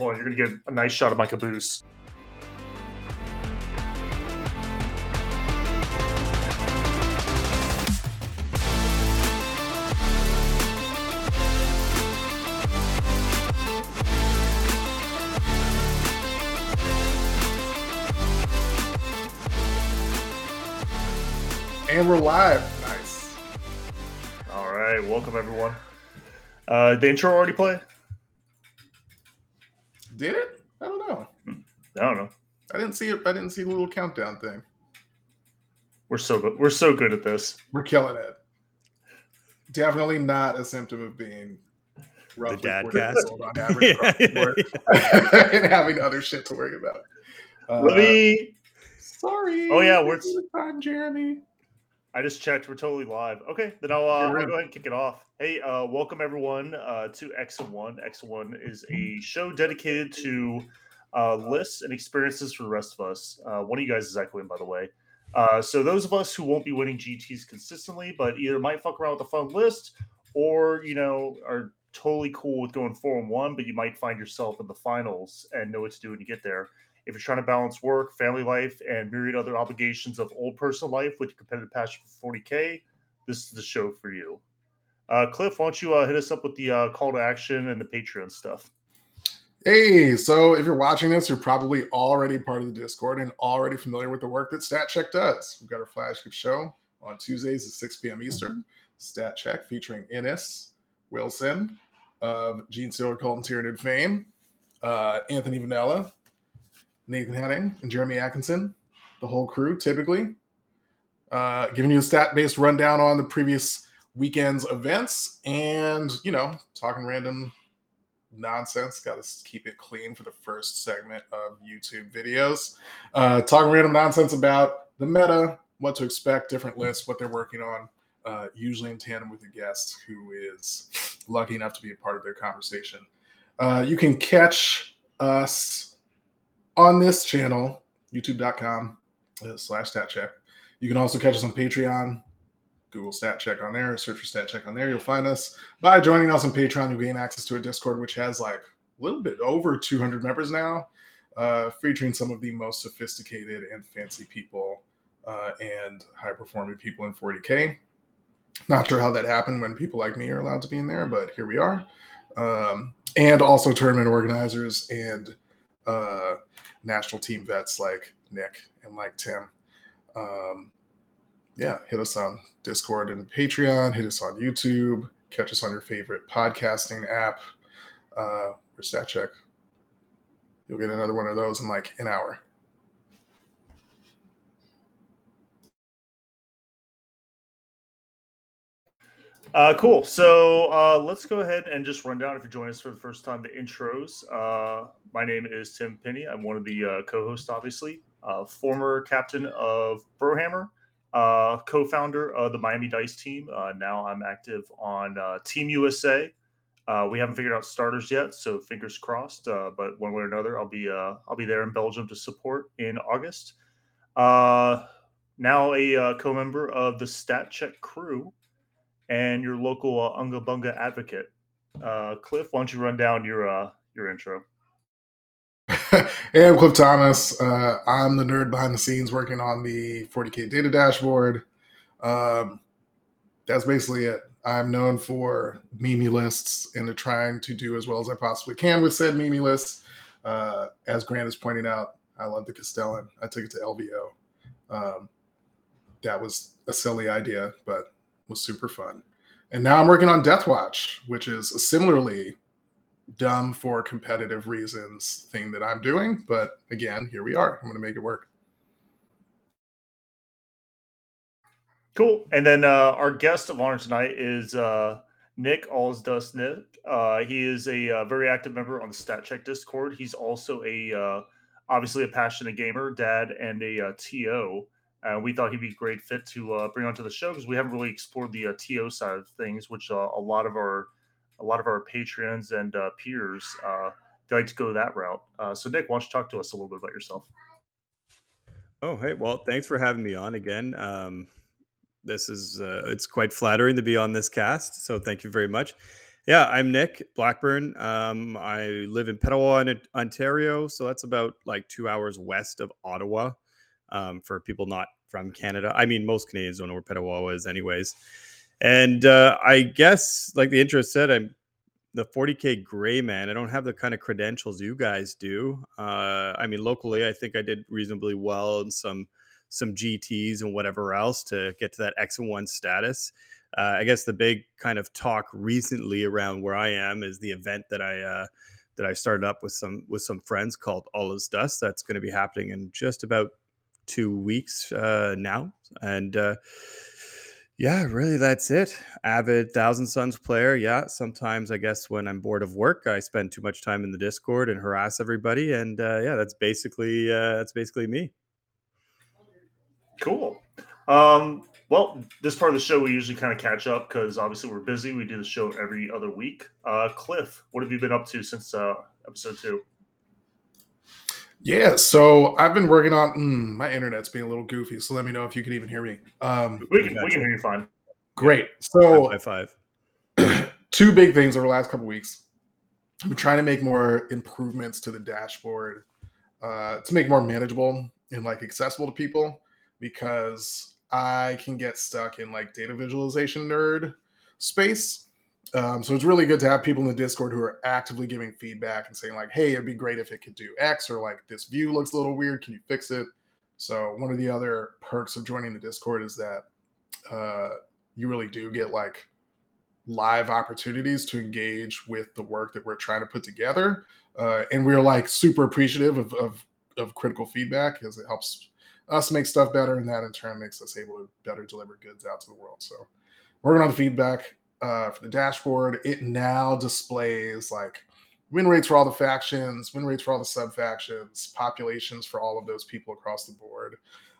hold. You're gonna get a nice shot of my caboose. And we're live. Nice. All right, welcome everyone. Uh, the intro already play? Did it? I don't know. I don't know. I didn't see it. I didn't see the little countdown thing. We're so good. We're so good at this. We're killing it. Definitely not a symptom of being roughly dad cast. on average across and having other shit to worry about. Uh, Let me. Sorry. Oh, yeah, we're- Thank you for the time, Jeremy. I just checked. We're totally live. Okay, then I'll, uh, I'll go ahead and kick it off. Hey, uh, welcome everyone uh, to X and One. X and One is a show dedicated to uh, lists and experiences for the rest of us. Uh, one of you guys is echoing, by the way. Uh, so those of us who won't be winning GTS consistently, but either might fuck around with a fun list, or you know are totally cool with going four and one, but you might find yourself in the finals and know what to do when you get there. If you're trying to balance work, family life, and myriad other obligations of old personal life with your competitive passion for 40k, this is the show for you. Uh, Cliff, why don't you uh, hit us up with the uh, call to action and the Patreon stuff? Hey, so if you're watching this, you're probably already part of the Discord and already familiar with the work that Stat Check does. We've got our flagship show on Tuesdays at 6 p.m. Eastern. Stat Check featuring Innes Wilson of Genestealer Cult and Tyranid fame, uh, Anthony Vanella, Nathan Henning, and Jeremy Atkinson, the whole crew typically. Uh, giving you a stat based rundown on the previous weekend's events and, you know, talking random nonsense. Got to keep it clean for the first segment of YouTube videos. Uh, talking random nonsense about the meta, what to expect, different lists, what they're working on, uh, usually in tandem with a guest who is lucky enough to be a part of their conversation. Uh, you can catch us on this channel, youtube.com slash stat check. You can also catch us on Patreon. Google Stat Check on there, search for Stat Check on there. You'll find us by joining us on Patreon. You'll gain access to a Discord which has like a little bit over 200 members now, uh, featuring some of the most sophisticated and fancy people uh, and high performing people in 40K. Not sure how that happened when people like me are allowed to be in there, but here we are. Um, and also tournament organizers and uh, national team vets like Nick and like Tim. Um, yeah, hit us on Discord and Patreon. Hit us on YouTube. Catch us on your favorite podcasting app. Uh, or Stat Check. You'll get another one of those in like an hour. Uh, cool. So uh, let's go ahead and just run down. If you're joining us for the first time, the intros. Uh, my name is Tim Penny. I'm one of the uh, co-hosts, obviously. Uh, former captain of Brohammer, uh, co-founder of the Miami Dice team. Now I'm active on Team USA. We haven't figured out starters yet, so fingers crossed. But one way or another, I'll be I'll be there in Belgium to support in August. Now a co-member of the Stat Check crew and your local uh, Unga Bunga advocate. Uh, Cliff, why don't you run down your uh, your intro? hey, I'm Cliff Thomas. Uh, I'm the nerd behind the scenes working on the 40K data dashboard. Um, that's basically it. I'm known for meme lists and trying to do as well as I possibly can with said meme lists. Uh, as Grant is pointing out, I love the Castellan. I took it to LVO. Um, that was a silly idea, but was super fun. And now I'm working on Deathwatch, which is a similarly dumb for competitive reasons thing that I'm doing. But again, here we are. I'm going to make it work. Cool. And then uh, our guest of honor tonight is uh, Nick Alls Dust Nick. Uh, he is a uh, very active member on the Stat Check Discord. He's also a uh, obviously a passionate gamer, dad, and a uh, TO. We thought he'd be a great fit to uh, bring onto the show because we haven't really explored the uh, TO side of things, which uh, a lot of our a lot of our patrons and uh, peers uh, like to go that route. Uh, so, Nick, why don't you talk to us a little bit about yourself? Oh, hey, well, thanks for having me on again. Um, this is uh, it's quite flattering to be on this cast, so thank you very much. Yeah, I'm Nick Blackburn. Um, I live in Petawawa, Ontario, so that's about like two hours west of Ottawa. Um, for people not from Canada, I mean, most Canadians don't know where Petawawa is, anyways. And uh, I guess, like the intro said, I'm the 40k gray man. I don't have the kind of credentials you guys do. Uh, I mean, locally, I think I did reasonably well in some some GTS and whatever else to get to that X and one status. Uh, I guess the big kind of talk recently around where I am is the event that I uh, that I started up with some with some friends called All Is Dust. That's going to be happening in just about two weeks uh, now, and uh, yeah, really, that's it. Avid Thousand Sons player. Yeah, sometimes I guess when I'm bored of work, I spend too much time in the Discord and harass everybody, and uh, yeah, that's basically uh, that's basically me. Cool. Um, well, this part of the show we usually kind of catch up because obviously we're busy. We do the show every other week. Uh, Cliff, what have you been up to since uh, episode two? Yeah, so I've been working on mm, my internet's being a little goofy, so let me know if you can even hear me. Um, we can, we can hear you fine. Great. So five, five, five. two big things over the last couple weeks. I'm trying to make more improvements to the dashboard uh, to make more manageable and like accessible to people because I can get stuck in like data visualization nerd space. Um, so it's really good to have people in the Discord who are actively giving feedback and saying like, "Hey, it'd be great if it could do X," or like, "This view looks a little weird. Can you fix it?" So one of the other perks of joining the Discord is that uh, you really do get like live opportunities to engage with the work that we're trying to put together, uh, and we're like super appreciative of, of of critical feedback because it helps us make stuff better, and that in turn makes us able to better deliver goods out to the world. So, working on the feedback uh, for the dashboard, it now displays like win rates for all the factions, win rates for all the sub factions, populations for all of those people across the board,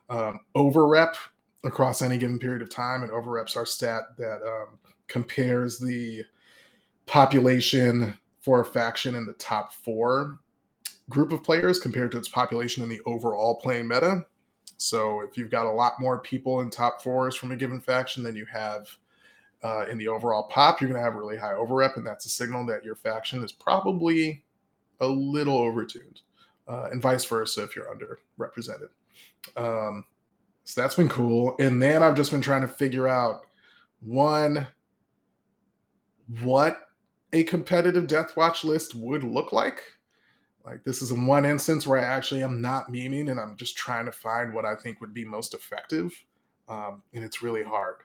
um, overrep across any given period of time, and overreps our stat that um, compares the population for a faction in the top four group of players compared to its population in the overall playing meta. So if you've got a lot more people in top fours from a given faction than you have uh, in the overall pop, you're going to have really high overrep, and that's a signal that your faction is probably a little overtuned, uh, and vice versa if you're underrepresented. Um, so that's been cool. And then I've just been trying to figure out one, what a competitive Deathwatch list would look like. Like this is one instance where I actually am not memeing and I'm just trying to find what I think would be most effective. Um, and it's really hard.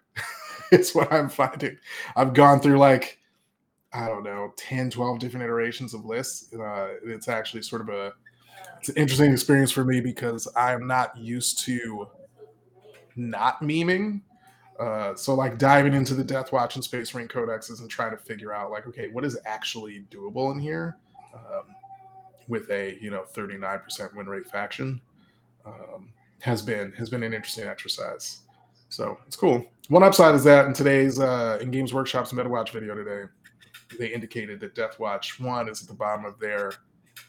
It's what I'm finding. I've gone through like, I don't know, 10, 12 different iterations of lists. Uh, it's actually sort of a, it's an interesting experience for me because I'm not used to not memeing. Uh, so like diving into the Deathwatch and Space Marine codexes and trying to figure out like, okay, what is actually doable in here? Um, with a you know 39% win rate faction um, has been has been an interesting exercise. So it's cool. One upside is that in today's uh, in Games Workshop's Meta Watch video today, they indicated that Deathwatch One is at the bottom of their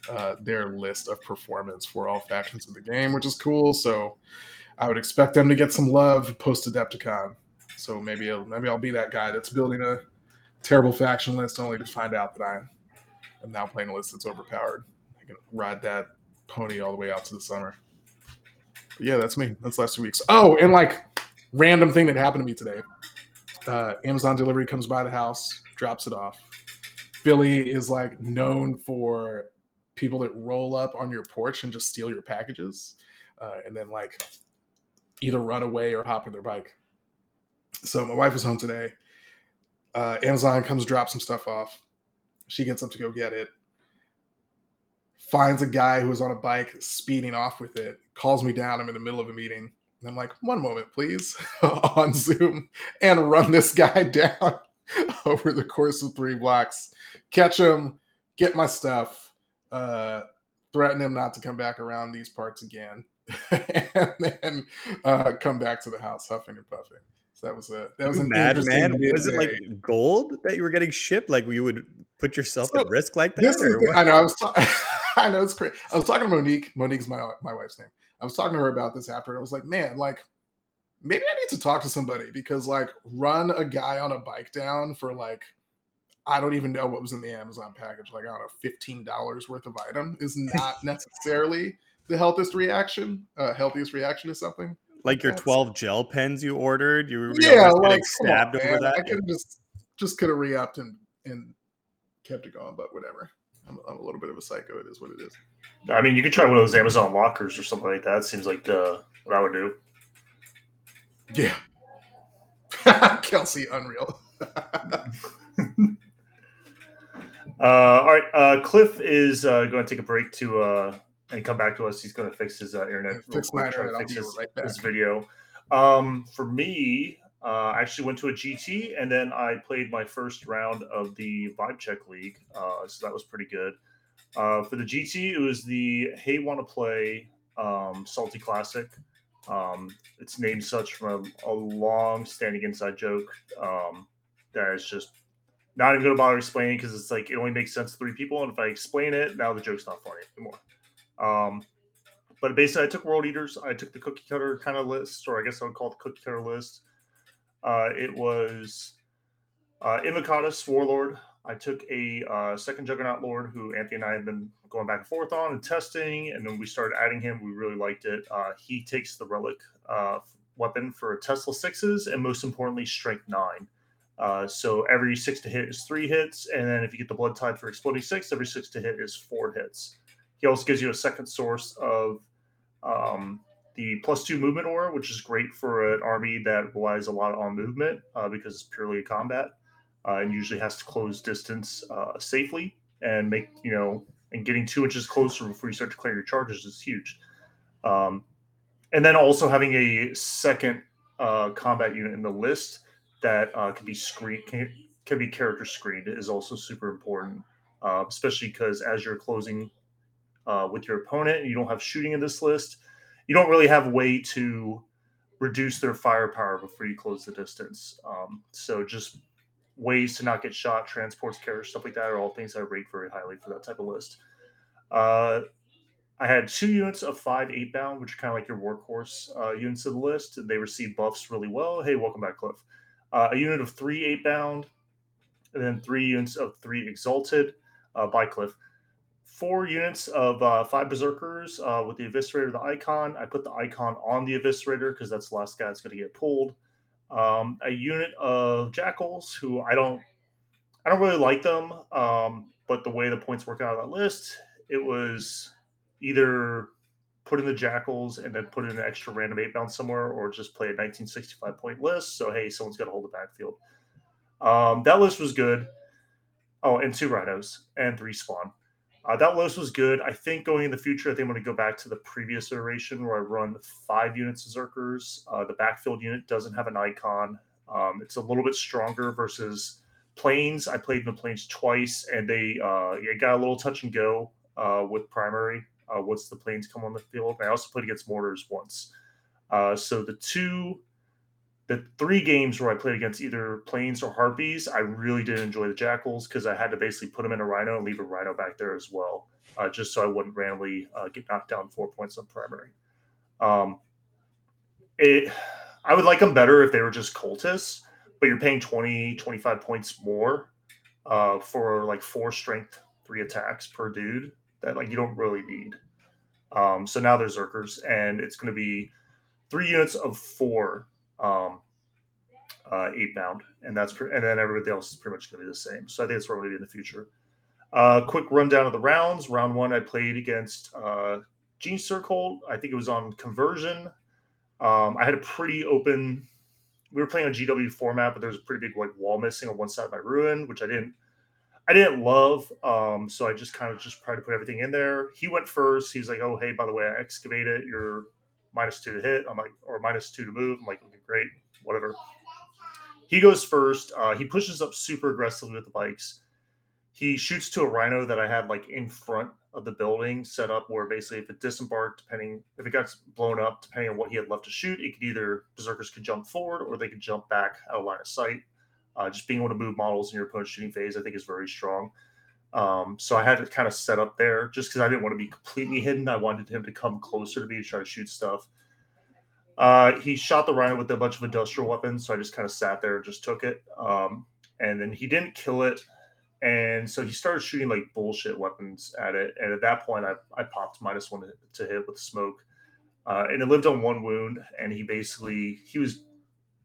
uh, their list of performance for all factions of the game, which is cool. So I would expect them to get some love post Adepticon. So maybe maybe I'll be that guy that's building a terrible faction list only to find out that I am now playing a list that's overpowered I can ride that pony all the way out to the summer. But yeah, that's me. That's last two weeks. Oh, and like random thing that happened to me today. Uh, Amazon delivery comes by the house, drops it off. Philly is like known for people that roll up on your porch and just steal your packages, uh, and then like either run away or hop on their bike. So my wife was home today. Uh, Amazon comes drop some stuff off. She gets up to go get it finds a guy who was on a bike speeding off with it, calls me down. I'm in the middle of a meeting. And I'm like, one moment, please, on Zoom, and run this guy down over the course of three blocks, catch him, get my stuff, uh, threaten him not to come back around these parts again, and then uh, come back to the house huffing and puffing. So that was a that was a mad man. Was it like gold that you were getting shipped? Like you would put yourself so, at risk like that? This is, I know. I was. Ta- I know it's crazy. I was talking to Monique. Monique's my my wife's name. I was talking to her about this after. I was like, man, like maybe I need to talk to somebody because like run a guy on a bike down for like I don't even know what was in the Amazon package. Like I don't know, fifteen dollars worth of item is not necessarily the healthiest reaction. Uh, healthiest reaction to something. Like your 12 gel pens you ordered, you were Yeah, getting like come on, stabbed over man. that. I could have just just could have re-upped and and kept it going, but whatever. I'm, I'm a little bit of a psycho. It is what it is. I mean, you could try one of those Amazon lockers or something like that. Seems like uh, what I would do. Yeah. Kelsey, unreal. Uh, all right, uh, Cliff is uh, going to take a break to uh, and come back to us. He's going to fix his uh, internet. Fix my internet. Fix his, right back. his video. Um, for me, uh, I actually went to a GT and then I played my first round of the Vibe Check League. Uh, so that was pretty good. Uh, for the GT, it was the Hey Wanna Play um, Salty Classic. Um, it's named such from a, a long standing inside joke um, that is just not even going to bother explaining because it's like it only makes sense to three people. And if I explain it, now the joke's not funny anymore. Um, but basically, I took World Eaters. I took the cookie cutter kind of list, or I guess I would call it the cookie cutter list. Uh, it was uh, Warlord. I took a uh, second Juggernaut Lord who Anthony and I have been going back and forth on and testing, and then we started adding him. We really liked it. Uh, he takes the Relic uh, weapon for Tesla sixes, and most importantly, Strength nine. Uh, so every six to hit is three hits, and then if you get the Blood Tide for Exploding Six, every six to hit is four hits. He also gives you a second source of um, the plus two movement aura, which is great for an army that relies a lot on movement uh, because it's purely a combat uh, and usually has to close distance uh, safely and make you know and getting two inches closer before you start to clear your charges is huge. Um, and then also having a second uh, combat unit in the list that uh, can be screen can, can be character screened is also super important, uh, especially because as you're closing with your opponent you don't have shooting in this list, you don't really have a way to reduce their firepower before you close the distance. Um, so just ways to not get shot, transports, carriers, stuff like that are all things I rate very highly for that type of list. Uh, I had two units of five Eightbound, which are kind of like your workhorse uh, units of the list. They receive buffs really well. Hey, welcome back, Cliff. Uh, a unit of three Eightbound, and then three units of three exalted uh, by Cliff. Four units of uh, five berserkers uh, with the eviscerator, the icon. I put the icon on the eviscerator because that's the last guy that's going to get pulled. Um, a unit of Jakhals who I don't, I don't really like them. Um, but the way the points work out on that list, it was either put in the Jakhals and then put in an extra random Eightbound somewhere, or just play a 1965 point list. So hey, someone's got to hold the backfield. Um, that list was good. Oh, and two rhinos and three spawn. Uh, that list was good. I think going in the future, I think I'm going to go back to the previous iteration where I run five units of Zerkers. Uh, the backfield unit doesn't have an icon. Um, it's a little bit stronger versus planes. I played in the planes twice, and they uh, it got a little touch and go uh, with primary uh, once the planes come on the field. I also played against mortars once. Uh, so the two, the three games where I played against either planes or harpies, I really did enjoy the Jakhals because I had to basically put them in a rhino and leave a rhino back there as well, uh, just so I wouldn't randomly uh, get knocked down four points on primary. Um, it, I would like them better if they were just cultists, but you're paying 20, 25 points more uh, for like four strength, three attacks per dude that like you don't really need. Um, so now there's Zerkers, and it's going to be three units of four um, uh, Eightbound, and that's pre- and then everybody else is pretty much going to be the same. So I think that's where we're going to be in the future. Uh, quick rundown of the rounds. Round one, I played against uh, Gene Circle. I think it was on conversion. Um, I had a pretty open. We were playing on GW format, but there was a pretty big like wall missing on one side of my ruin, which I didn't. I didn't love, um, so I just kind of just tried to put everything in there. He went first. He's like, "Oh, hey, by the way, I excavated. You're minus two to hit." I'm like, or minus two to move. I'm like, "Okay, great, whatever." He goes first. Uh, he pushes up super aggressively with the bikes. He shoots to a rhino that I had like in front of the building set up where basically if it disembarked, depending if it got blown up, depending on what he had left to shoot, it could either berserkers could jump forward or they could jump back out of line of sight. Uh, just being able to move models in your opponent's shooting phase, I think, is very strong. Um, so I had it kind of set up there just because I didn't want to be completely hidden. I wanted him to come closer to me to try to shoot stuff. Uh, he shot the rhino with a bunch of industrial weapons, so I just kind of sat there and just took it. Um, and then he didn't kill it. and so he started shooting like bullshit weapons at it. And at that point, I, I popped minus one to hit with smoke. Uh, and it lived on one wound. And he basically he was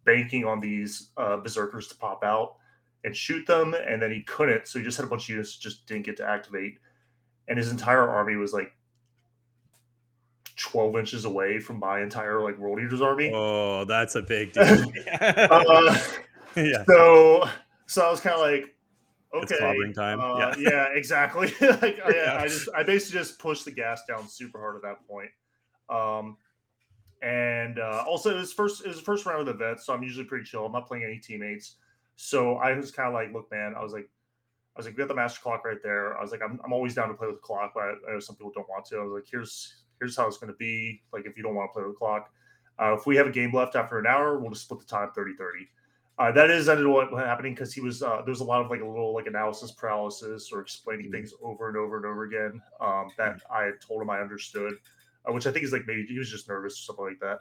banking on these uh, berserkers to pop out and shoot them, and then he couldn't. So he just had a bunch of units just didn't get to activate, and his entire army was like 12 inches away from my entire like world eaters army. Oh, that's a big deal. uh, yeah. So so I was kind of like, okay, it's time. Uh, yeah. yeah, exactly. like yeah. I, I, just I basically just pushed the gas down super hard at that point. Um, and uh, also it was first it was the first round of the vet, so I'm usually pretty chill. I'm not playing any teammates, so I was kind of like, look, man, I was like. I was like, we got the master clock right there. I was like, I'm, I'm always down to play with the clock, but I, I know some people don't want to. I was like, here's here's how it's going to be. Like, if you don't want to play with the clock, uh, if we have a game left after an hour, we'll just split the time 30 30. Uh, that is ended up what happening because he was uh, there was a lot of like a little like analysis paralysis or explaining mm-hmm. things over and over and over again um, that mm-hmm. I told him I understood, uh, which I think is like maybe he was just nervous or something like that.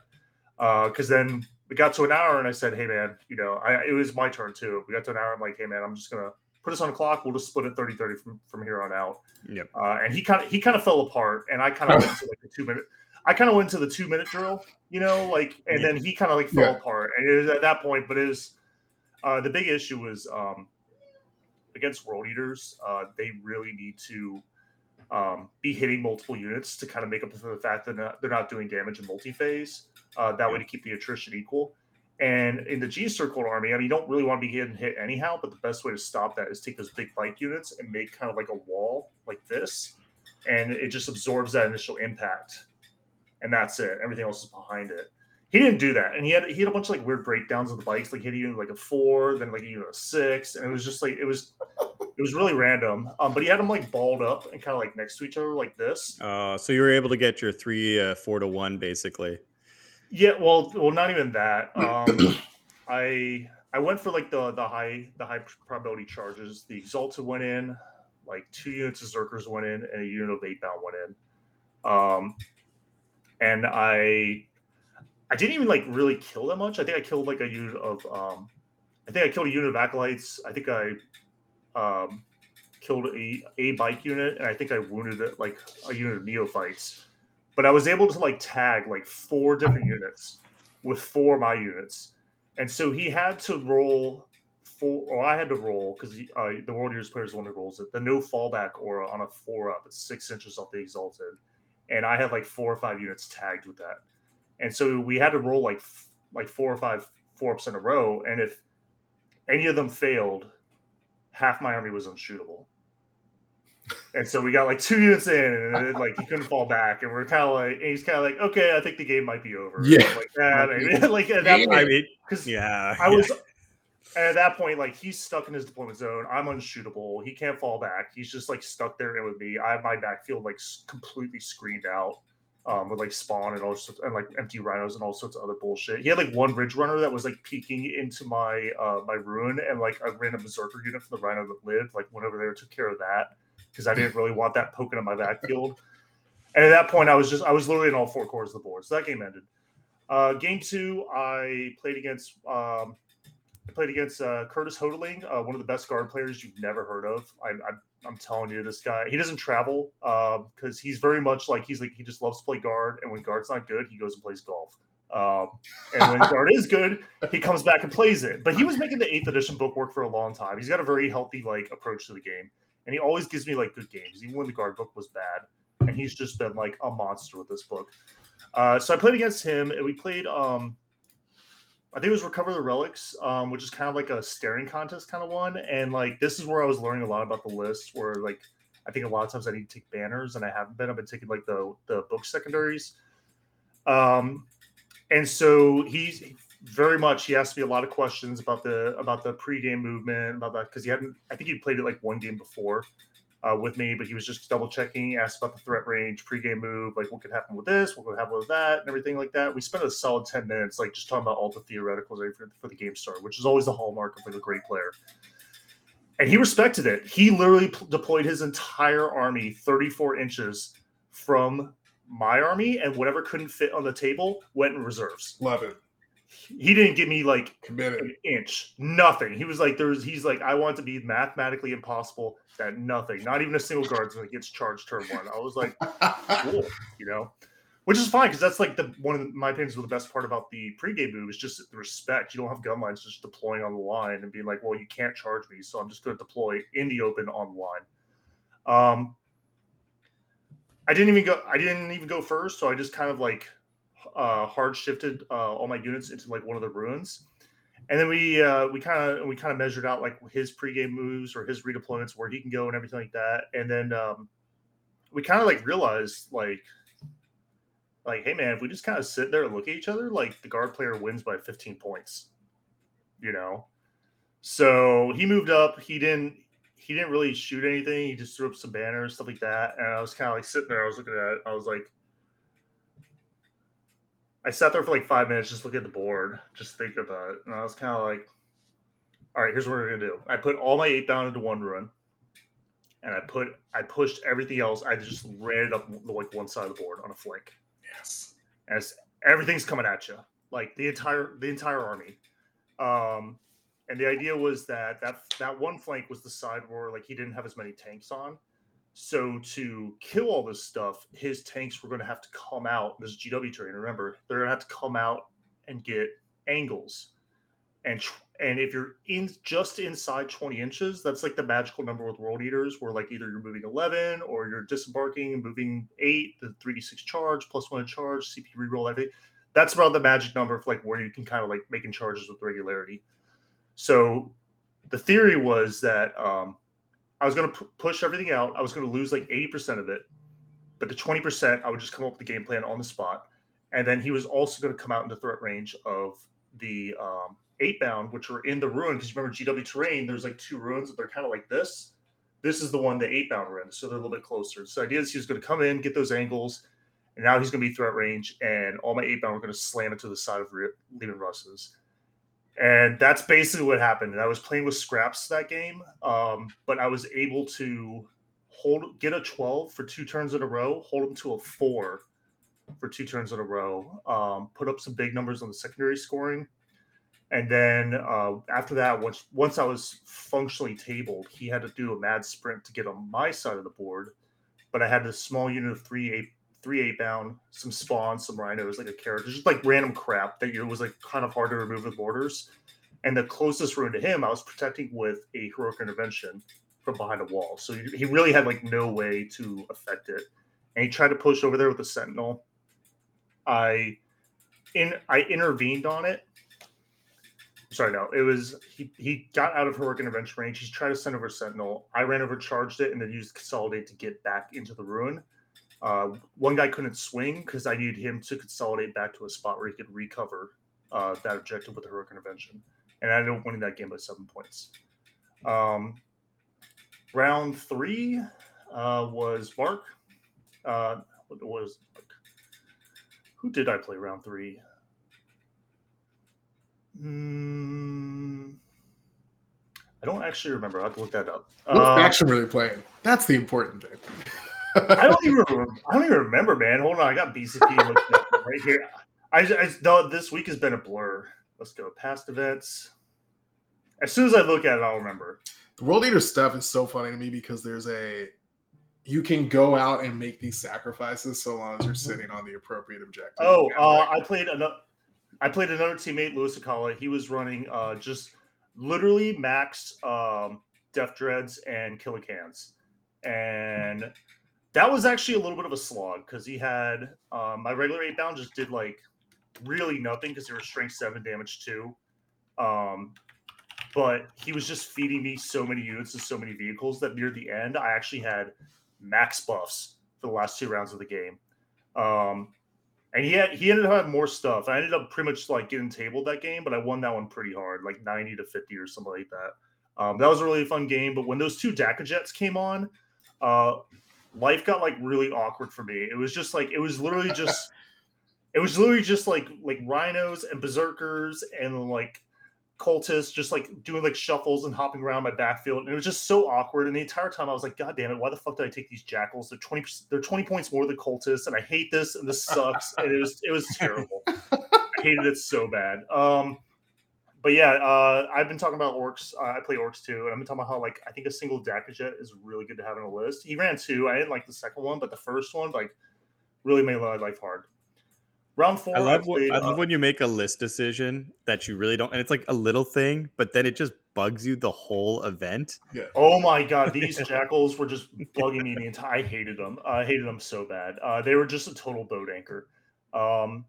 Because uh, then we got to an hour and I said, "Hey man, you know, I, it was my turn too." We got to an hour. I'm like, "Hey man, I'm just gonna put us on the clock. We'll just split it 30-30 from, from here on out." Yep. Uh, and he kind of he kind of fell apart, and I kind of went to like the two minute. I kind of went to the two minute drill, you know, like, and yeah. then he kind of like fell yeah. apart, and it was at that point. But it was uh, the big issue was um, against World Eaters. Uh, they really need to um, be hitting multiple units to kind of make up for the fact that they're not, they're not doing damage in multi phase. Uh, that way to keep the attrition equal. And in the G Circle army, I mean, you don't really want to be getting hit anyhow, but the best way to stop that is take those big bike units and make kind of like a wall like this, and it just absorbs that initial impact, and that's it. Everything else is behind it. He didn't do that, and he had he had a bunch of like weird breakdowns of the bikes, like hitting like a four, then like you know a six, and it was just like it was it was really random. Um, but he had them like balled up and kind of like next to each other like this. Uh, so you were able to get your three uh, four to one basically. Yeah, well, well, not even that. Um, I I went for like the the high the high probability charges. The Exalted went in, like two units of Zerkers went in, and a unit of Eightbound went in. Um, and I I didn't even like really kill that much. I think I killed like a unit of um I think I killed a unit of acolytes. I think I um killed a a bike unit and I think I wounded it like a unit of neophytes. But I was able to like tag like four different units with four of my units. And so he had to roll four or I had to roll because uh, the World Eaters players one rolls it. The no fallback aura on a four up, six inches off the exalted. And I had like four or five units tagged with that and so we had to roll like like four or five four ups in a row, and if any of them failed, half my army was unshootable. And so we got like two units in, and it, like he couldn't fall back, and we're kind of like, he's kind of like, okay, I think the game might be over. Yeah, like that. like at that point, because yeah, I was. At that point, like he's stuck in his deployment zone. I'm unshootable. He can't fall back. He's just like stuck there with me. I have my backfield like completely screened out um, with like spawn and all sorts and like empty rhinos and all sorts of other bullshit. He had like one ridge runner that was like peeking into my uh my ruin and like a random berserker unit from the rhino that lived, like went over there took care of that because I didn't really want that poking in my backfield. And at that point, I was just I was literally in all four corners of the board. So that game ended. Uh, game two, I played against um, I played against uh, Curtis Hodeling, uh, one of the best guard players you've never heard of. I, I I'm telling you, this guy he doesn't travel because uh, he's very much like he's like he just loves to play guard, and when guard's not good, he goes and plays golf. Um, and when guard is good, he comes back and plays it. But he was making the eighth edition book work for a long time. He's got a very healthy like approach to the game, and he always gives me like good games, even when the guard book was bad. And he's just been like a monster with this book. Uh, so I played against him, and we played um, I think it was Recover the Relics, um, which is kind of like a staring contest kind of one. And like this is where I was learning a lot about the list. Where like I think a lot of times I need to take banners, and I haven't been. I've been taking like the the book secondaries. Um, and so he's very much he asked me a lot of questions about the about the pregame movement about that because he hadn't. I think he played it like one game before uh, with me, but he was just double checking, asked about the threat range, pregame move, like what could happen with this, what could happen with that, and everything like that. We spent a solid 10 minutes, like just talking about all the theoreticals for, for the game start, which is always the hallmark of like a great player. And he respected it. He literally p- deployed his entire army 34 inches from my army, and whatever couldn't fit on the table went in reserves. Love it. He didn't give me like Committed. an inch, nothing. He was like, "There's," he's like, "I want to be mathematically impossible that nothing, not even a single guard's gonna gets charged turn one." I was like, "Cool," you know, which is fine because that's like the one of the, my opinions was the best part about the pregame move is just the respect. You don't have gun lines just deploying on the line and being like, "Well, you can't charge me, so I'm just going to deploy in the open on the line." Um, I didn't even go. I didn't even go first, so I just kind of like uh, hard shifted uh, all my units into like one of the ruins, and then we uh, we kind of we kind of measured out like his pregame moves or his redeployments where he can go and everything like that, and then um, we kind of like realized like like hey man, if we just kind of sit there and look at each other, like the guard player wins by 15 points, you know. So he moved up. He didn't he didn't really shoot anything. He just threw up some banners, stuff like that. And I was kind of like sitting there. I was looking at it. I was like, I sat there for like five minutes, just looking at the board, just thinking about it. And I was kind of like, all right, here's what we're gonna do. I put all my eight down into one run, and I put I pushed everything else. I just ran it up the, like one side of the board on a flank. yes. As everything's coming at you, like the entire the entire army. Um, and the idea was that that that one flank was the side where like he didn't have as many tanks on. So to kill all this stuff, his tanks were going to have to come out. This is GW terrain. Remember, they're going to have to come out and get angles. And tr- and if you're in just inside 20 inches, that's like the magical number with world eaters, where like either you're moving 11 or you're disembarking and moving eight, the 3d6 charge plus one charge, CP reroll, everything. That's about the magic number of like where you can kind of like making charges with regularity. So the theory was that um, I was going to p- push everything out. I was going to lose like 80% of it, but the 20%, I would just come up with the game plan on the spot. And then he was also going to come out into threat range of the um, Eightbound, which were in the ruin. Because you remember GW terrain, there's like two ruins that they're kind of like this. This is the one the Eightbound in, so they're a little bit closer. So the idea is he was going to come in, get those angles, and now he's going to be threat range, and all my Eightbound were going to slam it to the side of Re- Leman Russ's. And that's basically what happened. And I was playing with scraps that game, um, but I was able to hold get a 12 for two turns in a row, hold them to a four for two turns in a row, um, put up some big numbers on the secondary scoring. And then uh, after that, once once I was functionally tabled, he had to do a mad sprint to get on my side of the board. But I had this small unit of three eight three Eightbound, some spawns, some rhinos, like a character, just like random crap that it was like kind of hard to remove with borders. And the closest ruin to him, I was protecting with a heroic intervention from behind a wall. So he he really had like no way to affect it. And he tried to push over there with a sentinel. I in I intervened on it. Sorry, no, it was he he got out of heroic intervention range. He's trying to send over sentinel. I ran over, charged it, and then used consolidate to get back into the ruin. Uh, one guy couldn't swing because I needed him to consolidate back to a spot where he could recover uh, that objective with the heroic intervention, and I ended up winning that game by seven points. Um, round three uh, was Mark. Uh, what was? Who did I play round three? Hmm, I don't actually remember. I have to look that up. What Uh, faction were they playing? That's the important thing. I don't even remember, I don't even remember, man. Hold on, I got BCP right here. I, I no, this week has been a blur. Let's go past events. As soon as I look at it, I'll remember. The World Eater stuff is so funny to me because there's a you can go out and make these sacrifices so long as you're sitting on the appropriate objective. Oh, uh, I played another. I played another teammate, Louis Akala. He was running uh, just literally max um, Deff Dreads and Killa Kans, and that was actually a little bit of a slog because he had um, my regular Eightbound just did like really nothing because they were strength seven damage too. Um, but he was just feeding me so many units and so many vehicles that near the end, I actually had max buffs for the last two rounds of the game. Um, and he had he ended up having more stuff. I ended up pretty much like getting tabled that game, but I won that one pretty hard, like 90 to 50 or something like that. Um, that was a really fun game. But when those two Dakkajets came on, uh, life got like really awkward for me. It was just like it was literally just it was literally just like like rhinos and berserkers and like cultists just like doing like shuffles and hopping around my backfield. And it was just so awkward. And the entire time I was like, God damn it, why the fuck did I take these Jakhals? They're 20 they're 20 points more than cultists, and I hate this and this sucks. and it was it was terrible. I hated it so bad. Um, but yeah, uh, I've been talking about Orks. Uh, I play Orks too, and I've been talking about how like I think a single Dakkajet is really good to have on a list. He ran two. I didn't like the second one, but the first one like really made my life hard. Round four. I love, played, I love uh, when you make a list decision that you really don't, and it's like a little thing, but then it just bugs you the whole event. Yeah. Oh my god, these Jakhals were just bugging me the entire. I hated them. I hated them so bad. Uh, they were just a total boat anchor. Um,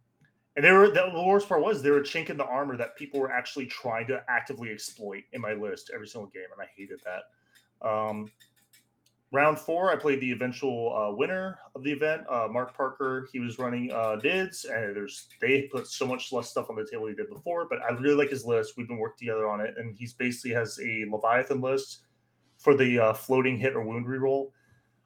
and they were the worst part was they were chink in the armor that people were actually trying to actively exploit in my list every single game, and I hated that. Um, round four, I played the eventual uh, winner of the event, uh, Mark Parker. He was running uh, Dids, and there's they put so much less stuff on the table he did before, but I really like his list. We've been working together on it, and he's basically has a Leviathan list for the uh, floating hit or wound reroll.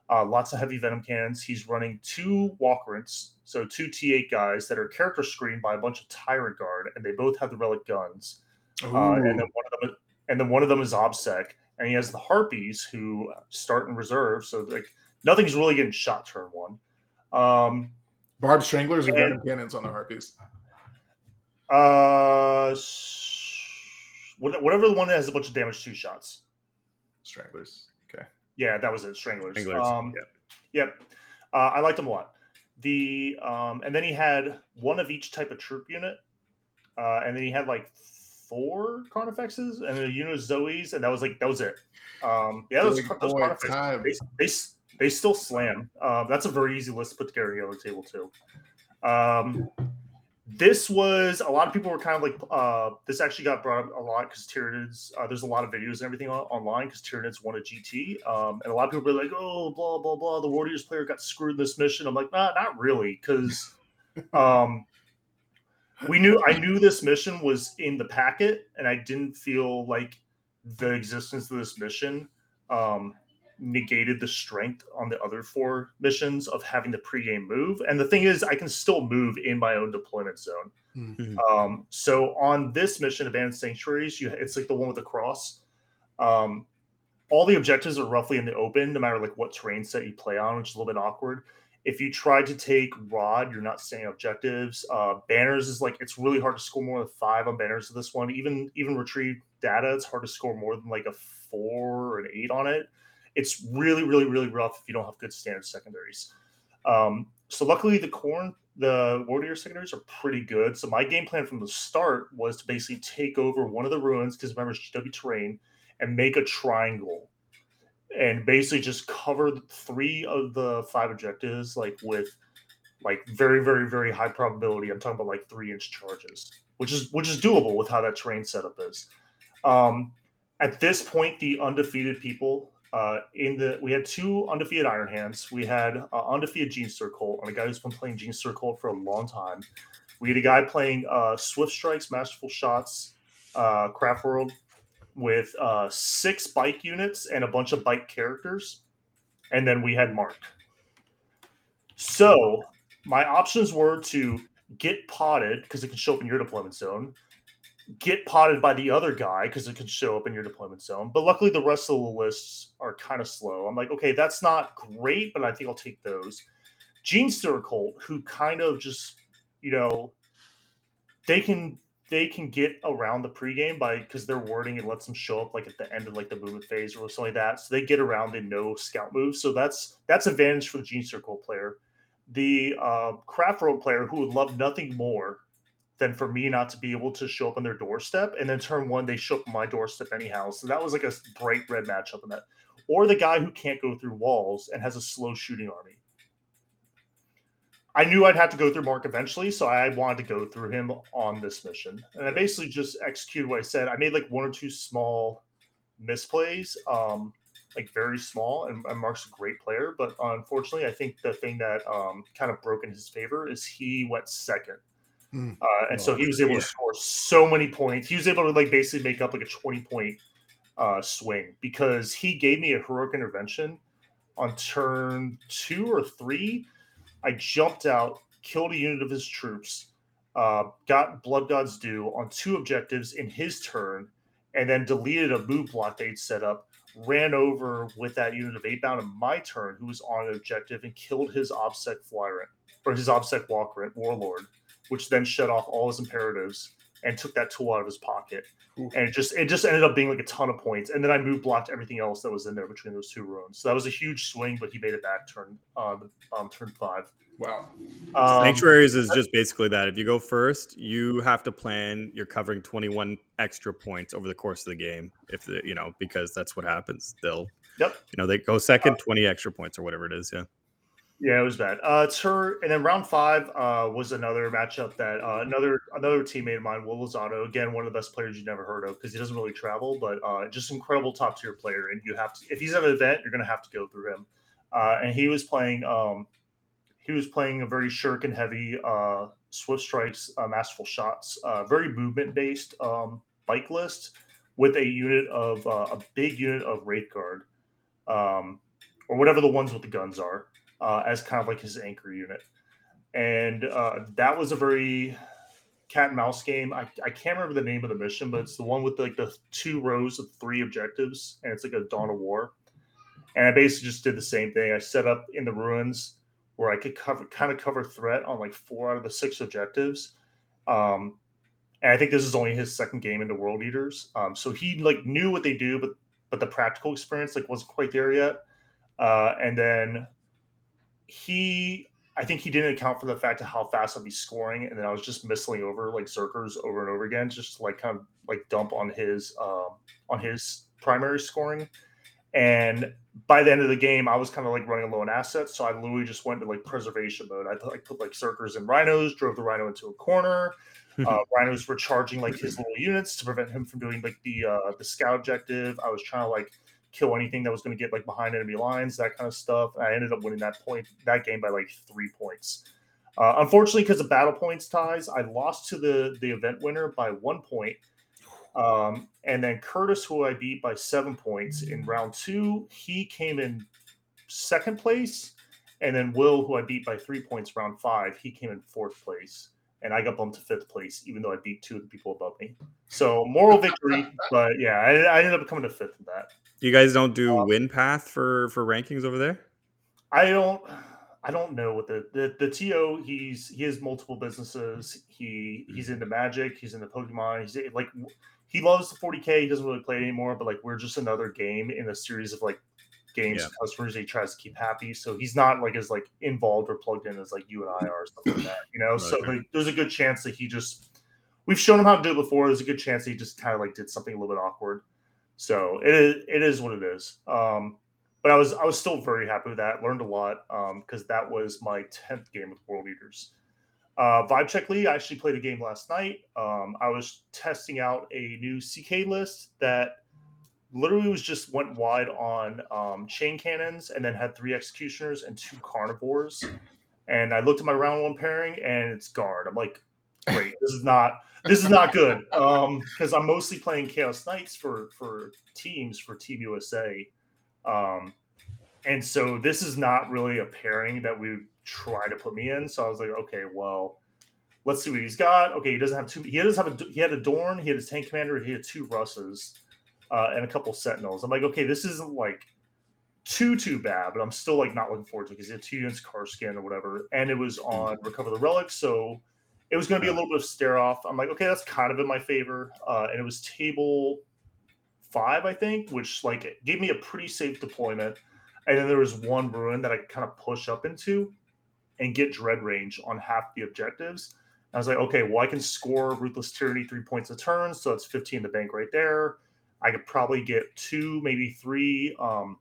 Uh, lots of heavy venom cannons. He's running two walkerants, so two T8 guys that are character screened by a bunch of tyrant guard, and they both have the relic guns. Uh, and then one of them, and then one of them is OBSEC, and he has the harpies who start in reserve. So like nothing's really getting shot turn one. Um, Barb stranglers or and- venom cannons on the harpies. uh, whatever the one that has a bunch of damage two shots. Stranglers. Okay. Yeah, that was it. Stranglers. Stranglers, Um, yep. Yep. Uh, I liked him a lot. The um, and then he had one of each type of troop unit, uh, and then he had like four Carnifexes and a unit of Zoes, and that was like that was it. Um, yeah, those, those Carnifexes, they, they they still slam. Um, that's a very easy list to put together on the table too. Um, this was a lot of people were kind of like uh, this actually got brought up a lot because Tyranids. Uh, there's a lot of videos and everything on, online because Tyranids won a GT, um, and a lot of people were like, "Oh, blah blah blah." The Warriors player got screwed in this mission. I'm like, nah, not really, because um, we knew I knew this mission was in the packet, and I didn't feel like the existence of this mission um, negated the strength on the other four missions of having the pregame move. And the thing is, I can still move in my own deployment zone. Mhm. Um, so on this mission, Abandoned Sanctuaries, you it's like the one with the cross. Um, all the objectives are roughly in the open, no matter like what terrain set you play on, which is a little bit awkward. If you try to take Rod, you're not staying objectives. Uh, banners is like it's really hard to score more than five on banners of this one. Even even retrieve data, it's hard to score more than like a four or an eight on it. It's really, really, really rough if you don't have good standard secondaries. Um, so luckily, the corn, the warrior secondaries are pretty good. So my game plan from the start was to basically take over one of the ruins because remember it's GW terrain and make a triangle and basically just cover three of the five objectives like with like very very very high probability i'm talking about like three inch charges which is which is doable with how that terrain setup is um at this point the undefeated people uh in the we had two undefeated iron hands. We had uh, undefeated gene circle and a guy who's been playing gene circle for a long time. We had a guy playing uh swift strikes masterful shots uh craft world with uh, six bike units and a bunch of bike characters, and then we had Mark. So my options were to get potted because it can show up in your deployment zone, get potted by the other guy because it can show up in your deployment zone. But luckily, the rest of the lists are kind of slow. I'm like, okay, that's not great, but I think I'll take those. Gene Stir who kind of just, you know, they can they can get around the pregame by because their wording it lets them show up like at the end of like the movement phase or something like that. So they get around and no scout moves. So that's that's advantage for the Gene Circle player. The uh, craft road player who would love nothing more than for me not to be able to show up on their doorstep, and then turn one they show up my doorstep anyhow. So that was like a bright red matchup in that. Or the guy who can't go through walls and has a slow shooting army. I knew I'd have to go through Mark eventually, so I wanted to go through him on this mission. And I basically just executed what I said. I made like one or two small misplays, um, like very small, and, and Mark's a great player. But unfortunately, I think the thing that um, kind of broke in his favor is he went second. Hmm. Uh, and so he was able yeah. to score so many points. He was able to like basically make up like a 20 point uh, swing because he gave me a heroic intervention on turn two or three. I jumped out, killed a unit of his troops, uh, got Blood God's Due on two objectives in his turn, and then deleted a move block they'd set up, ran over with that unit of Eightbound in my turn, who was on an objective, and killed his OBSEC flyer or his OBSEC walker warlord which then shut off all his imperatives and took that tool out of his pocket. Oof. And it just it just ended up being like a ton of points. And then I move blocked everything else that was in there between those two runes. So that was a huge swing, but he made it back turn on um, turn five. Wow. Um, Sanctuaries is just basically that. If you go first, you have to plan you're covering 21 extra points over the course of the game. If the, you know, because that's what happens. They'll, Yep. you know, they go second, 20 extra points or whatever it is. Yeah. Yeah, it was bad. Uh, it's her, and then round five uh, was another matchup that uh, another another teammate of mine, Will Lozado, again one of the best players you've never heard of because he doesn't really travel, but uh, just incredible top tier player. And you have to, if he's at an event, you're to have to go through him. Uh, and he was playing, um, he was playing a very shuriken heavy, uh, swift strikes, uh, masterful shots, uh, very movement based um, bike list with a unit of uh, a big unit of wraith guard, um, or whatever the ones with the guns are uh, as kind of like his anchor unit. And uh, that was a very cat and mouse game. I, I can't remember the name of the mission, but it's the one with like the two rows of three objectives, and it's like a Dawn of War. And I basically just did the same thing. I set up in the ruins where I could cover kind of cover threat on like four out of the six objectives. Um, and I think this is only his second game into World Eaters. Um, so he like knew what they do, but but the practical experience like wasn't quite there yet. Uh, and then he I think he didn't account for the fact of how fast I'd be scoring, and then I was just missling over like Zerkers over and over again, just to, like kind of like dump on his um, on his primary scoring. And by the end of the game, I was kind of like running low on assets, so I literally just went to like preservation mode. I put, like put like Zerkers and Rhinos, drove the Rhino into a corner. Uh, Rhinos were charging like his little units to prevent him from doing like the uh, the scout objective. I was trying to like kill anything that was going to get like behind enemy lines, that kind of stuff. I ended up winning that point that game by like three points. Uh, unfortunately, because of battle points ties, I lost to the the event winner by one point. Um, and then Curtis, who I beat by seven points in round two, he came in second place. And then Will, who I beat by three points round five, he came in fourth place. And I got bumped to fifth place, even though I beat two of the people above me. So moral victory, but yeah, I, I ended up coming to fifth in that. You guys don't do Um, win path for for rankings over there? I don't I don't know what the, the the TO he's he has multiple businesses. He he's into magic, he's into Pokemon, he's like he loves the 40k, he doesn't really play anymore, but like we're just another game in a series of like games Yeah. customers he tries to keep happy. So he's not like as like involved or plugged in as like you and I are, or stuff like that. You know, so Okay. like, there's a good chance that he just we've shown him how to do it before. There's a good chance that he just kind of like did something a little bit awkward. So it is it is what it is. Um but I was I was still very happy with that. Learned a lot because that was my tenth game with World Eaters. Uh, Vibe Check. I actually played a game last night. Um, I was testing out a new CK list that literally was just went wide on um, chain cannons and then had three executioners and two carnivores. And I looked at my round one pairing and it's guard. I'm like, great. This is not this is not good because I'm mostly playing Chaos Knights for for teams for Team USA. Um, and so this is not really a pairing that we try to put me in. So I was like, okay, well, let's see what he's got. Okay, he doesn't have two. He doesn't have a. He had a Dorn. He had his tank commander. He had two Russes uh, and a couple Sentinels. I'm like, okay, this isn't like too too bad, but I'm still like not looking forward to it because he had two units Kasrkin or whatever, and it was on recover the relics, so it was going to be a little bit of stare off. I'm like, okay, that's kind of in my favor, uh, and it was table five, I think, which like it gave me a pretty safe deployment. And then there was one ruin that I could kind of push up into and get dread range on half the objectives. I was like, okay, well, I can score Ruthless Tyranny three points a turn, so that's 15 in the bank right there. I could probably get two, maybe three um,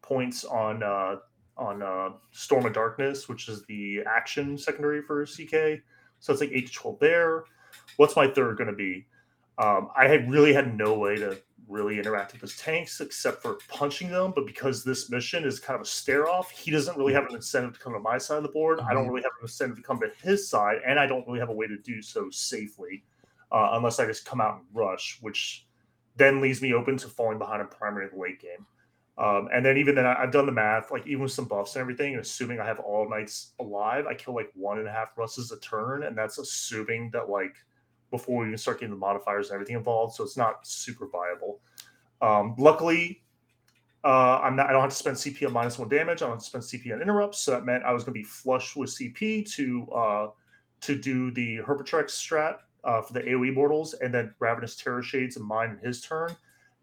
points on uh, on uh, Storm of Darkness, which is the action secondary for CK. So it's like eight to 12 there. What's my third going to be? Um, I had really had no way to really interact with his tanks except for punching them. But because this mission is kind of a stare off, he doesn't really have an incentive to come to my side of the board. I don't really have an incentive to come to his side, and I don't really have a way to do so safely uh, unless I just come out and rush, which then leaves me open to falling behind a primary late game. Um, and then even then, I've done the math, like even with some buffs and everything, and assuming I have all knights alive, I kill like one and a half russes a turn, and that's assuming that like before we even start getting the modifiers and everything involved, so it's not super viable. Um, luckily, uh, I'm not. I don't have to spend CP on minus one damage. I don't have to spend CP on interrupts, so that meant I was going to be flush with CP to uh, to do the Herpetrex strat uh, for the AoE mortals, and then Ravenous Terror Shades and mine in his turn.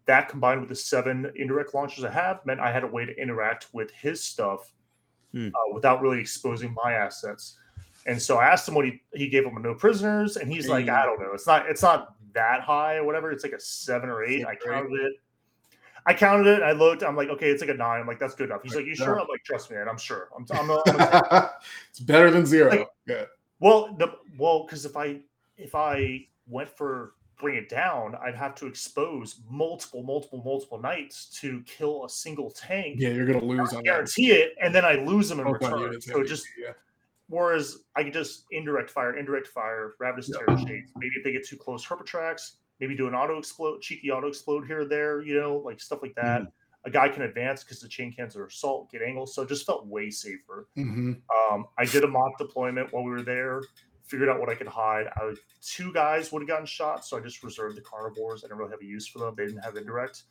That combined with the seven indirect launchers I have meant I had a way to interact with his stuff Hmm. uh, without really exposing my assets. And so I asked him what he he gave him a no prisoners, and he's like, I don't know, it's not it's not that high or whatever. It's like a seven or eight. I counted it. I counted it. I looked. I'm like, okay, it's like a nine. I'm like, that's good enough. He's like, you sure? I'm like, trust me, man. I'm sure. I'm. I'm, a, I'm a it's better than zero. Like- yeah. well, the well, because if I if I went for bring it down, I'd have to expose multiple, multiple, multiple knights to kill a single tank. Yeah, you're gonna lose on that. Guarantee it, and then I lose them in on return. units So just yeah. Whereas I could just indirect fire, indirect fire, ravenous Yeah. terror shades. Maybe if they get too close, herpetrax. Maybe do an auto explode, cheeky auto explode here or there. You know, like stuff like that. A guy can advance because the chain cans are assault, get angles. So it just felt way safer. Mhm. Um, I did a mock deployment while we were there. Figured out what I could hide. I two guys would have gotten shot, so I just reserved the carnivores. I didn't really have a use for them. They didn't have indirect.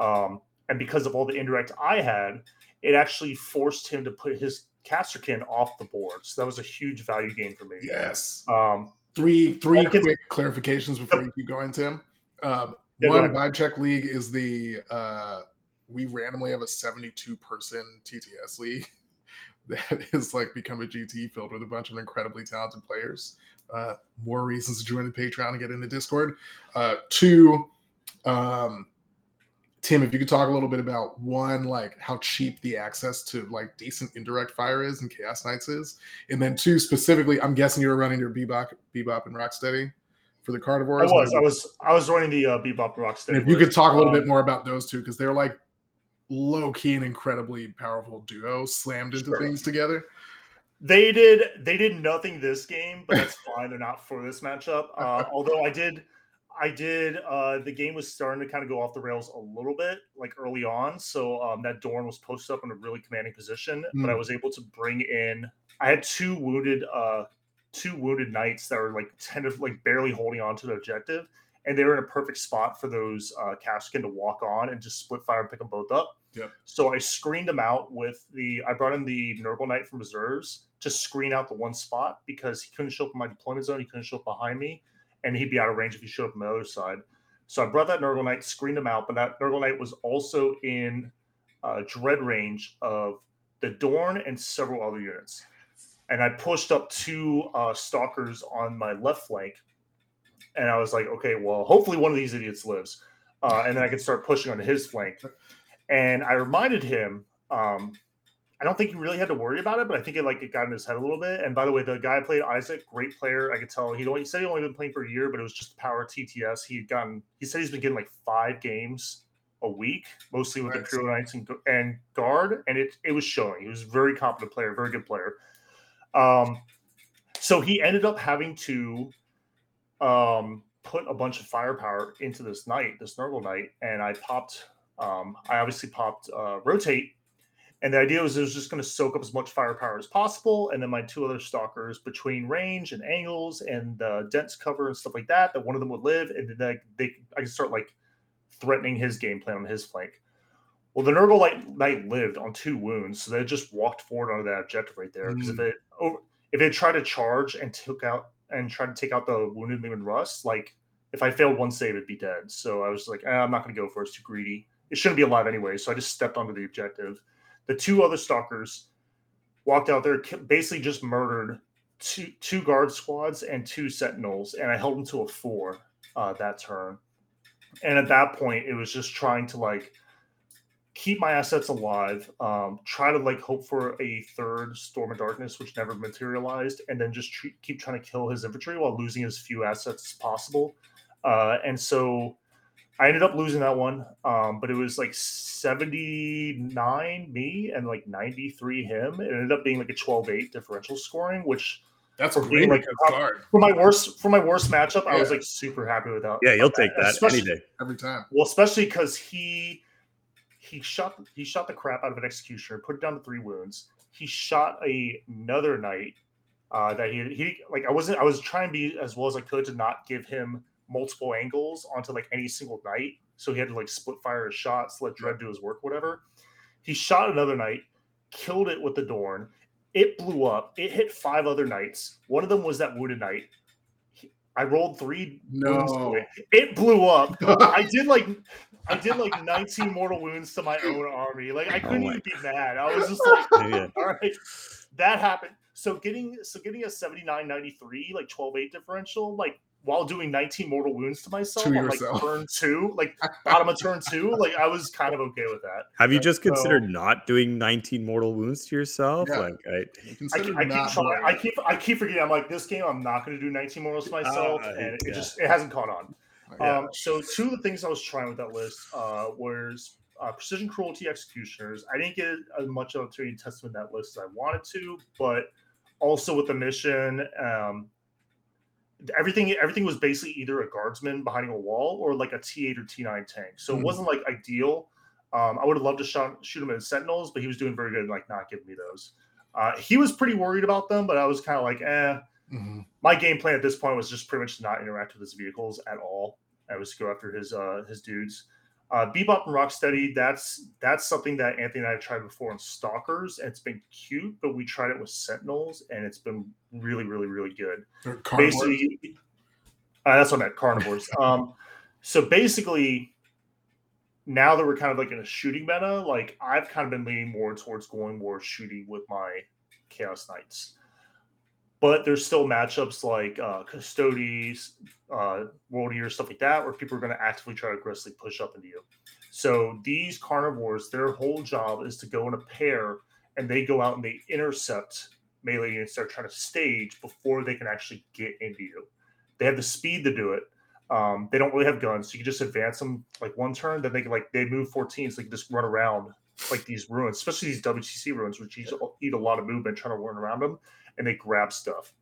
Um, and because of all the indirect I had, it actually forced him to put his Kasrkin off the board. So that was a huge value gain for me. Yes. Um, Three three quick clarifications before you keep going, Tim. Um, Yeah, one vibe check league is the uh, we randomly have a 72 person TTS league that is like become a GT filled with a bunch of incredibly talented players. Uh, more reasons to join the Patreon and get into Discord. Uh, two, um, Tim, if you could talk a little bit about one, like how cheap the access to like decent indirect fire is and Chaos Knights is, and then two, specifically, I'm guessing you were running your Bebop, Bebop and Rocksteady for the carnivores. I was, I was, I was running the uh, Bebop Rocksteady. And if you could talk a little Um, bit more about those two, because they're like low key and incredibly powerful duo slammed into Sure. things together. They did they did nothing this game, but that's fine. They're not for this matchup. Uh, although I did I did uh the game was starting to kind of go off the rails a little bit like early on. So um that Dorn was posted up in a really commanding position, but I Mm. was able to bring in I had two wounded uh two wounded knights that were like kind of like barely holding on to the objective. And they were in a perfect spot for those uh Kasrkin to walk on and just split fire and pick them both up. Yep. So I screened him out with the. I brought in the Nurgle Knight from reserves to screen out the one spot because he couldn't show up in my deployment zone. He couldn't show up behind me, and he'd be out of range if he showed up on the other side. So I brought that Nurgle Knight, screened him out, but that Nurgle Knight was also in uh, dread range of the Dorn and several other units. And I pushed up two uh, stalkers on my left flank, and I was like, okay, well, hopefully one of these idiots lives, uh, and then I could start pushing on his flank. And I reminded him, um, I don't think he really had to worry about it, but I think it like it got in his head a little bit. And by the way, the guy played Isaac, great player. I could tell he only he said he only been playing for a year, but it was just the power of TTS. He had gotten he said he's been getting like five games a week, mostly with the Imperial Knights and, and Guard, and it it was showing. He was a very competent player, very good player. Um, so he ended up having to um put a bunch of firepower into this knight, this Nurgle knight, and I popped. Um, I obviously popped uh, rotate, and the idea was it was just going to soak up as much firepower as possible, and then my two other stalkers between range and angles and uh, dense cover and stuff like that. That one of them would live, and then they, they I could start like threatening his game plan on his flank. Well, the Nurgle Knight, Knight lived on two wounds, so they just walked forward onto that objective right there. Because if it over, if it tried to charge and took out and tried to take out the wounded Leman Russ, like if I failed one save, it'd be dead. So I was like, eh, I'm not going to go for it. It's too greedy. It shouldn't be alive anyway. So I just stepped onto the objective. The two other stalkers walked out there, basically just murdered two two guard squads and two sentinels, and I held them to a four uh, that turn. And at that point, it was just trying to like keep my assets alive, um, try to like hope for a third storm of darkness, which never materialized, and then just keep trying to kill his infantry while losing as few assets as possible. Uh, and so I ended up losing that one, um, but it was like 79 me and like 93 him. It ended up being like a 12 8 differential scoring, which That's For a being great like like, card for my worst for my worst matchup, I was like super happy with that. Yeah, you'll about take that Especially- any day. every time. well, especially because he he shot he shot the crap out of an executioner, put it down to three wounds. He shot a, another knight uh, that he he like. I wasn't. I was trying to be as well as I could to not give him multiple angles onto like any single knight. So he had to like split fire his shots, let Dread do his work, whatever. He shot another knight, killed it with the Dorn, It blew up. It hit five other knights. One of them was that wounded knight. I rolled three. wounds to No. it. It blew up. I did like I did like 19 mortal wounds to my own army. Like I couldn't my even be mad. I was just like, Yeah. all right, that happened. So getting so getting a 79.93 like 12-8 differential, like while doing 19 mortal wounds to myself To on like turn two, like bottom of turn two, like I was kind of okay with that. Have you just So- considered not doing 19 mortal wounds to yourself? Yeah. Like, I, I, I keep not trying. I keep I keep forgetting. I'm like this game. I'm not going to do 19 mortals to myself, Ah, and it just it hasn't caught on. Yeah. Um, so two of the things I was trying with that list uh, was uh, precision cruelty executioners. I didn't get as much opportunity to test with that list as I wanted to, but also with the mission, um, everything everything was basically either a guardsman behind a wall or like a T8 or T9 tank. So Mhm. it wasn't like ideal. Um, I would have loved to shot, shoot him at Sentinels, but he was doing very good, like not giving me those. Uh, he was pretty worried about them, but I was kind of like, eh, Mhm. my game plan at this point was just pretty much to not interact with his vehicles at all. I was to go after his uh, his dudes. Uh, Bebop and Rocksteady, that's that's something that Anthony and I have tried before in Stalkers, and it's been cute, but we tried it with Sentinels, and it's been really, really, really good. Basically, uh, that's what I meant, carnivores. um, so basically, now that we're kind of like in a shooting meta, like I've kind of been leaning more towards going more shooting with my Chaos Knights. But there's still matchups like uh, Custodes, uh, World Eater, stuff like that, where people are going to actively try to aggressively push up into you. So these carnivores, their whole job is to go in a pair and they go out and they intercept melee units that are trying to stage before they can actually get into you. They have the speed to do it. Um, they don't really have guns, so you can just advance them like one turn. Then they can like they move 14, so they can just run around like these ruins, especially these WTC ruins, which eat, eat a lot of movement trying to run around them, and they grab stuff.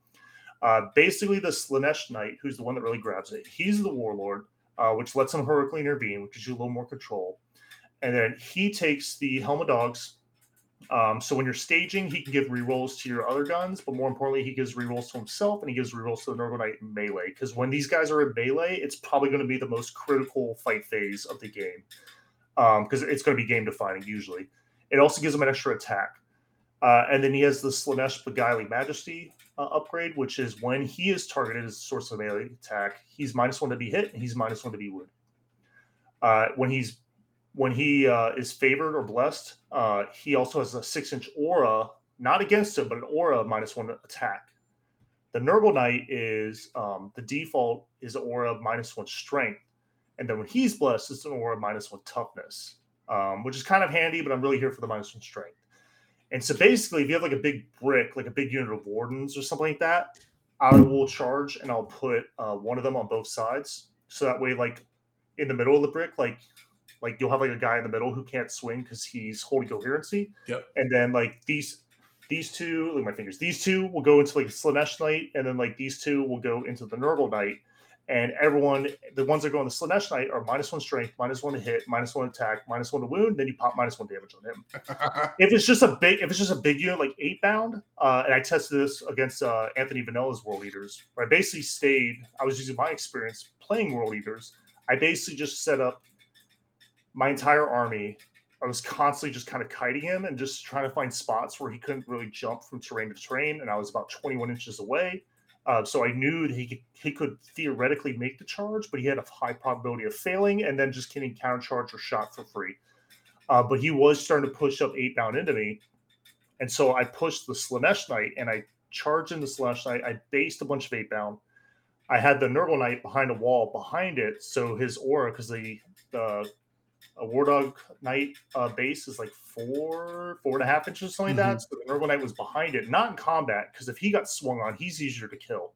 Uh, basically, the Slaanesh Knight, who's the one that really grabs it, he's the warlord, uh, which lets him heroically intervene, which gives you a little more control. And then he takes the Helm of Dogs. Um, so when you're staging, he can give rerolls to your other guns, but more importantly, he gives rerolls to himself and he gives rerolls to the Nurgle Knight in melee. Because when these guys are in melee, it's probably going to be the most critical fight phase of the game. Because it's going to be game defining usually. It also gives him an extra attack. Uh, and then he has the Slaanesh Beguiling Majesty uh, upgrade, which is when he is targeted as a source of melee attack, he's minus one to be hit and he's minus one to be wounded. Uh, when he's when he uh, is favored or blessed, uh, he also has a six inch aura, not against him, but an aura minus one attack. The Nurgle Knight is um, the default is aura minus one strength, and then when he's blessed, it's an aura minus one toughness, um, which is kind of handy. But I'm really here for the minus one strength. And so basically, if you have like a big brick, like a big unit of wardens or something like that, I will charge and I'll put uh, one of them on both sides. So that way, like in the middle of the brick, like like you'll have like a guy in the middle who can't swing because he's holding coherency. Yep. And then like these these two, look at my fingers, these two will go into like Slaanesh Knight, and then like these two will go into the Nurgle Knight. And everyone, the ones that go on the Slaanesh Knight are minus one strength, minus one to hit, minus one attack, minus one to wound. Then you pop minus one damage on him. If it's just a big if it's just a big unit like Eightbound uh and i tested this against uh anthony vanilla's World Eaters where i basically stayed i was using my experience playing World Eaters i basically just set up my entire army. I was constantly just kind of kiting him and just trying to find spots where he couldn't really jump from terrain to terrain and i was about 21 inches away uh, so I knew that he could he could theoretically make the charge, but he had a high probability of failing and then just getting counter charge or shot for free. Uh, but he was starting to push up Eightbound into me. And so I pushed the Slaanesh Knight and I charged in the Slaanesh Knight. I based a bunch of Eightbound. I had the Nurgle Knight behind a wall behind it. So his aura, because the, the a War Dog Knight uh, base is like four, four and a half inches, or something like that. So the Nurgle Knight was behind it, not in combat, because if he got swung on, he's easier to kill.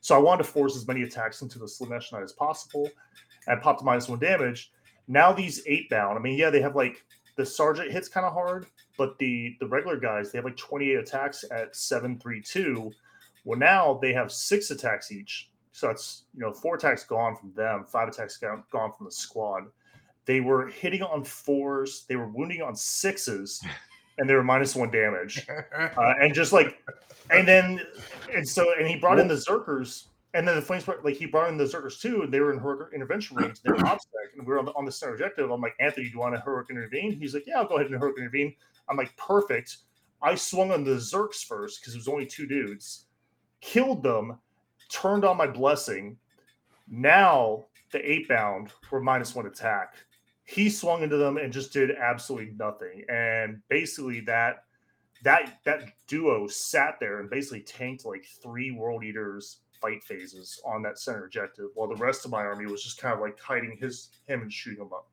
So I wanted to force as many attacks into the Slaanesh Knight as possible. And popped minus one damage. Now these Eightbound, I mean, yeah, they have like the sergeant hits kind of hard, but the the regular guys they have like 28 attacks at 732. Well, now they have six attacks each. So that's you know, four attacks gone from them, five attacks gone from the squad. They were hitting on fours, they were wounding on sixes, and they were minus one damage. Uh, and just like and then and so and he brought in the Zerkers and then the Flames, like he brought in the Zerkers too, and they were in heroic intervention range. They were obstacle, and we were on the, on the center objective. I'm like, Anthony, do you want to heroic intervene? He's like, Yeah, I'll go ahead and heroic intervene. I'm like, perfect. I swung on the Zerks first because it was only two dudes, killed them, turned on my blessing. Now the Eightbound were minus one attack. He swung into them and just did absolutely nothing. And basically that that that duo sat there and basically tanked like three world eaters fight phases on that center objective, while the rest of my army was just kind of like hiding his him and shooting him up.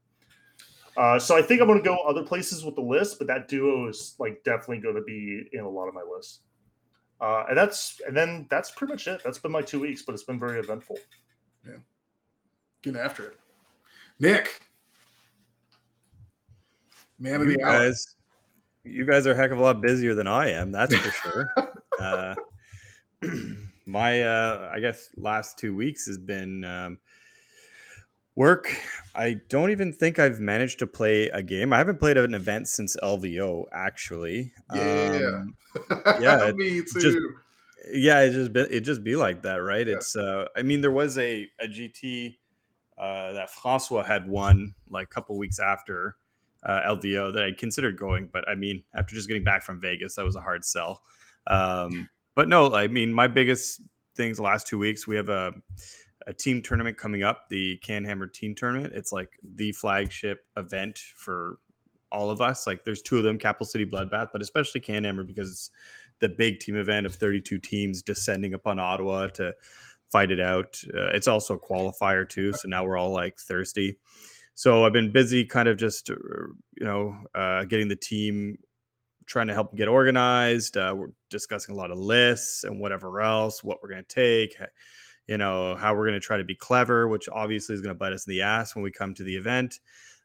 Uh, so I think I'm going to go other places with the list, but that duo is like definitely going to be in a lot of my lists. Uh, and that's and then that's pretty much it. That's been my two weeks, but it's been very eventful. Yeah, getting after it. Nick, man you the hour. guys, you guys are a heck of a lot busier than I am. That's for sure. uh, my, uh, I guess, last two weeks has been um, work. I don't even think I've managed to play a game. I haven't played an event since LVO, actually. Yeah. Um, yeah, me too. just- yeah it just be, it just be like that right Yeah. it's uh i mean there was a a gt uh that francois had won like a couple weeks after uh lvo that i considered going but i mean after just getting back from vegas that was a hard sell um but no i mean my biggest things the last two weeks we have a a team tournament coming up the Canhammer team tournament it's like the flagship event for all of us like there's two of them capital city bloodbath but especially Canhammer because it's the big team event of 32 teams descending upon Ottawa to fight it out. Uh, it's also a qualifier too, so now we're all like thirsty. So I've been busy, kind of just uh, you know uh, getting the team, trying to help get organized. Uh, we're discussing a lot of lists and whatever else, what we're going to take, you know, how we're going to try to be clever, which obviously is going to bite us in the ass when we come to the event.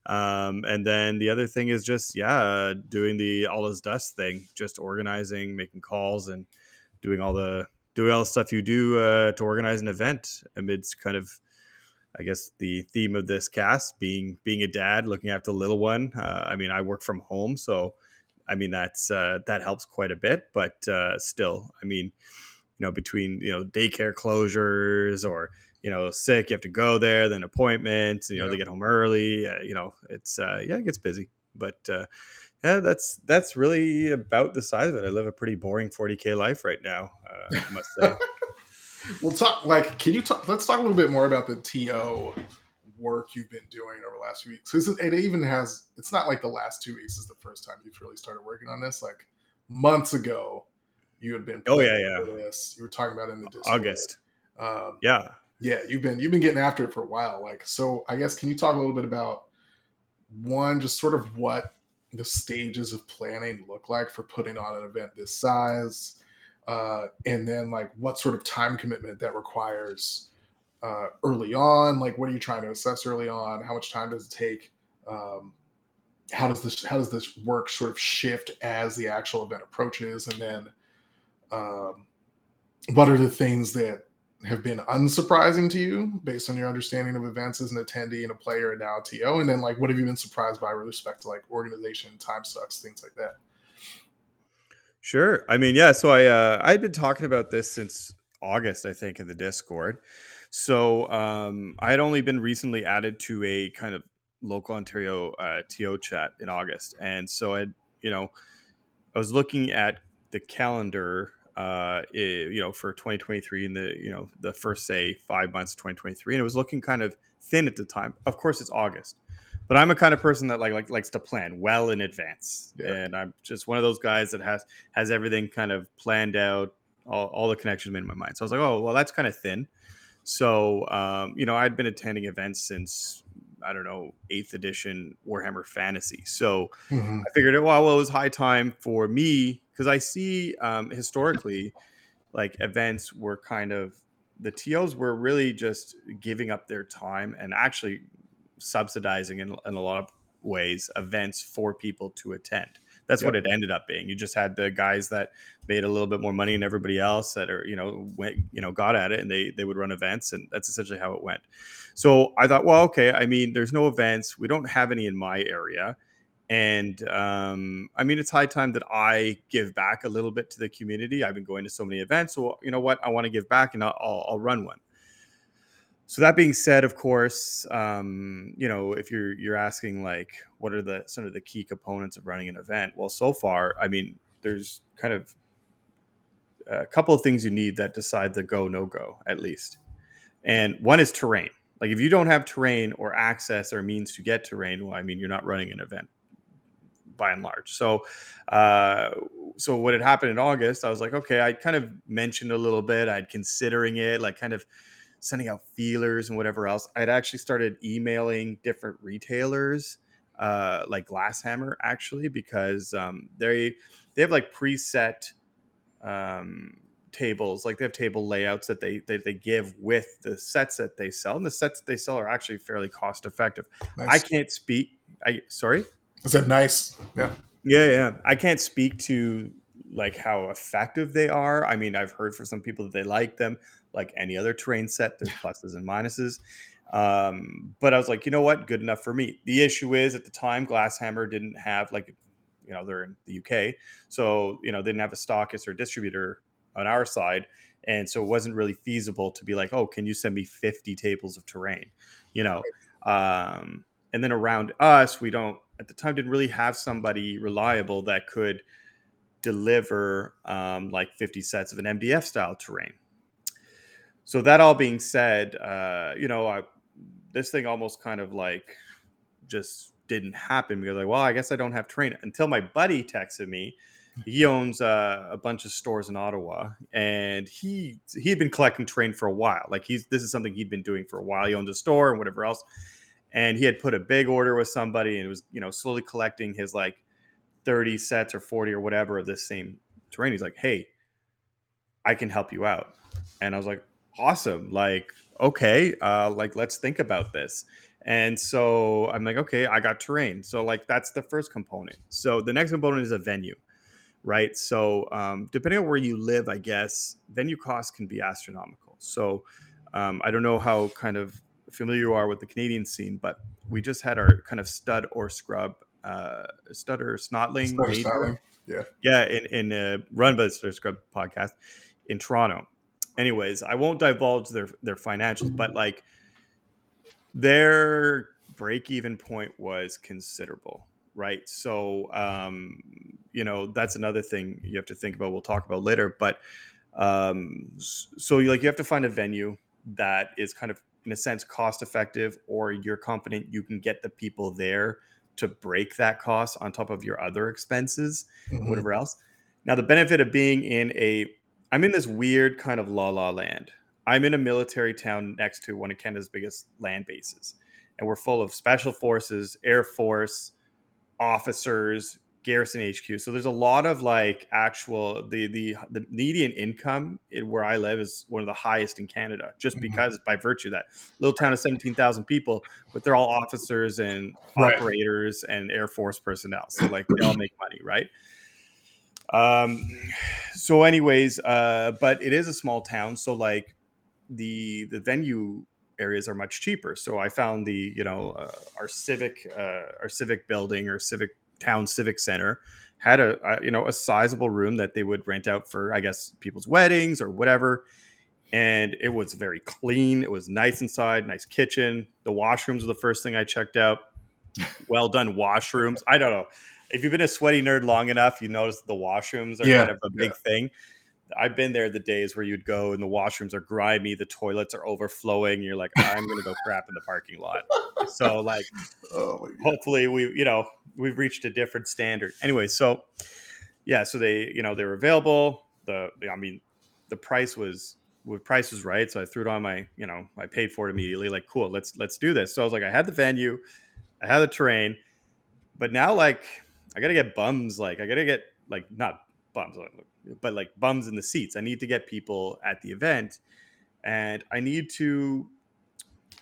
Um, and then the other thing is just yeah, doing the all is dust thing, just organizing, making calls, and doing all the doing all the stuff you do uh, to organize an event amidst kind of I guess the theme of this cast being being a dad, looking after the little one. Uh, I mean, I work from home, so I mean that's uh, that helps quite a bit. But uh, still, I mean, you know, between you know daycare closures or you know sick, you have to go there, then appointments. You know, Yeah. they get home early. Uh, you know, it's uh, yeah, it gets busy. But uh, yeah, that's that's really about the size of it. I live a pretty boring 40k life right now. Uh, I must say. We'll talk. Like, can you talk? Let's talk a little bit more about the TO work you've been doing over the last few weeks. 'Cause It it even has. It's not like the last two weeks is the first time you've really started working on this. Like months ago, you had been. Oh, yeah, yeah. This you were talking about in the Discord. August. Um, Yeah. yeah, you've been you've been getting after it for a while. Like, so I guess can you talk a little bit about one, just sort of what the stages of planning look like for putting on an event this size, uh, and then like what sort of time commitment that requires uh, early on. Like, what are you trying to assess early on? How much time does it take? Um, how does this how does this work sort of shift as the actual event approaches, and then um, what are the things that have been unsurprising to you based on your understanding of events as an attendee and a player and now a TO? And then like what have you been surprised by with respect to like organization, time sucks, things like that? Sure. I mean, yeah. So I uh, I'd been talking about this since August, I think, in the Discord. So um, I had only been recently added to a kind of local Ontario uh, TO chat in August, and so I, you know, I was looking at the calendar, uh, you know, for 2023 in the you know the first say five months of 2023, and it was looking kind of thin at the time. Of course, it's August, but I'm a kind of person that like, like likes to plan well in advance, Yeah. and I'm just one of those guys that has has everything kind of planned out, all, all the connections made in my mind. So I was like, oh well, that's kind of thin. So um, you know, I'd been attending events since I don't know eighth edition Warhammer Fantasy. So I figured, well, well, it was high time for me because I see um, historically, like events were kind of the TOs were really just giving up their time and actually subsidizing in, in a lot of ways events for people to attend. That's what it ended up being. You just had the guys that made a little bit more money than everybody else that are, you know, went, you know, got at it and they they would run events and that's essentially how it went. So I thought, well, okay. I mean, there's no events. We don't have any in my area. And um, I mean, it's high time that I give back a little bit to the community. I've been going to so many events. So, you know what? I want to give back and I'll, I'll run one. So that being said, of course, um, you know, if you're you're asking like what are the some of the key components of running an event? Well, so far, I mean, there's kind of a couple of things you need that decide the go no go at least, and one is terrain. Like if you don't have terrain or access or means to get terrain, well, I mean, you're not running an event by and large. So, uh, so what had happened in August, I was like, okay, I kind of mentioned a little bit. I'd considering it, like kind of sending out feelers and whatever else. I'd actually started emailing different retailers, uh, like Glasshammer, actually, because um, they they have like preset um, tables like they have table layouts that they, they they give with the sets that they sell and the sets they sell are actually fairly cost effective nice. i can't speak i sorry is that nice yeah yeah yeah i can't speak to like how effective they are i mean i've heard from some people that they like them like any other terrain set there's pluses and minuses. Um but i was like you know what? Good enough for me. The issue is at the time glasshammer didn't have like you know they're in the uk so you know they didn't have a stockist or distributor on our side and so it wasn't really feasible to be like oh can you send me 50 tables of terrain? You know um, and then around us we don't at the time didn't really have somebody reliable that could deliver um, like 50 sets of an mdf style terrain so that all being said uh, you know I, this thing almost kind of like just didn't happen because like well i guess i don't have terrain until my buddy texted me he owns uh, a bunch of stores in Ottawa, and he he had been collecting train for a while. Like he's this is something he'd been doing for a while. He owns a store and whatever else, and he had put a big order with somebody, and was you know slowly collecting his like thirty sets or forty or whatever of this same terrain. He's like, "Hey, I can help you out," and I was like, "Awesome! Like, okay, uh, like let's think about this." And so I'm like, okay, I got terrain. So like that's the first component. So the next component is a venue right? So um, depending on where you live, I guess venue costs can be astronomical. So um, I don't know how kind of familiar you are with the Canadian scene, but we just had our kind of stud or scrub, uh, stud or snotling, yeah, yeah, in in uh, run by the Stud Scrub podcast in Toronto. Anyways, I won't divulge their their financials, but like their break even point was considerable right? So, um, you know, that's another thing you have to think about. We'll talk about later. But um, so, you like, you have to find a venue that is kind of, in a sense, cost effective, or you're confident you can get the people there to break that cost on top of your other expenses, mm-hmm. whatever else. Now, the benefit of being in a, I'm in this weird kind of la la land. I'm in a military town next to one of Canada's biggest land bases, and we're full of special forces, Air Force, officers, Garrison HQ. So there's a lot of like actual the the the median income in where I live is one of the highest in Canada, just mm-hmm. because by virtue that little town of seventeen thousand people, but they're all officers and right. operators and Air Force personnel. So like they all make money, right? Um. So, anyways, uh, but it is a small town, so like the the venue areas are much cheaper. So I found the you know uh, our civic uh, our civic building or civic town civic center had a, a, you know a sizable room that they would rent out for I guess people's weddings or whatever. And it was very clean. It was nice inside, nice kitchen. The washrooms were the first thing I checked out. well done washrooms. I don't know if you've been a sweaty nerd long enough, you notice the washrooms are yeah, kind of a big yeah. thing. I've been there the days where you'd go and the washrooms are grimy, the toilets are overflowing. you're like, I'm gonna go crap in the parking lot. So like, oh hopefully we, you know, we've reached a different standard. Anyway, so yeah, so they, you know, they were available. The, I mean, the price was, the price was right. So I threw it on my, you know, I paid for it immediately. Like, cool, let's let's do this. So I was like, I had the venue, I had the terrain, but now like I gotta get bums. Like I gotta get like not bums but like bums in the seats. I need to get people at the event, and I need to.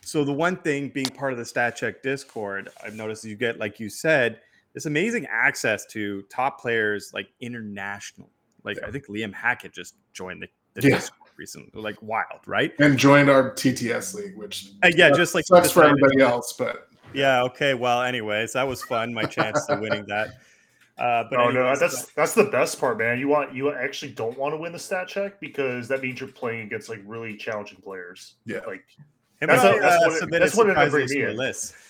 So the one thing being part of the Stat Check Discord, I've noticed you get, like you said, this amazing access to top players like international. Like yeah. I think Liam Hackett just joined the, the yeah. Discord recently, like wild, right? And joined our TTS league, which uh, yeah, just like sucks for everybody else, but yeah, okay. Well, anyways, that was fun. My chance to winning that. Uh, but oh anyways, no, that's that's the best part, man. You want you actually don't want to win the stat check because that means you're playing against like really challenging players. Yeah, like It That's might, what- that's uh, what it- submit that's a what ended up surprise bringing me to in. the list.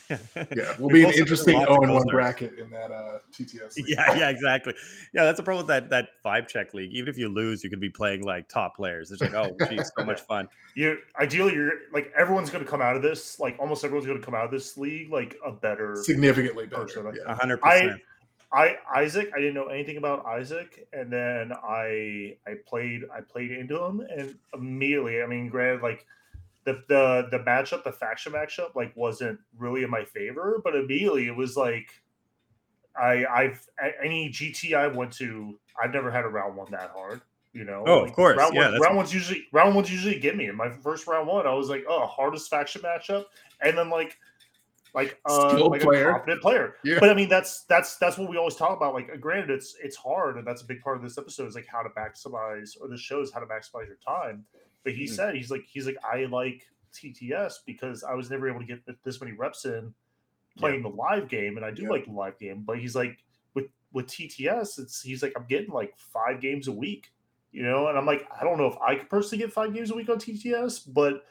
Yeah, will be an interesting lots 0 and 1 listeners. bracket in that uh, TTS. league. Yeah, yeah, exactly. Yeah, that's a problem with that that Vibe Check league. Even if you lose, you could be playing like top players. It's like, oh, geez, so much fun. You ideally, you're like everyone's going to come out of this. Like almost everyone's going to come out of this league like a better Significantly better. person. Like, yeah. Hundred I, percent. I Isaac. I didn't know anything about Isaac, and then I I played I played into him, and immediately, I mean, granted, like the the the matchup, the faction matchup, like wasn't really in my favor, but immediately it was like I I've any GT I went to, I've never had a round one that hard. You know, Oh, of course, Round, yeah, one, that's- round ones usually round ones usually get me. In my first round one, I was like, oh, hardest faction matchup, and then like like uh Skilled like player. a confident player. Yeah. But I mean, that's that's that's what we always talk about. Like, granted, it's it's hard, and that's a big part of this episode is like how to maximize, or this shows how to maximize your time. But he Mhm. said he's like he's like I like TTS because I was never able to get this many reps in playing the live game, and I do Yeah. like the live game. But he's like with with TTS, it's he's like I'm getting like five games a week, you know, and I'm like I don't know if I could personally get five games a week on TTS, but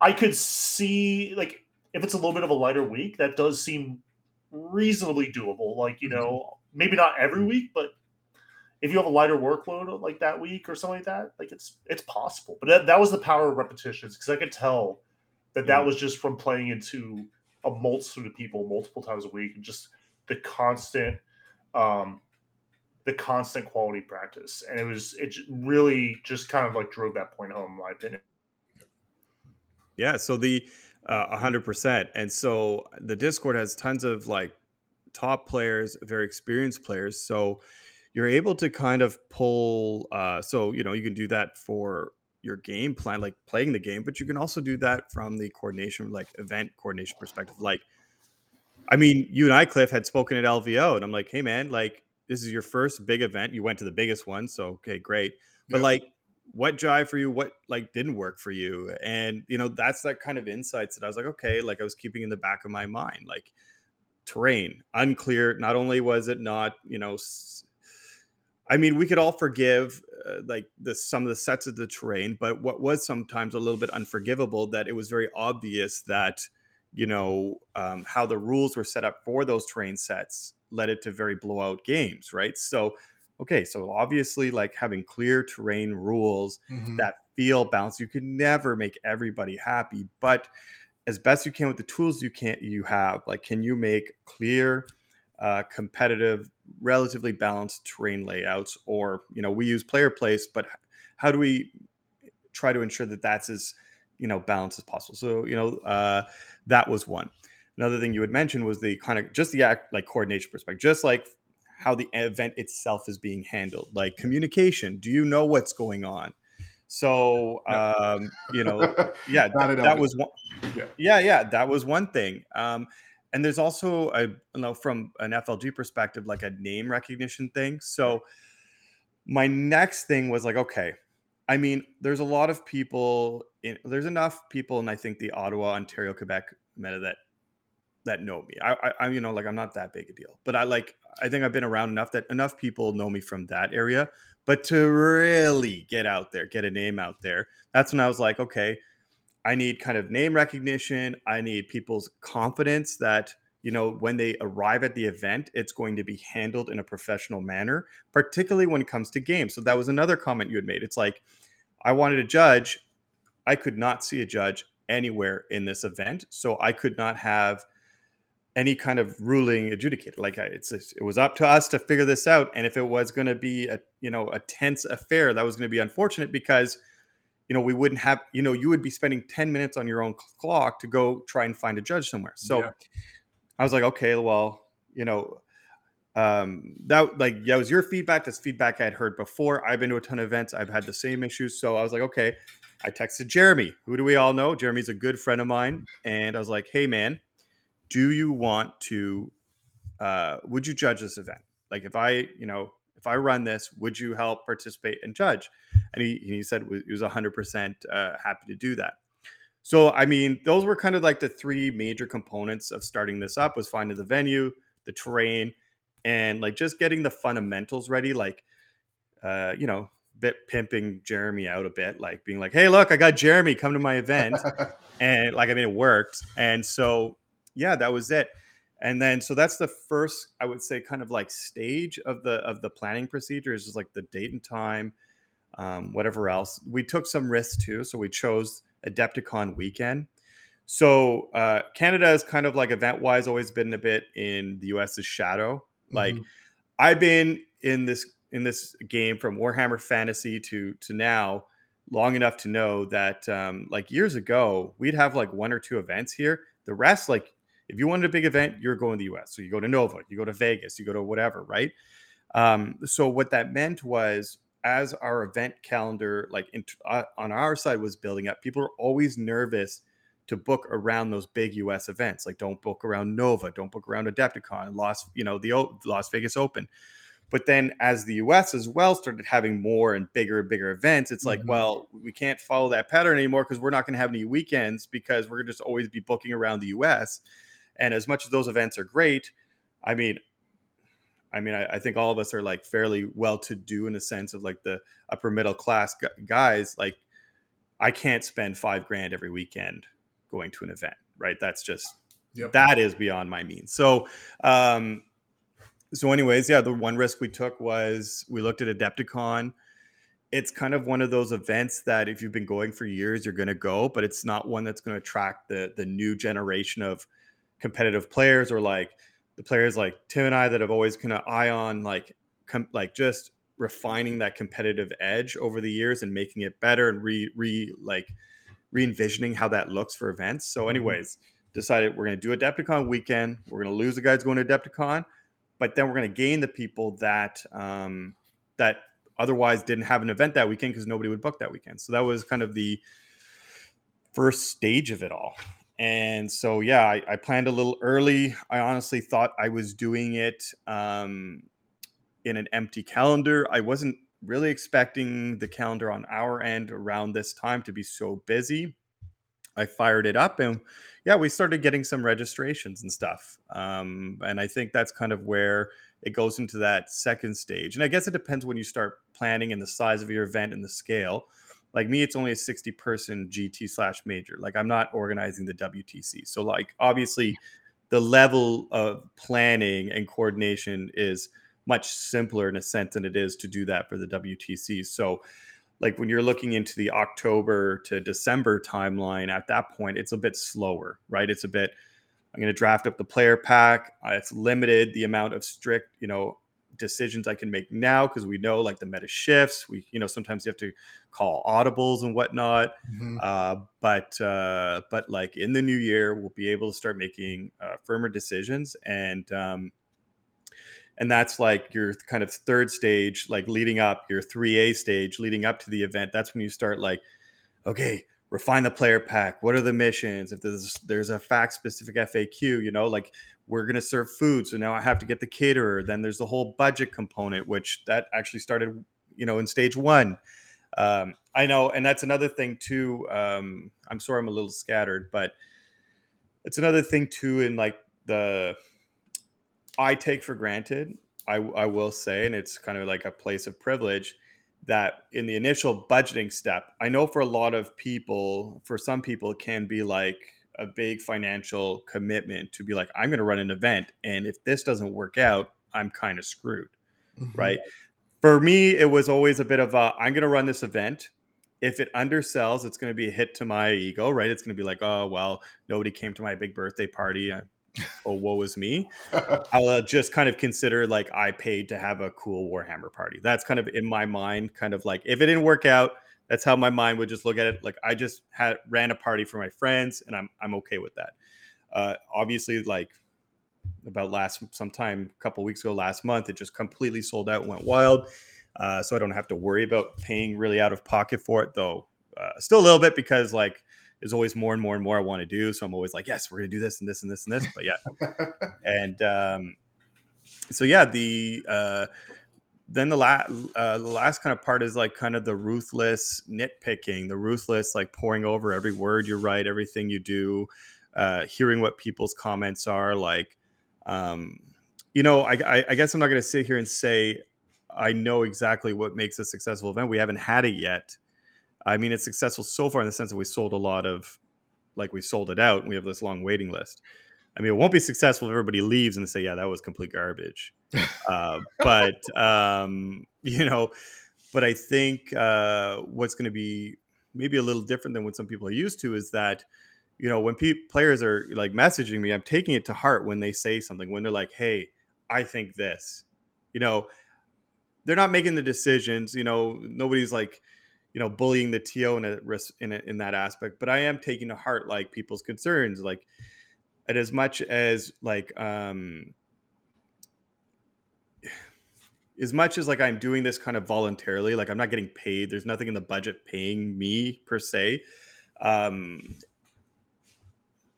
I could see like if it's a little bit of a lighter week, that does seem reasonably doable. Like, you know, maybe not every week, but if you have a lighter workload like that week or something like that, like it's it's possible. But that, that was the power of repetitions because I could tell that that Mm. was just from playing into a multitude of people multiple times a week and just the constant um the constant quality practice and it was it really just kind of like drove that point home in my opinion Yeah, so the uh, a hundred percent, and so the Discord has tons of like top players, very experienced players. So you're able to kind of pull. Uh, so you know you can do that for your game plan, like playing the game, but you can also do that from the coordination, like event coordination perspective. Like, I mean, you and I, Cliff, had spoken at LVO, and I'm like, hey man, like this is your first big event. You went to the biggest one, so okay, great. But Yeah. like what jive for you what like didn't work for you and you know that's that kind of insights that i was like okay like i was keeping in the back of my mind like terrain unclear not only was it not you know s- i mean we could all forgive uh, like the some of the sets of the terrain but what was sometimes a little bit unforgivable that it was very obvious that you know um, how the rules were set up for those terrain sets led it to very blowout games right so okay so obviously like having clear terrain rules Mhm. that feel balanced you can never make everybody happy but as best you can with the tools you can't you have like can you make clear uh, competitive relatively balanced terrain layouts or you know we use player place but how do we try to ensure that that's as you know balanced as possible? So you know uh, that was one. Another thing you had mentioned was the kind of just the act like coordination perspective just like how the event itself is being handled like communication. Do you know what's going on? So um you know yeah Not th- at that was one Yeah. yeah yeah that was one thing. Um and there's also a you know from an flg perspective like a name recognition thing. So my next thing was like okay i mean there's a lot of people in there's enough people and i think the ottawa ontario quebec meta that that know me. I, I i'm you know like i'm not that big a deal but i like i think i've been around enough that enough people know me from that area. But to really get out there get a name out there that's when i was like okay i need kind of name recognition. I need people's confidence that you know when they arrive at the event it's going to be handled in a professional manner particularly when it comes to games. So that was another comment you had made. It's like i wanted a judge. I could not see a judge anywhere in this event so i could not have any kind of ruling adjudicated. Like it's it was up to us to figure this out and if it was going to be a you know a tense affair that was going to be unfortunate because you know we wouldn't have you know you would be spending 10 minutes on your own clock to go try and find a judge somewhere. So Yeah. i was like okay well you know um that like that was your feedback that's feedback i had heard before. I've been to a ton of events i've had the same issues. So i was like okay. I texted jeremy. Who do we all know? Jeremy's a good friend of mine and i was like hey man do you want to uh would you judge this event? Like if i you know if i run this would you help participate and judge? And he, he said he was 100% uh, happy to do that. So i mean those were kind of like the three major components of starting this up was finding the venue the terrain and like just getting the fundamentals ready like uh you know bit pimping Jeremy out a bit, like being like, "Hey, look, I got Jeremy come to my event," and like I mean, it worked, and so yeah, that was it. And then so that's the first, I would say, kind of like stage of the of the planning procedure is just like the date and time, um, whatever else. We took some risks too, so we chose Adepticon weekend. So uh, Canada is kind of like event wise always been a bit in the US's shadow. Like Mhm. I've been in this in this game from Warhammer Fantasy to to now long enough to know that um, like years ago we'd have like one or two events here. The rest, like if you wanted a big event, you're going to the US. So you go to Nova, you go to Vegas, you go to whatever, right? Um, so what that meant was as our event calendar, like in, uh, on our side, was building up, people were always nervous to book around those big US events. Like don't book around Nova, don't book around Adepticon, Las, you know, the O- Las Vegas Open. But then as the US as well started having more and bigger and bigger events, it's like, Mhm. well, we can't follow that pattern anymore because we're not going to have any weekends because we're just always be booking around the US. And as much as those events are great, I mean, I mean, I, I think all of us are like fairly well to do in the sense of like the upper middle class guys. Like, I can't spend five grand every weekend going to an event, right? That's just Yep. that is beyond my means. So, um, so anyways, yeah, the one risk we took was we looked at Adepticon. It's kind of one of those events that if you've been going for years, you're going to go, but it's not one that's going to attract the the new generation of competitive players or like the players like Tim and I that have always kind of eye on like com- like just refining that competitive edge over the years and making it better and re re like re envisioning how that looks for events. So, Mhm. anyways, decided we're going to do Adepticon weekend. We're going to lose the guys going to Adepticon, but then we're going to gain the people that um, that otherwise didn't have an event that weekend because nobody would book that weekend. So that was kind of the first stage of it all. And so, yeah, I, I planned a little early. I honestly thought I was doing it um, in an empty calendar. I wasn't really expecting the calendar on our end around this time to be so busy. I fired it up and yeah, we started getting some registrations and stuff. Um, and I think that's kind of where it goes into that second stage. And I guess it depends when you start planning and the size of your event and the scale. Like me, it's only a 60 person GT slash major. Like I'm not organizing the WTC. So, like, obviously, the level of planning and coordination is much simpler in a sense than it is to do that for the WTC. So, like when you're looking into the October to December timeline, at that point, it's a bit slower, right? It's a bit, I'm going to draft up the player pack. Uh, it's limited the amount of strict, you know, decisions I can make now because we know like the meta shifts. We, you know, sometimes you have to call audibles and whatnot. Mhm. Uh, but uh, but like in the new year, we'll be able to start making uh, firmer decisions, and um, and that's like your kind of third stage, like leading up your three A stage, leading up to the event. That's when you start like, okay, refine the player pack. What are the missions? If there's there's a fact specific FAQ, you know, like we're gonna serve food, so now I have to get the caterer. Then there's the whole budget component, which that actually started, you know, in stage one. Um, I know, and that's another thing too. Um, I'm sorry, I'm a little scattered, but it's another thing too. In like the, I take for granted. I I will say, and it's kind of like a place of privilege that in the initial budgeting step, I know for a lot of people, for some people, it can be like a big financial commitment to be like, I'm going to run an event, and if this doesn't work out, I'm kind of screwed Mhm. right? For me, it was always a bit of a I'm going to run this event. If it undersells, it's going to be a hit to my ego, right? It's going to be like, oh, well, nobody came to my big birthday party. uh, Oh, woe is me. I'll uh, just kind of consider like I paid to have a cool Warhammer party. That's kind of in my mind, kind of like if it didn't work out, that's how my mind would just look at it. Like I just had ran a party for my friends, and I'm I'm okay with that. Uh, obviously, like about last sometime a couple weeks ago, last month, it just completely sold out, went wild. Uh, so I don't have to worry about paying really out of pocket for it, though. Uh, still a little bit because like there's always more and more and more I want to do. So I'm always like, yes, we're gonna do this and this and this and this. But yeah, and um, so yeah, the uh, then the last uh, the last kind of part is like kind of the ruthless nitpicking, the ruthless like pouring over every word you write, everything you do, uh, hearing what people's comments are like. Um, you know, I, I, I guess I'm not going to sit here and say I know exactly what makes a successful event. We haven't had it yet. I mean, it's successful so far in the sense that we sold a lot of, like we sold it out, and we have this long waiting list. I mean, it won't be successful if everybody leaves and they say, "Yeah, that was complete garbage." uh, but um, you know, but I think uh, what's going to be maybe a little different than what some people are used to is that you know when pe- players are like messaging me i'm taking it to heart when they say something when they're like hey i think this you know they're not making the decisions you know nobody's like you know bullying the to in a risk in, a, in that aspect but i am taking to heart like people's concerns like and as much as like um as much as like i'm doing this kind of voluntarily like i'm not getting paid there's nothing in the budget paying me per se um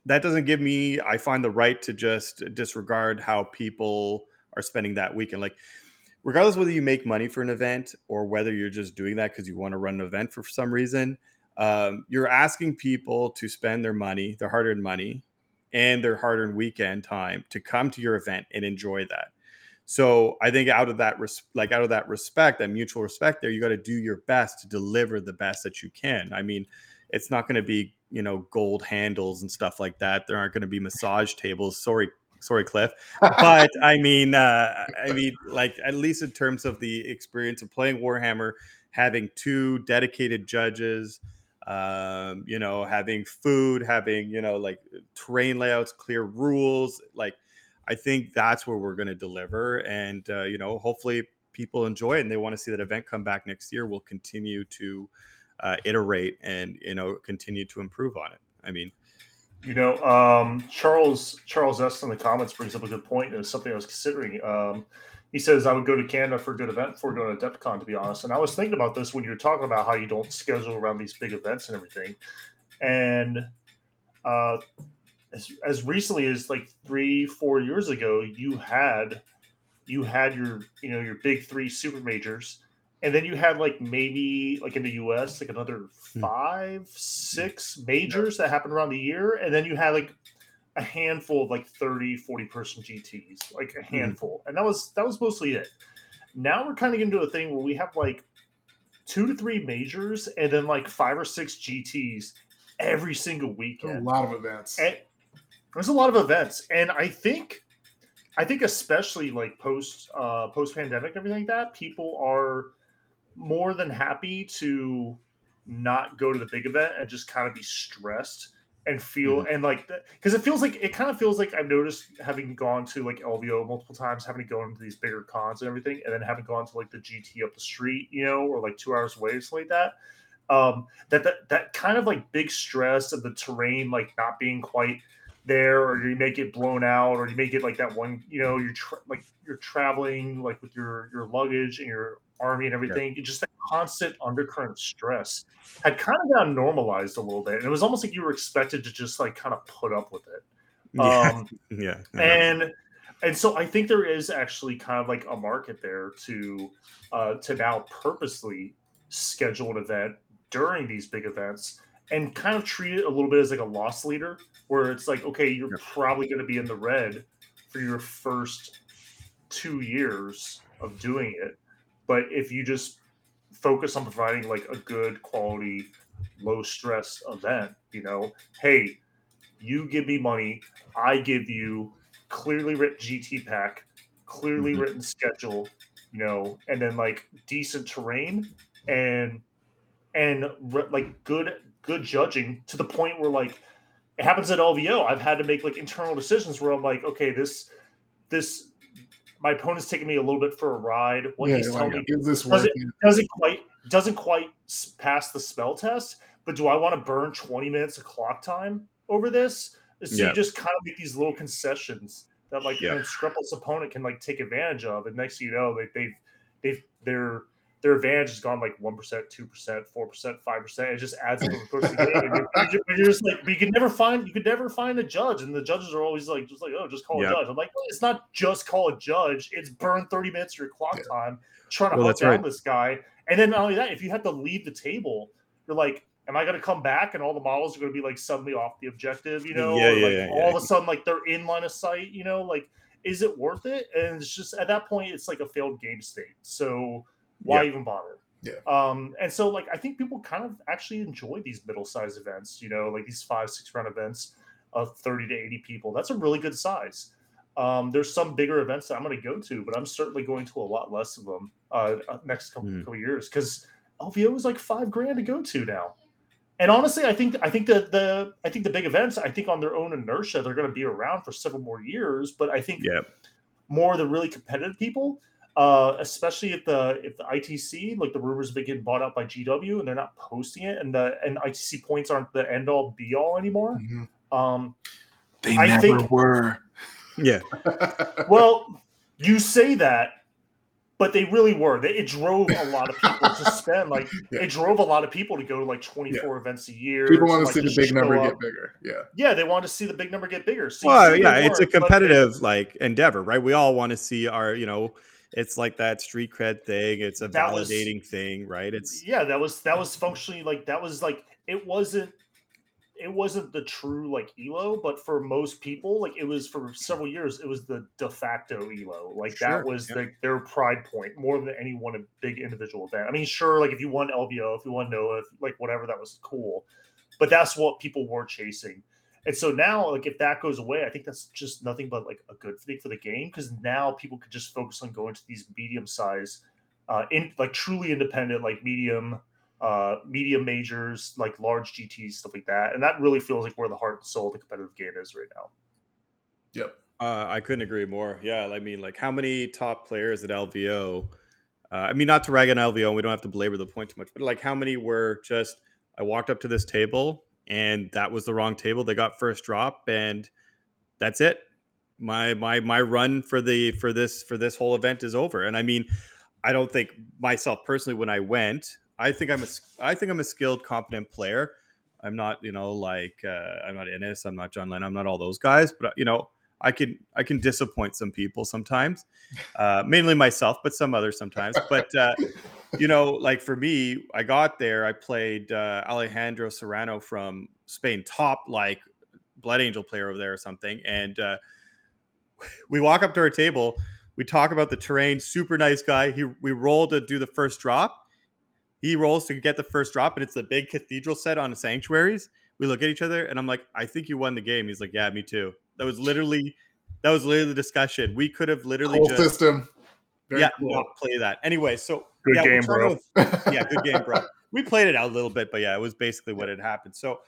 that doesn't give me i find the right to just disregard how people are spending that weekend like regardless whether you make money for an event or whether you're just doing that because you want to run an event for some reason um, you're asking people to spend their money their hard-earned money and their hard-earned weekend time to come to your event and enjoy that. So i think out of that res- like out of that respect that mutual respect there you got to do your best to deliver the best that you can. I mean it's not going to be you know gold handles and stuff like that. There aren't going to be massage tables. Sorry sorry cliff but i mean uh i mean like at least in terms of the experience of playing warhammer having two dedicated judges um you know having food having you know like terrain layouts clear rules like i think that's where we're going to deliver and uh, you know hopefully people enjoy it and they want to see that event come back next year we'll continue to uh, iterate and you know continue to improve on it. I mean, you know, um, Charles Charles S in the comments brings up a good point, and it's something I was considering. Um, he says I would go to Canada for a good event before going to DepCon, to be honest. And I was thinking about this when you were talking about how you don't schedule around these big events and everything. And uh, as, as recently as like three, four years ago, you had you had your you know your big three super majors and then you had like maybe like in the US like another hmm. five, six majors that happened around the year, and then you had like a handful of like 30, 40 person GTs, like a hmm. handful, and that was that was mostly it. Now we're kind of into a thing where we have like two to three majors and then like five or six GTs every single weekend. A lot of events. And there's a lot of events, and I think I think especially like post uh post pandemic everything like that, people are more than happy to not go to the big event and just kind of be stressed and feel mm-hmm. and like because it feels like it kind of feels like I've noticed having gone to like LVO multiple times, having to go into these bigger cons and everything, and then having gone to like the GT up the street, you know, or like two hours away, or something like that. Um, that that that kind of like big stress of the terrain like not being quite there, or you may get blown out, or you may get like that one, you know, you're tra- like you're traveling like with your your luggage and your army and everything, yeah. just that constant undercurrent stress had kind of gotten normalized a little bit. And it was almost like you were expected to just like kind of put up with it. Yeah. Um, yeah. And and so I think there is actually kind of like a market there to uh to now purposely schedule an event during these big events and kind of treat it a little bit as like a loss leader where it's like okay you're probably going to be in the red for your first two years of doing it but if you just focus on providing like a good quality, low stress event, you know, hey, you give me money, I give you clearly written GT pack, clearly mm-hmm. written schedule, you know, and then like decent terrain and and like good good judging to the point where like it happens at LVO. I've had to make like internal decisions where I'm like, okay, this this my opponent's taking me a little bit for a ride. What yeah, he's telling me this doesn't, doesn't quite doesn't quite pass the spell test. But do I want to burn 20 minutes of clock time over this? So yeah. you just kind of make these little concessions that like yeah. an unscrupulous opponent can like take advantage of, and next you know they, they've they've they're their advantage has gone like one percent, two percent, four percent, five percent. It just adds up over the course of the game. And you're, you're, just like, you could never find, you could never find a judge, and the judges are always like, just like, oh, just call yep. a judge. I'm like, well, it's not just call a judge; it's burn thirty minutes of your clock yeah. time trying to well, hunt down right. this guy. And then not only that, if you have to leave the table, you're like, am I going to come back and all the models are going to be like suddenly off the objective? You know, yeah, yeah, like yeah, all of a sudden like they're in line of sight. You know, like is it worth it? And it's just at that point, it's like a failed game state. So why Yeah. even bother? Yeah. Um, and so like I think people kind of actually enjoy these middle-sized events, you know, like these five, six round events of 30 to 80 people. That's a really good size. Um, there's some bigger events that I'm going to go to, but I'm certainly going to a lot less of them uh, uh, next couple, Mhm. couple years because LVO is like five grand to go to now. And honestly, I think I think that the I think the big events, I think on their own inertia, they're going to be around for several more years. But I think Yeah. more of the really competitive people, uh, especially if the if the ITC, like the rumors have been getting bought out by GW and they're not posting it, and the and ITC points aren't the end all be all anymore. Mhm. Um, They I never think- were. Yeah. well, you say that, but they really were. They, it drove a lot of people to spend like Yeah. it drove a lot of people to go to like 24 events a year. People want to like, see the big number up. get bigger. Yeah. Yeah, they want to see the big number get bigger. So you Well, see yeah, they it's a weren't, but- competitive like endeavor, right? We all want to see our, you know, it's like that street cred thing. It's a That was- validating thing, right? It's yeah that was that was functionally like that was like it wasn't it wasn't the true like elo but for most people like it was for several years it was the de facto elo like Sure, that was yeah. the, their pride point more than any one big individual event i mean sure like if you won lvo if you won nova if, like whatever that was cool but that's what people were chasing and so now like if that goes away i think that's just nothing but like a good thing for the game because now people could just focus on going to these medium size uh in like truly independent like medium uh medium majors like large gts stuff like that and that really feels like where the heart and soul of the competitive game is right now Yep. Uh, I couldn't agree more. Yeah, I mean, like how many top players at LVO? Uh, I mean, not to rag on LVO, and we don't have to belabor the point too much, but like how many were just I walked up to this table and that was the wrong table. They got first drop, and that's it. My my my run for the for this for this whole event is over. And I mean, I don't think myself personally when I went, I think I'm a I think I'm a skilled, competent player. I'm not, you know, like uh, I'm not Innes, I'm not John Lennon, I'm not all those guys, but you know, I can I can disappoint some people sometimes, uh, mainly myself, but some others sometimes. But uh, you know, like for me, I got there, I played uh, Alejandro Serrano from Spain, top like Blood Angel player over there or something, and uh, we walk up to our table, we talk about the terrain. Super nice guy. He we roll to do the first drop. He rolls to get the first drop, and it's the big cathedral set on the sanctuaries. We look at each other, and I'm like, I think you won the game. He's like, Yeah, me too. That was literally that was literally the discussion. We could have literally Whole just system. Very yeah cool. not play that anyway. So Good yeah, game, bro. to- yeah, good game, bro. We played it out a little bit, but yeah, it was basically what had happened. So,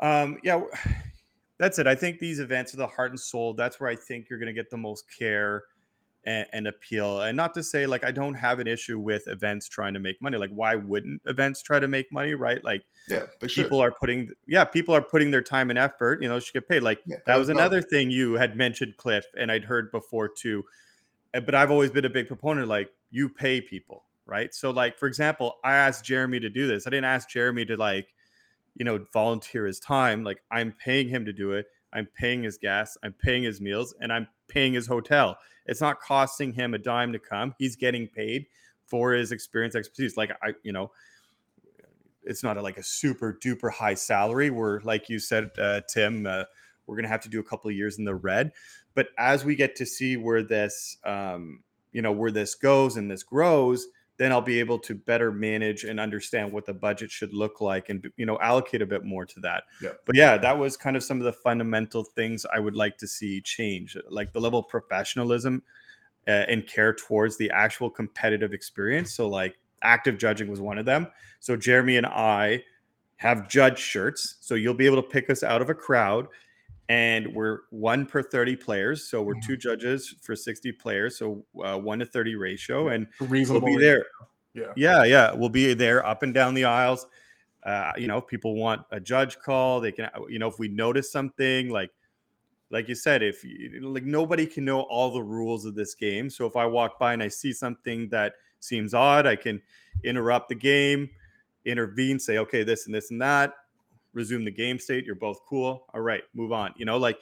um, yeah, that's it. I think these events are the heart and soul. That's where I think you're going to get the most care and, and appeal. And not to say like I don't have an issue with events trying to make money. Like, why wouldn't events try to make money, right? Like, yeah, they should. people are putting, yeah, people are putting their time and effort. You know, should get paid. Like Yeah, that was no, another thing you had mentioned, Cliff, and I'd heard before too. But I've always been a big proponent, like you pay people, right? So, like for example, I asked Jeremy to do this. I didn't ask Jeremy to like, you know, volunteer his time. Like I'm paying him to do it. I'm paying his gas. I'm paying his meals, and I'm paying his hotel. It's not costing him a dime to come. He's getting paid for his experience, expertise. Like I, you know, it's not a, like a super duper high salary. We're like you said, uh, Tim. Uh, we're gonna have to do a couple of years in the red, but as we get to see where this, um, you know, where this goes and this grows, then I'll be able to better manage and understand what the budget should look like, and you know, allocate a bit more to that. Yeah. But yeah, that was kind of some of the fundamental things I would like to see change, like the level of professionalism uh, and care towards the actual competitive experience. So like active judging was one of them. So Jeremy and I have judge shirts. So you'll be able to pick us out of a crowd. And we're one per 30 players. So we're Mhm. two judges for 60 players. So uh, one to 30 ratio. And we'll reasonable. be there. Yeah. Yeah, yeah. We'll be there up and down the aisles. Uh, you know, if people want a judge call, they can, you know, if we notice something like, like you said, if you, like nobody can know all the rules of this game. So if I walk by and I see something that seems odd, I can interrupt the game, intervene, say, okay, this and this and that, resume the game state. You're both cool. All right, move on. You know, like,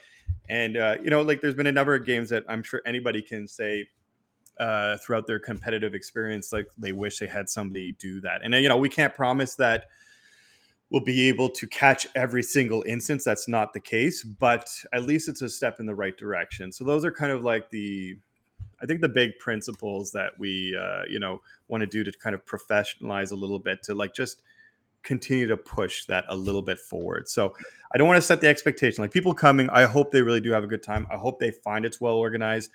and uh, you know, like there's been a number of games that I'm sure anybody can say uh, throughout their competitive experience, like they wish they had somebody do that. And uh, you know, we can't promise that we'll be able to catch every single instance. That's not the case, but at least it's a step in the right direction. So those are kind of like the, I think the big principles that we, uh, you know, want to do to kind of professionalize a little bit to like just continue to push that a little bit forward. So I don't want to set the expectation. Like people coming, I hope they really do have a good time. I hope they find it's well organized.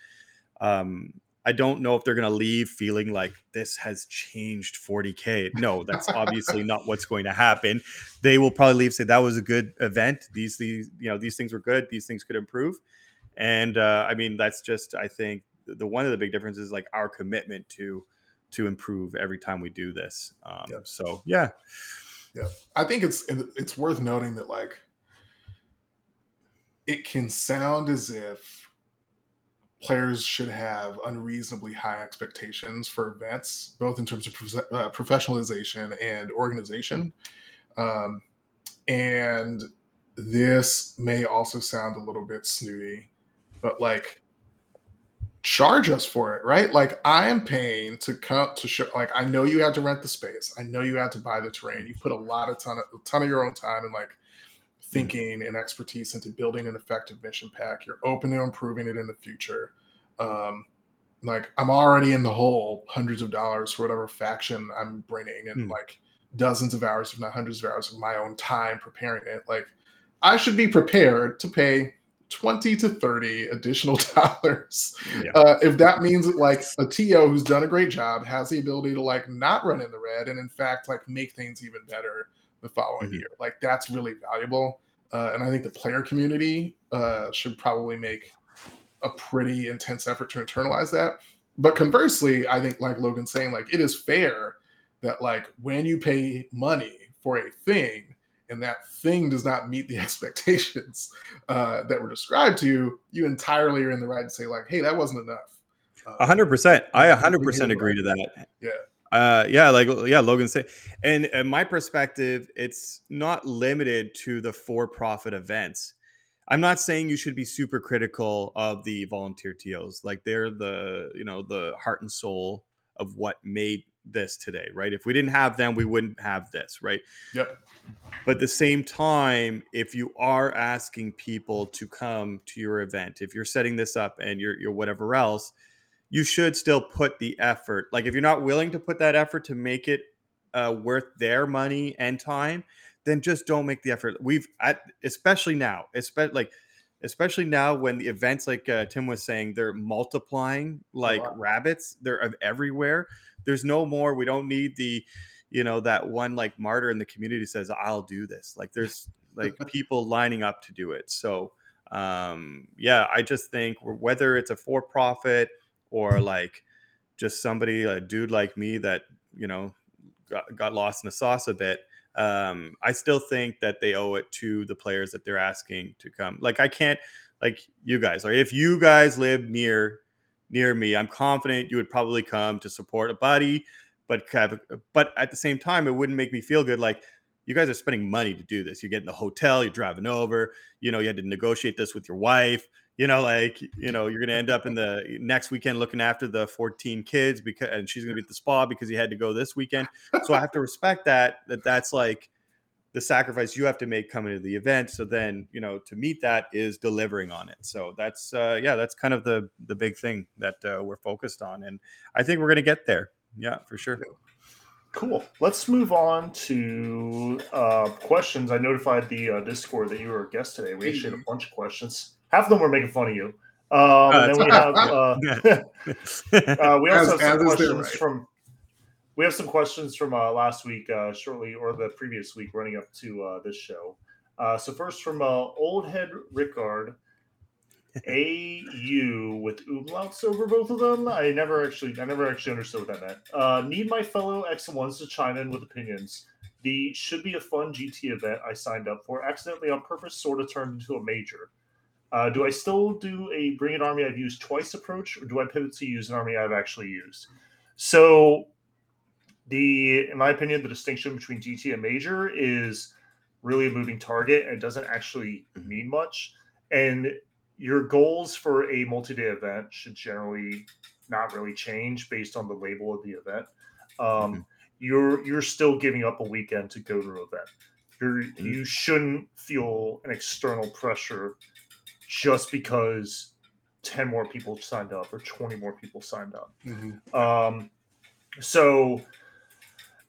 Um, I don't know if they're going to leave feeling like this has changed 40k. No, that's obviously not what's going to happen. They will probably leave say that was a good event. These these you know these things were good. These things could improve. And uh, I mean that's just I think the one of the big differences is like our commitment to to improve every time we do this. Um. So yeah, Yeah, I think it's it's worth noting that like it can sound as if players should have unreasonably high expectations for events, both in terms of uh, professionalization and organization. Um, and this may also sound a little bit snooty, but like charge us for it, right? Like I am paying to come to show like I know you had to rent the space. I know you had to buy the terrain. You put a lot of ton of a ton of your own time and like thinking and expertise into building an effective mission pack. You're open to improving it in the future. Um like I'm already in the hole hundreds of dollars for whatever faction I'm bringing and Hmm. like dozens of hours, if not hundreds of hours of my own time preparing it. Like I should be prepared to pay 20 to 30 additional dollars yeah. uh, if that means that like a TO who's done a great job has the ability to like not run in the red and in fact like make things even better the following Mhm. year. Like that's really valuable. Uh, and I think the player community uh, should probably make a pretty intense effort to internalize that. But conversely, I think like Logan's saying, like it is fair that like when you pay money for a thing and that thing does not meet the expectations uh, that were described to you, you entirely are in the right to say like, hey, that wasn't enough. Uh, A hundred percent. I a hundred percent agree to that. Yeah. Uh, yeah, like yeah, Logan said, and in my perspective, it's not limited to the for-profit events. I'm not saying you should be super critical of the volunteer TOs. Like they're the you know the heart and soul of what made this today, right? If we didn't have them, we wouldn't have this, right? Yep. But at the same time, if you are asking people to come to your event, if you're setting this up and you're, you're whatever else, you should still put the effort. Like if you're not willing to put that effort to make it uh, worth their money and time, then just don't make the effort. We've at especially now, especially like especially now when the events like uh, Tim was saying they're multiplying like rabbits. They're everywhere. There's no more. We don't need the you know that one like martyr in the community says i'll do this like there's like people lining up to do it so um yeah i just think whether it's a for profit or like just somebody a dude like me that you know got, got lost in the sauce a bit um i still think that they owe it to the players that they're asking to come like i can't like you guys like if you guys live near near me i'm confident you would probably come to support a buddy but but at the same time, it wouldn't make me feel good. Like you guys are spending money to do this. You get in the hotel, you're driving over. You know, you had to negotiate this with your wife. You know, like you know, you're gonna end up in the next weekend looking after the 14 kids because, and she's gonna be at the spa because he had to go this weekend. So I have to respect that. That that's like the sacrifice you have to make coming to the event. So then, you know, to meet that is delivering on it. So that's uh, yeah, that's kind of the the big thing that uh, we're focused on, and I think we're gonna get there. Yeah, for sure. Cool. Let's move on to uh, questions. I notified the uh, Discord that you were a guest today. We actually had a bunch of questions. Half of them were making fun of you. Um, and then we have uh, uh, we also As- have some as is their questions right. from we have some questions from uh, last week, uh, shortly or the previous week, running up to uh, this show. Uh, so first from uh, Old Head Rickard, AU with umlauts over both of them. I never actually, I never actually understood what that meant. Uh, need my fellow X and ones to chime in with opinions. The should be a fun GT event I signed up for, accidentally on purpose, sort of turned into a major. Uh, do I still do a bring an army I've used twice approach, or do I pivot to use an army I've actually used? So, the in my opinion, the distinction between GT and major is really a moving target, and it doesn't actually mean much. And your goals for a multi-day event should generally not really change based on the label of the event. Um, Mhm. You're you're still giving up a weekend to go to an event. You're you shouldn't feel an external pressure just because 10 more people signed up or 20 more people signed up. Mhm. Um, so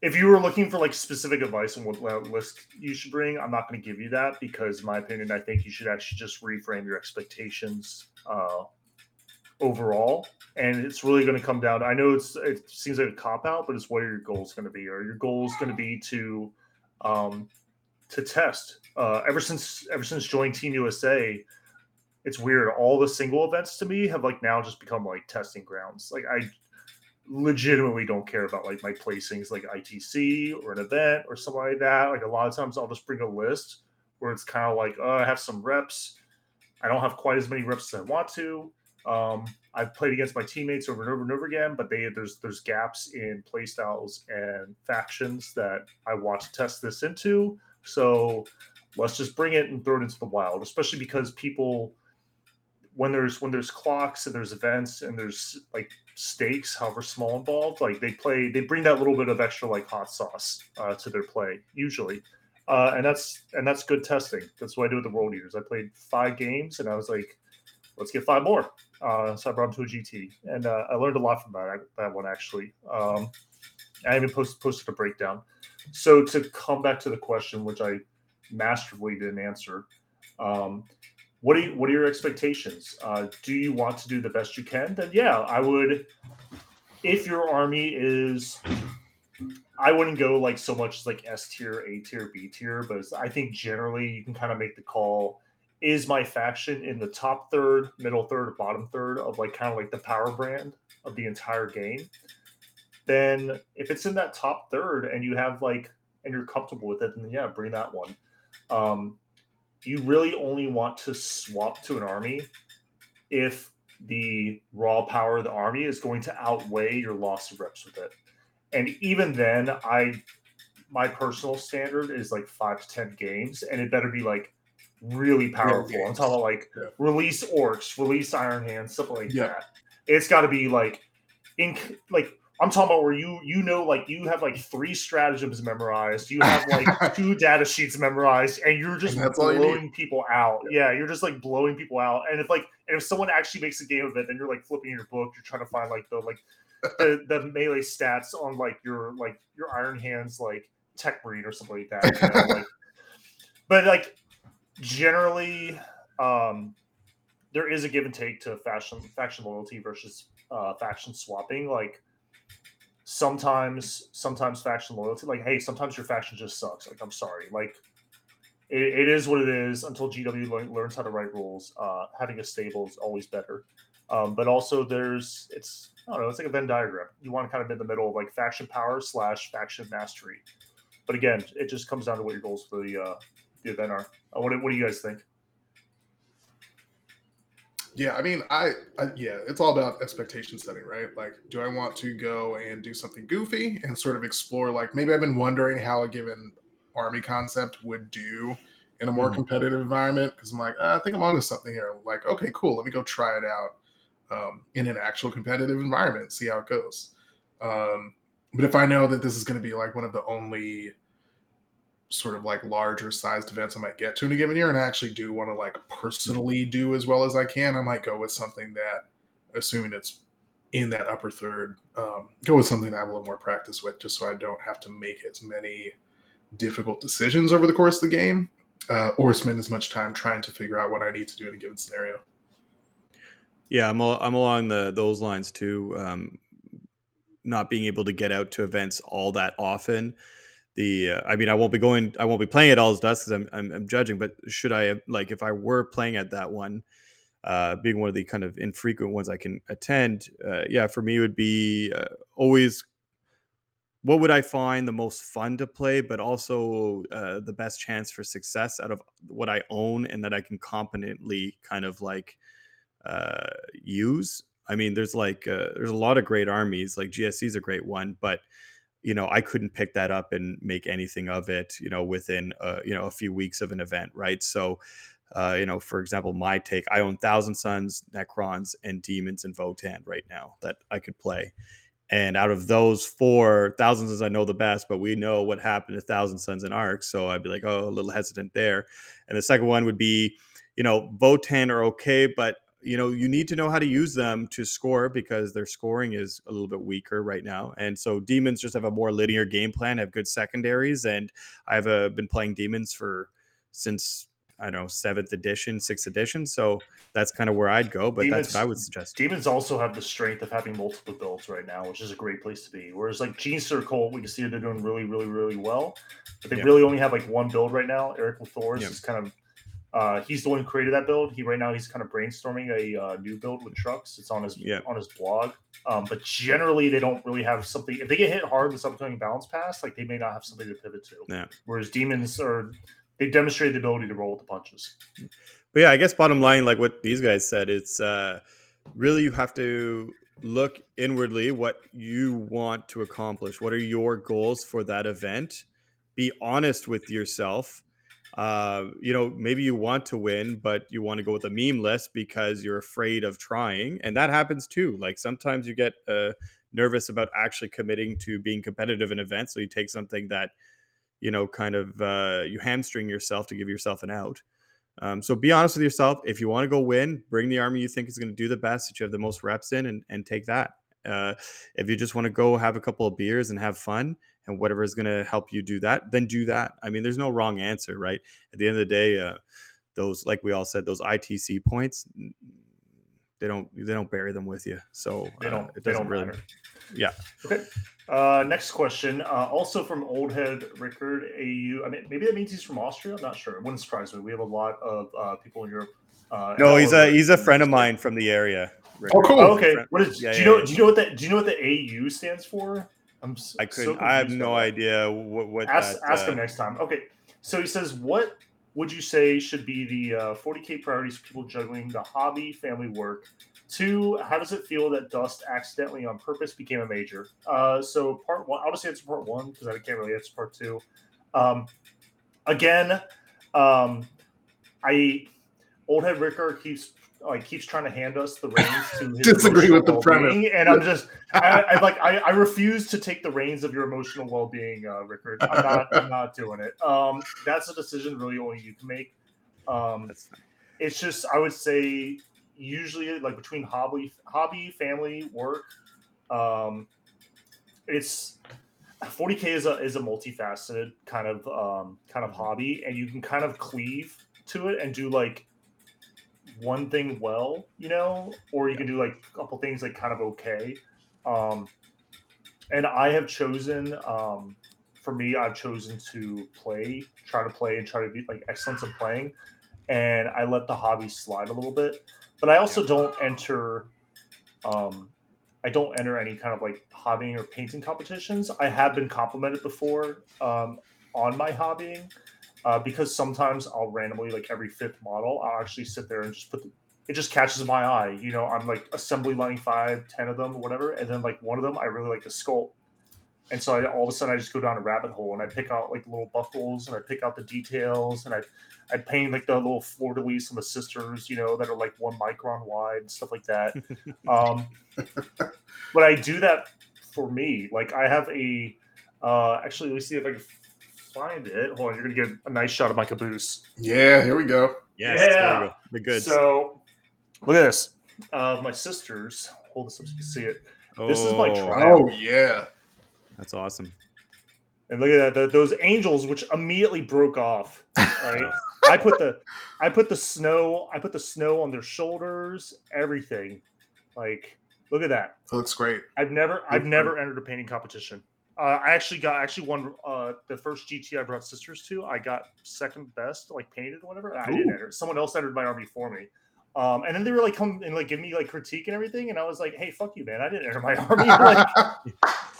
if you were looking for like specific advice on what list you should bring, I'm not going to give you that because, in my opinion, I think you should actually just reframe your expectations uh, overall. And it's really going to come down. I know it's it seems like a cop out, but it's what are your goals going to be? Are your goals going to be to um, to test? Uh, ever since ever since joining Team USA, it's weird. All the single events to me have like now just become like testing grounds. Like I legitimately don't care about like my placings like ITC or an event or something like that. Like a lot of times I'll just bring a list where it's kind of like, oh, I have some reps. I don't have quite as many reps as I want to. Um, I've played against my teammates over and over and over again, but they there's there's gaps in playstyles and factions that I want to test this into. So let's just bring it and throw it into the wild, especially because people when there's when there's clocks and there's events and there's like stakes, however small involved, like they play, they bring that little bit of extra like hot sauce uh, to their play usually, uh, and that's and that's good testing. That's what I do with the World Eaters. I played five games and I was like, let's get five more. Uh, so I brought them to a GT, and uh, I learned a lot from that that one actually. Um, I even post, posted a breakdown. So to come back to the question, which I masterfully didn't answer. Um, what are you, what are your expectations? Uh, do you want to do the best you can? Then yeah, I would. If your army is, I wouldn't go like so much as like S tier, A tier, B tier, but I think generally you can kind of make the call. Is my faction in the top third, middle third, bottom third of like kind of like the power brand of the entire game? Then if it's in that top third and you have like and you're comfortable with it, then yeah, bring that one. Um, you really only want to swap to an army if the raw power of the army is going to outweigh your loss of reps with it. And even then, I my personal standard is like five to ten games, and it better be like really powerful. I'm talking about like Yeah. release Orks, release iron hands, stuff like Yeah. that. It's got to be like ink like I'm talking about where you you know like you have like three stratagems memorized, you have like two data sheets memorized, and you're just And all you blowing people out. Yeah, you're just like blowing people out. And if like and if someone actually makes a game of it, then you're like flipping your book, you're trying to find like the like the, the melee stats on like your like your iron hands like tech breed or something like that. You know? like but like generally um there is a give and take to faction faction loyalty versus uh faction swapping. Like sometimes sometimes faction loyalty like hey sometimes your faction just sucks. Like i'm sorry. Like it, it is what it is until gw learn, learns how to write rules. Uh having a stable is always better. Um but also there's it's i don't know it's like a venn diagram. You want to kind of be in the middle of like faction power slash faction mastery. But again it just comes down to what your goals for the uh the event are. Uh, what, what do you guys think Yeah, I mean, I, I yeah, it's all about expectation setting, right? Like, do I want to go and do something goofy and sort of explore? Like, maybe I've been wondering how a given army concept would do in a more Mhm. competitive environment because I'm like, "Ah, I think I'm onto something here. Like, okay, cool, let me go try it out um, in an actual competitive environment, see how it goes. Um, but if I know that this is going to be like one of the only sort of like larger sized events I might get to in a given year, and I actually do want to like personally do as well as I can, I might go with something that, assuming it's in that upper third, um, go with something that I have a little more practice with, just so I don't have to make as many difficult decisions over the course of the game, uh, or spend as much time trying to figure out what I need to do in a given scenario. Yeah, I'm al- I'm along the those lines too. Um, not being able to get out to events all that often. The uh, I mean, I won't be going. I won't be playing at All's Dust because I'm, I'm I'm judging. But should I like if I were playing at that one, uh, being one of the kind of infrequent ones I can attend? Uh, yeah, for me it would be uh, always. What would I find the most fun to play, but also uh, the best chance for success out of what I own and that I can competently kind of like uh, use. I mean, there's like uh, there's a lot of great armies. Like GSC is a great one, but you know I couldn't pick that up and make anything of it. You know, within uh, you know a few weeks of an event, right? So. Uh, you know, for example, my take, I own Thousand Sons, Necrons, and Demons and Votann right now that I could play. And out of those four, Thousand Sons I know the best, but we know what happened to Thousand Sons and Arc. So I'd be like, oh, a little hesitant there. And the second one would be, you know, votann are okay, but you know, you need to know how to use them to score because their scoring is a little bit weaker right now. And so demons just have a more linear game plan, have good secondaries, and I've uh, been playing demons for since I don't know seventh edition, sixth edition. So that's kind of where I'd go, but Demons- that's what I would suggest. Demons also have the strength of having multiple builds right now, which is a great place to be. Whereas like Gene Circle, we can see they're doing really, really, really well, but they Yeah. really only have like one build right now. Eric LaThorus Yeah. is kind of uh, he's the one who created that build. He right now he's kind of brainstorming a uh, new build with trucks. It's on his Yeah. on his blog. Um, but generally, they don't really have something. If they get hit hard with something balance pass, like they may not have something to pivot to. Yeah. Whereas demons are they demonstrate the ability to roll with the punches. But yeah, I guess bottom line, like what these guys said, it's uh, really you have to look inwardly what you want to accomplish. What are your goals for that event? Be honest with yourself. Uh, you know, maybe you want to win, but you want to go with a meme list because you're afraid of trying, and that happens too. Like sometimes you get uh, nervous about actually committing to being competitive in events, so you take something that you know kind of uh, you hamstring yourself to give yourself an out. Um, so be honest with yourself. If you want to go win, bring the army you think is going to do the best, that you have the most reps in, and, and take that. Uh, if you just want to go have a couple of beers and have fun, and whatever is going to help you do that, then do that. I mean, there's no wrong answer, right? At the end of the day, uh, those, like we all said, those ITC points, they don't they don't bury them with you. So They uh, don't. it they doesn't don't really. matter. Yeah. Okay. Uh, next question. Uh, also from Old Head Rickard AU. I mean, maybe that means he's from Austria. I'm not sure. It wouldn't surprise me. We have a lot of uh, people in Europe. Uh, No, he's a he's a friend of mine from the area. Rick. Oh, cool. Oh, okay. What is? Yeah, do you yeah, know? yeah. Do you know what that? Do you know what the AU stands for? I'm. s- I so couldn't. I have no idea what what Ask, that, ask uh, him next time. Okay. So he says, what would you say should be the uh, 40k priorities for people juggling the hobby, family, work? Two, how does it feel that Dust accidentally on purpose became a major? Uh, so part one, I'll just answer part one because I can't really answer part two. Um, again, um, I old head Ricker keeps like keeps trying to hand us the reins to his Disagree with the premise. well-being, and I'm just I, I like I, I refuse to take the reins of your emotional well-being, uh, Rickard. I'm not I'm not doing it. Um, that's a decision really only you can make. Um, it's just I would say usually like between hobby, hobby, family, work. Um, it's 40k is a is a multifaceted kind of um, kind of hobby, and you can kind of cleave to it and do like one thing well, you know, or you can do like a couple things like kind of okay. Um, and I have chosen, um, for me, I've chosen to play, try to play, and try to be like excellence in playing, and I let the hobby slide a little bit. But I also don't enter, um, I don't enter any kind of like hobbying or painting competitions. I have been complimented before um, on my hobbying, uh, because sometimes I'll randomly like every fifth model, I'll actually sit there and just put the, it just catches my eye. You know, I'm like assembly lining five, ten of them, whatever, and then like one of them I really like the sculpt. And so I, all of a sudden I just go down a rabbit hole and I pick out like little buckles and I pick out the details and I I paint like the little fleur de lis on the sisters, you know, that are like one micron wide and stuff like that. um, but I do that for me. Like I have a uh, actually let me see if I can find it. Hold on, you're gonna get a nice shot of my caboose. Yeah, here we go. Yes, there Yeah. we go. The goods. So look at this. Uh, my sisters. Hold this up so you can see it. this is my Oh, trial. Oh yeah. That's awesome. And look at that. th- those angels, which immediately broke off. Right. I put the I put the snow. I put the snow on their shoulders. Everything. Like, look at that. It looks great. I've never I've Good never entered a painting competition. Uh, I actually got actually won uh, the first GT I brought sisters to. I got second best, like painted or whatever. I didn't enter. Someone else entered my army for me. Um, and then they were like come and like give me like critique and everything, and I was like, "Hey, fuck you, man! I didn't enter my army. like,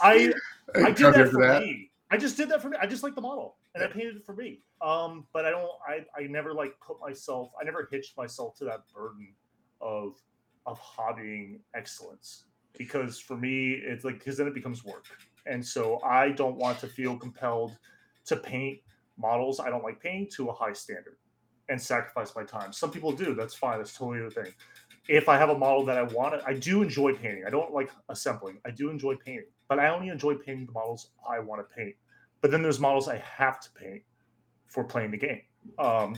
I I did that for that. me. I just did that for me. I just like the model, and I painted it for me. Um, but I don't. I I never like put myself. I never hitched myself to that burden of of hobbying excellence because for me it's like because then it becomes work, and so I don't want to feel compelled to paint models I don't like painting to a high standard and sacrifice my time. Some people do. That's fine. That's totally the thing. if I have a model that I want, I do enjoy painting. I don't like assembling. I do enjoy painting, but I only enjoy painting the models I want to paint. But then there's models I have to paint for playing the game. Um,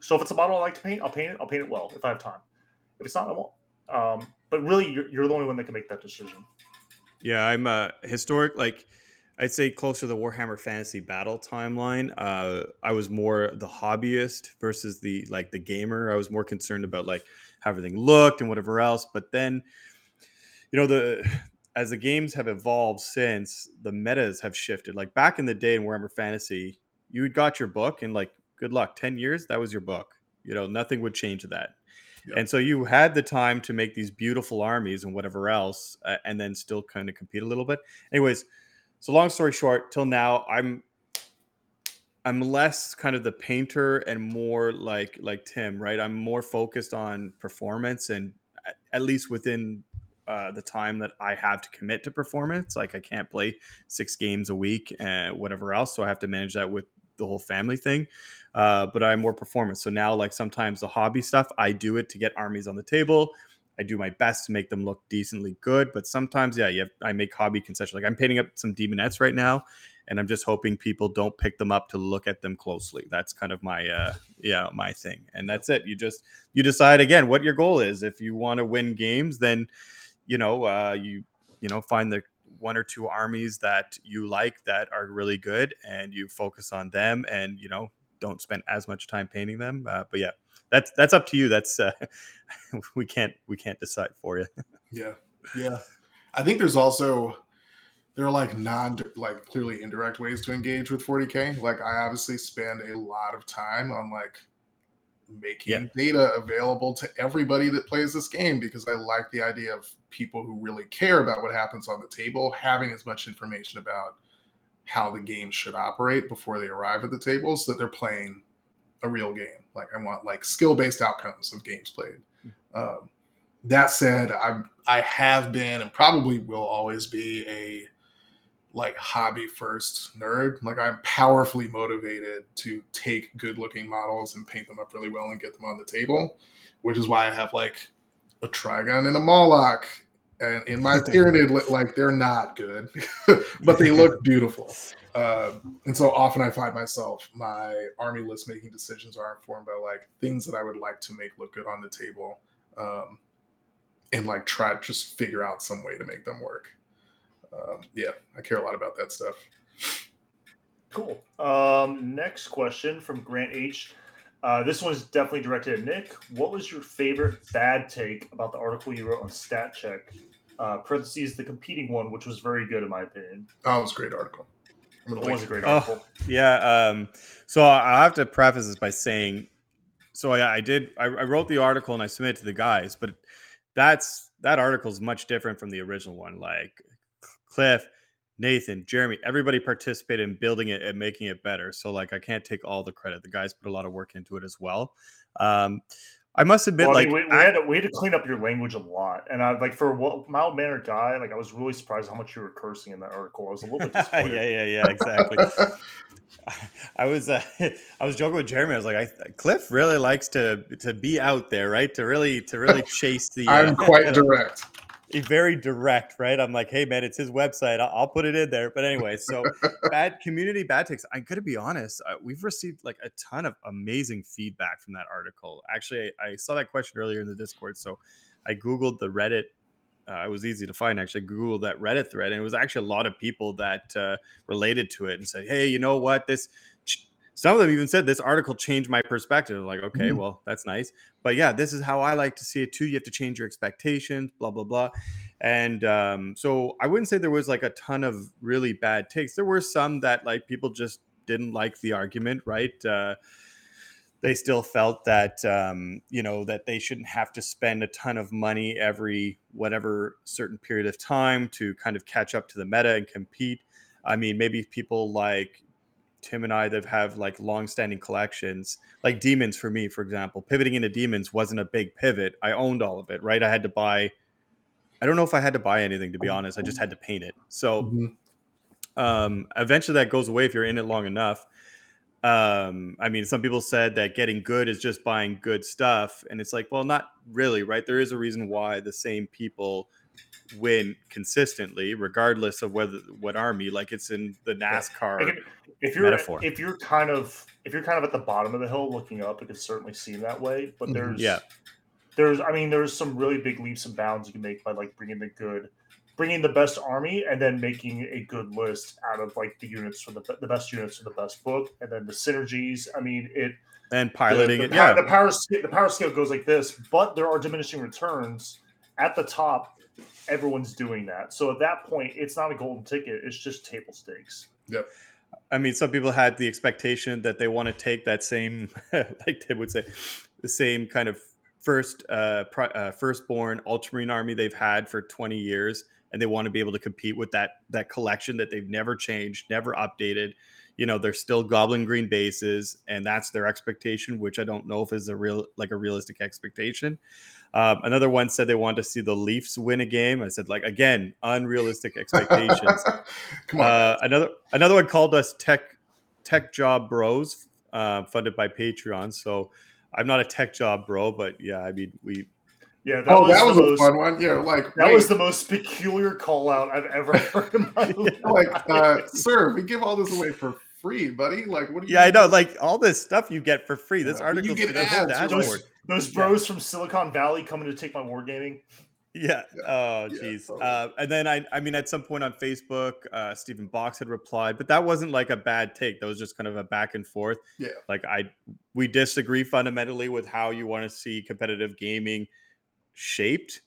so if it's a model I like to paint, I'll paint it. I'll paint it well if I have time. If it's not, I won't. Um, but really, you're, you're the only one that can make that decision. Yeah, I'm a historic like I'd say closer to the Warhammer Fantasy Battle timeline. Uh, I was more the hobbyist versus the like the gamer. I was more concerned about like how everything looked and whatever else. But then, you know, the as the games have evolved since, the metas have shifted. Like back in the day in Warhammer Fantasy, you got your book and like good luck. Ten years, that was your book. You know, nothing would change that. And so you had the time to make these beautiful armies and whatever else, uh, and then still kind of compete a little bit. Anyways, so long story short, till now, I'm I'm less kind of the painter and more like like Tim, right? I'm more focused on performance and at least within uh, the time that I have to commit to performance. Like I can't play six games a week and whatever else, so I have to manage that with the whole family thing. Uh, but I'm more performance. So now, like sometimes the hobby stuff, I do it to get armies on the table. I do my best to make them look decently good. But sometimes, yeah, have, I make hobby concessions. Like I'm painting up some Daemonettes right now, and I'm just hoping people don't pick them up to look at them closely. That's kind of my, uh, yeah, my thing. And that's it. You just you decide again what your goal is. If you want to win games, then you know uh, you you know find the one or two armies that you like that are really good and you focus on them and you know don't spend as much time painting them uh, but yeah that's that's up to you that's uh, we can't we can't decide for you yeah yeah. I think there's also there are like non like clearly indirect ways to engage with 40k like i obviously spend a lot of time on like making yeah. data available to everybody that plays this game because I like the idea of people who really care about what happens on the table having as much information about how the game should operate before they arrive at the table so that they're playing a real game. Like I want like skill based outcomes of games played. Hmm. Um, that said, I'm I have been and probably will always be a like hobby first nerd. Like I'm powerfully motivated to take good looking models and paint them up really well and get them on the table, which is why I have like a Trygon and a Mawloc and in my Tyranid, like they're not good, but they look beautiful. Um, and so often I find myself my army list making decisions are informed by like things that I would like to make look good on the table, um, and like try to just figure out some way to make them work um, yeah, I care a lot about that stuff. Cool. Um, next question from Grant H. Uh, this one is definitely directed at Nick. What was your favorite bad take about the article you wrote on Stat Check? Uh, parentheses, the competing one, which was very good in my opinion. Oh, it was a great article. It was a great oh, article. Oh, yeah. Um, so I have to preface this by saying, so I, I did. I, I wrote the article and I submitted to the guys, but that's that article is much different from the original one. Like Cliff, Nathan, Jeremy, everybody participated in building it and making it better. So like I can't take all the credit. The guys put a lot of work into it as well. Um, I must admit, well, like I mean, we, we, had to, we had to clean up your language a lot, and I like for a mild mannered guy, like I was really surprised how much you were cursing in that article. I was a little bit disappointed. yeah, yeah, yeah, exactly. I was uh, I was joking with Jeremy. I was like, I, Cliff really likes to to be out there, right? To really to really chase the. I'm uh, quite direct very direct, right? I'm like, hey man, it's his website. I'll, I'll put it in there. But anyway, so bad community bad takes. I'm gonna be honest. Uh, we've received like a ton of amazing feedback from that article. Actually, I, I saw that question earlier in the Discord, so I googled the Reddit. Uh, it was easy to find. Actually, Googled that Reddit thread, and it was actually a lot of people that uh, related to it and said, "Hey, you know what? This some of them even said this article changed my perspective. Like, okay, mm-hmm. well, that's nice. But yeah, this is how I like to see it too. You have to change your expectations, blah, blah, blah. And um, so I wouldn't say there was like a ton of really bad takes. There were some that like people just didn't like the argument, right? Uh, they still felt that um, you know that they shouldn't have to spend a ton of money every whatever certain period of time to kind of catch up to the meta and compete. I mean, maybe people like Tim and I that have like long-standing collections, like demons for me, for example, pivoting into demons wasn't a big pivot. I owned all of it, right? I had to buy. I don't know if I had to buy anything to be honest. I just had to paint it. So mm-hmm. um, eventually that goes away if you're in it long enough. um i mean some people said that getting good is just buying good stuff and it's like well not really right there is a reason why the same people win consistently regardless of whether what army like it's in the nascar if you're metaphor. if you're kind of if you're kind of at the bottom of the hill looking up, it could certainly seem that way. But Mhm. there's Yeah. there's I mean there's some really big leaps and bounds you can make by like bringing the good, bringing the best army, and then making a good list out of like the units from the the best units from the best book, and then the synergies. I mean it and piloting the, it the yeah the power scale the power scale goes like this, but there are diminishing returns at the top. Everyone's doing that, so at that point, it's not a golden ticket; it's just table stakes. I mean, some people had the expectation that they want to take that same, like they would say, the same kind of first, uh, pri- uh, firstborn Ultramarine army they've had for 20 years, and they want to be able to compete with that that collection that they've never changed, never updated. You know, they're still Goblin Green bases, and that's their expectation, which I don't know if is a real like a realistic expectation. Um, another one said they wanted to see the Leafs win a game. I said, like again, unrealistic expectations. Come on. Uh, another another one called us tech tech job bros, uh, funded by Patreon. So I'm not a tech job bro, but yeah, I mean we Yeah, that oh, was, that the was most, a fun one. Yeah, like That wait, was the most peculiar call out I've ever heard in my life. like, uh, sir, we give all this away for free, buddy. Like, what? Do you yeah I know like all this stuff you get for free. This Yeah, but you article get ads, you're Those, dashboard. those bros from Silicon Valley coming to take my wargaming. Yeah. Yeah. Oh, jeez. totally. Uh, and then I, I mean, at some point on Facebook, uh, Stephen Box had replied, but that wasn't like a bad take. That was just kind of a back and forth. Yeah. Like I, we disagree fundamentally with how you want to see competitive gaming shaped,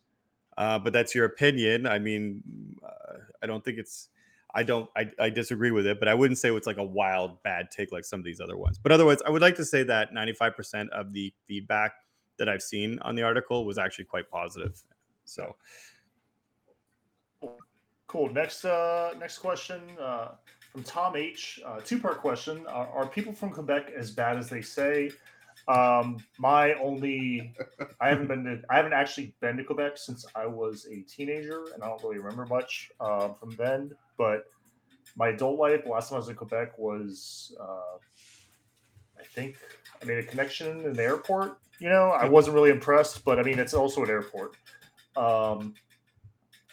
uh, but that's your opinion. I mean, uh, I don't think it's. I don't. I, I disagree with it, but I wouldn't say it's like a wild bad take like some of these other ones. But otherwise, I would like to say that 95% of the feedback that I've seen on the article was actually quite positive. So. Cool. Next, uh, next question uh, from Tom H. Uh, Two part question: are, are people from Quebec as bad as they say? Um, my only, I haven't been to, I haven't actually been to Quebec since I was a teenager, and I don't really remember much um, from then. But my adult life, last time I was in Quebec was, uh, I think, I made a connection in the airport. You know, I wasn't really impressed, but I mean, it's also an airport. Um,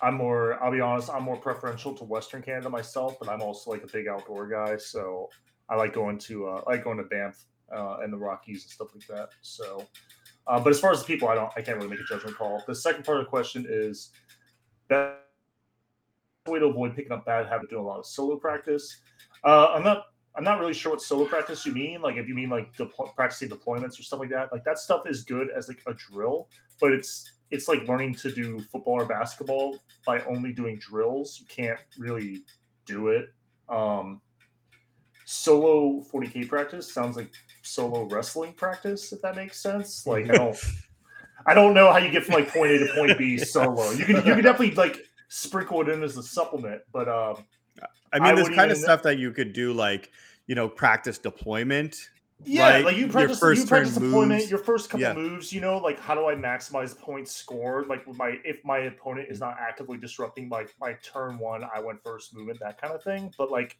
I'm more. I'll be honest. I'm more preferential to Western Canada myself, but I'm also like a big outdoor guy. So I like going to. Uh, I like going to Banff uh, and the Rockies and stuff like that. So, uh, but as far as the people, I don't. I can't really make a judgment call. The second part of the question is best way to avoid picking up bad habit doing a lot of solo practice. Uh, I'm not. I'm not really sure what solo practice you mean. Like if you mean like deplo- practicing deployments or stuff like that, like that stuff is good as like a drill, but it's it's like learning to do football or basketball by only doing drills. You can't really do it. Um, solo 40k practice sounds like solo wrestling practice, if that makes sense. Like I don't, I don't know how you get from like point A to point B solo. You can you can definitely like sprinkle it in as a supplement, but um, I I mean, there's wouldn't kind of stuff that you could do, like you know, practice deployment. Yeah, Right? like you Your practice, first you practice deployment. moves. Your first couple Yeah. moves, you know, like how do I maximize points scored? Like my if my opponent is not actively disrupting my my turn one, I went first movement, that kind of thing. But like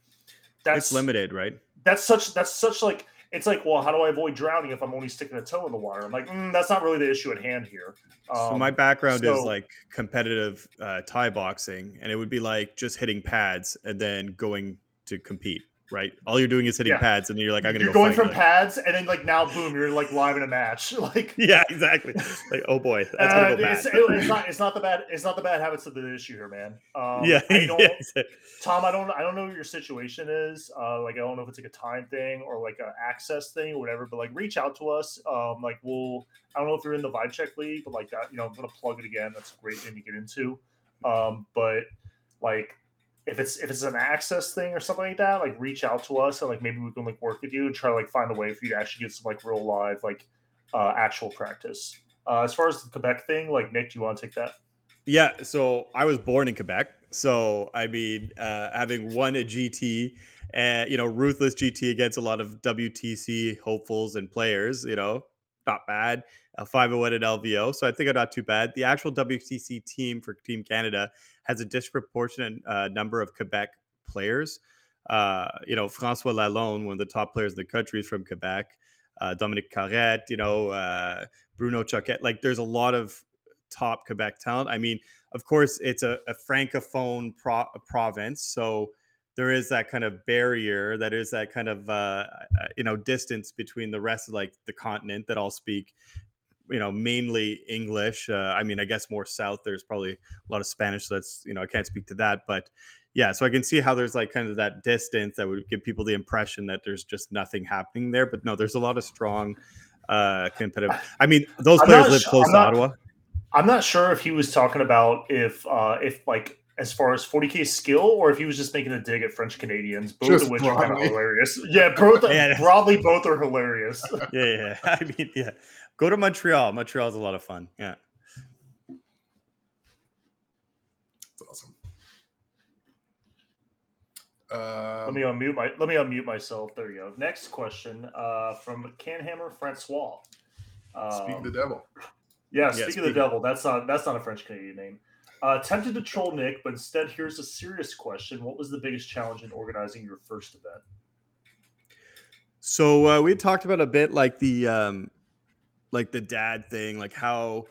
that's it's limited, right? That's such that's such like it's like well, how do I avoid drowning if I'm only sticking a toe in the water? I'm like mm, that's not really the issue at hand here. so Um, my background is like competitive uh, Thai boxing, and it would be like just hitting pads and then going to compete. Right? All you're doing is hitting Yeah. pads, and you're like, I'm gonna you're go going from like, pads and then like now boom, you're like live in a match. Like yeah, exactly. Like, oh boy, that's uh, gonna go bad. it's, it- it's not it's not the bad it's not the bad habits of the issue here, man. Um, yeah, I don't, yeah, exactly. Tom, I don't I don't know what your situation is. Uh, like I don't know if it's like a time thing or like an access thing or whatever. But like reach out to us. Um, like we'll I don't know if you're in the Vibe Check League, but like that, you know, I'm gonna plug it again. That's a great thing to get into. Um, but like if it's if it's an access thing or something like that, like reach out to us and like maybe we can like work with you and try to like find a way for you to actually get some like real live like uh, actual practice. Uh, as far as the Quebec thing, like Nick, do you want to take that? Yeah, so I was born in Quebec. So I mean, uh, having won a GT, and you know, ruthless GT against a lot of WTC hopefuls and players, you know, not bad. A 501 at LVO, so I think I'm not too bad. The actual WTC team for Team Canada has a disproportionate uh, number of Quebec players. uh, you know, Francois Lalonde, one of the top players in the country, is from Quebec. Uh, Dominic you know, uh, Bruno Choquette. Like, there's a lot of top Quebec talent. I mean, of course, it's a, a francophone pro- province, so there is that kind of barrier, that is that kind of uh, uh, you know distance between the rest of like the continent that all speak, you know, mainly English. Uh, I mean, I guess more south. There's probably a lot of Spanish, so that's you know I can't speak to that, but yeah, so I can see how there's like kind of that distance that would give people the impression that there's just nothing happening there. But no, there's a lot of strong uh competitive. I mean, those I'm players live close I'm to not- Ottawa. I'm not sure if he was talking about if uh if like as far as 40k skill or if he was just making a dig at French Canadians, both Just of which are kind of hilarious. Yeah, both Yeah. broadly both are hilarious. Yeah, yeah. I mean, yeah. Go to Montreal. Montreal's a lot of fun. Yeah. That's awesome. Um, let me unmute my let me unmute myself. There you go. Next question uh, from Canhammer Francois. speak Um, the devil. Yeah, Yeah, speak of the speak- devil. That's not that's not a French Canadian name. Uh, tempted to troll Nick, but instead, here's a serious question: What was the biggest challenge in organizing your first event? So uh, we talked about a bit like the um, like the dad thing, like how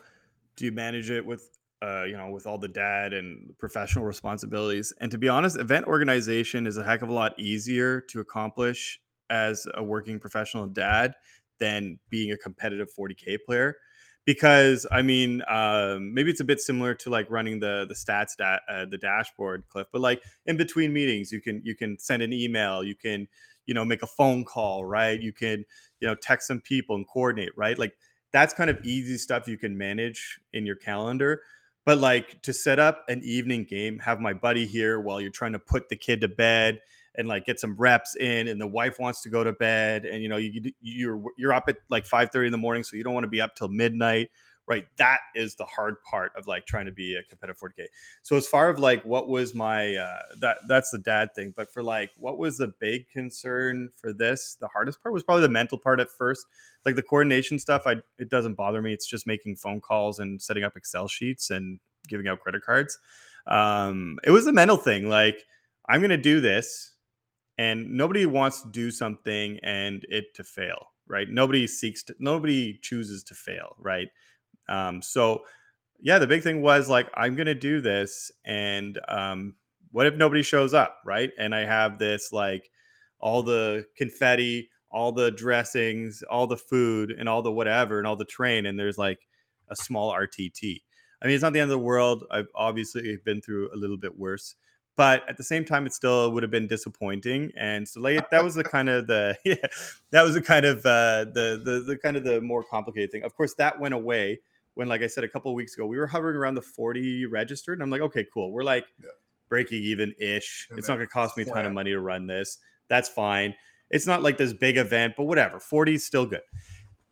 do you manage it with uh, you know with all the dad and professional responsibilities. And to be honest, event organization is a heck of a lot easier to accomplish as a working professional dad than being a competitive 40k player. Because I mean, um, maybe it's a bit similar to like running the the stats da- uh, the dashboard, Cliff. But like in between meetings, you can you can send an email, you can you know make a phone call right you can you know text some people and coordinate right like that's kind of easy stuff you can manage in your calendar but like to set up an evening game have my buddy here while you're trying to put the kid to bed and like get some reps in and the wife wants to go to bed and you know you you're you're up at like 5 30 in the morning so you don't want to be up till midnight right that is the hard part of like trying to be a competitive 40k so as far as like what was my uh that that's the dad thing but for like what was the big concern for this the hardest part was probably the mental part at first. Like the coordination stuff i it doesn't bother me it's just making phone calls and setting up excel sheets and giving out credit cards. Um it was the mental thing like i'm gonna do this and nobody wants to do something and it to fail right? Nobody seeks to nobody chooses to fail right um so yeah the big thing was like i'm gonna do this and um what if nobody shows up right? And i have this like all the confetti all the dressings all the food and all the whatever and all the train and there's like a small rtt i mean it's not the end of the world. I've obviously been through a little bit worse but at the same time it still would have been disappointing and so like that was the kind of the yeah that was the kind of uh the the, the kind of the more complicated thing. Of course that went away when like i said a couple of weeks ago we were hovering around the 40 registered and i'm like okay cool we're like Yeah. breaking even ish it's not going to cost me a ton of money to run this that's fine it's not like this big event but whatever 40 is still good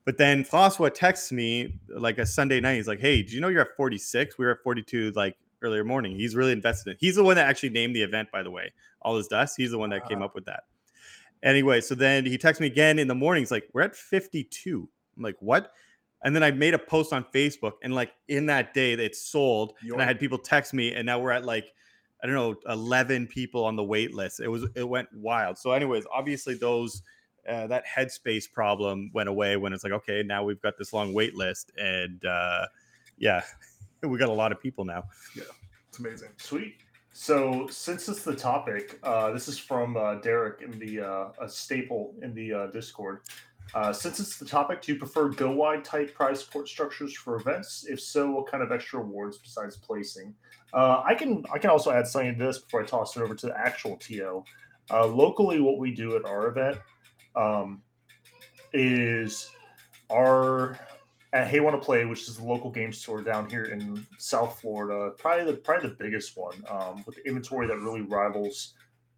but then Francois texts me like a Sunday night. He's like, "Hey, do you know you're at 46? We were at 42 like earlier morning." He's really invested in. it. He's the one that actually named the event, by the way. All Is Dust. He's the one that came Ah. up with that. Anyway, so then he texts me again in the morning. He's like, "We're at 52." I'm like, "What?" And then I made a post on Facebook, and like in that day, it sold. And I had people text me, and now we're at like I don't know, 11 people on the wait list. It was it went wild. So, anyways, obviously those uh, that headspace problem went away when it's like, okay, now we've got this long wait list, and uh, yeah, we got a lot of people now. Yeah, it's amazing. Sweet. So since it's the topic, uh, this is from uh, Derek in the uh, a staple in the uh, Discord. Uh, since it's the topic, do you prefer go wide type prize support structures for events? If so, what kind of extra awards besides placing? Uh, I can I can also add something to this before I toss it over to the actual TO. Uh, locally, what we do at our event um, is our at Hey Wanna Play, which is the local game store down here in South Florida, probably the probably the biggest one um, with inventory that really rivals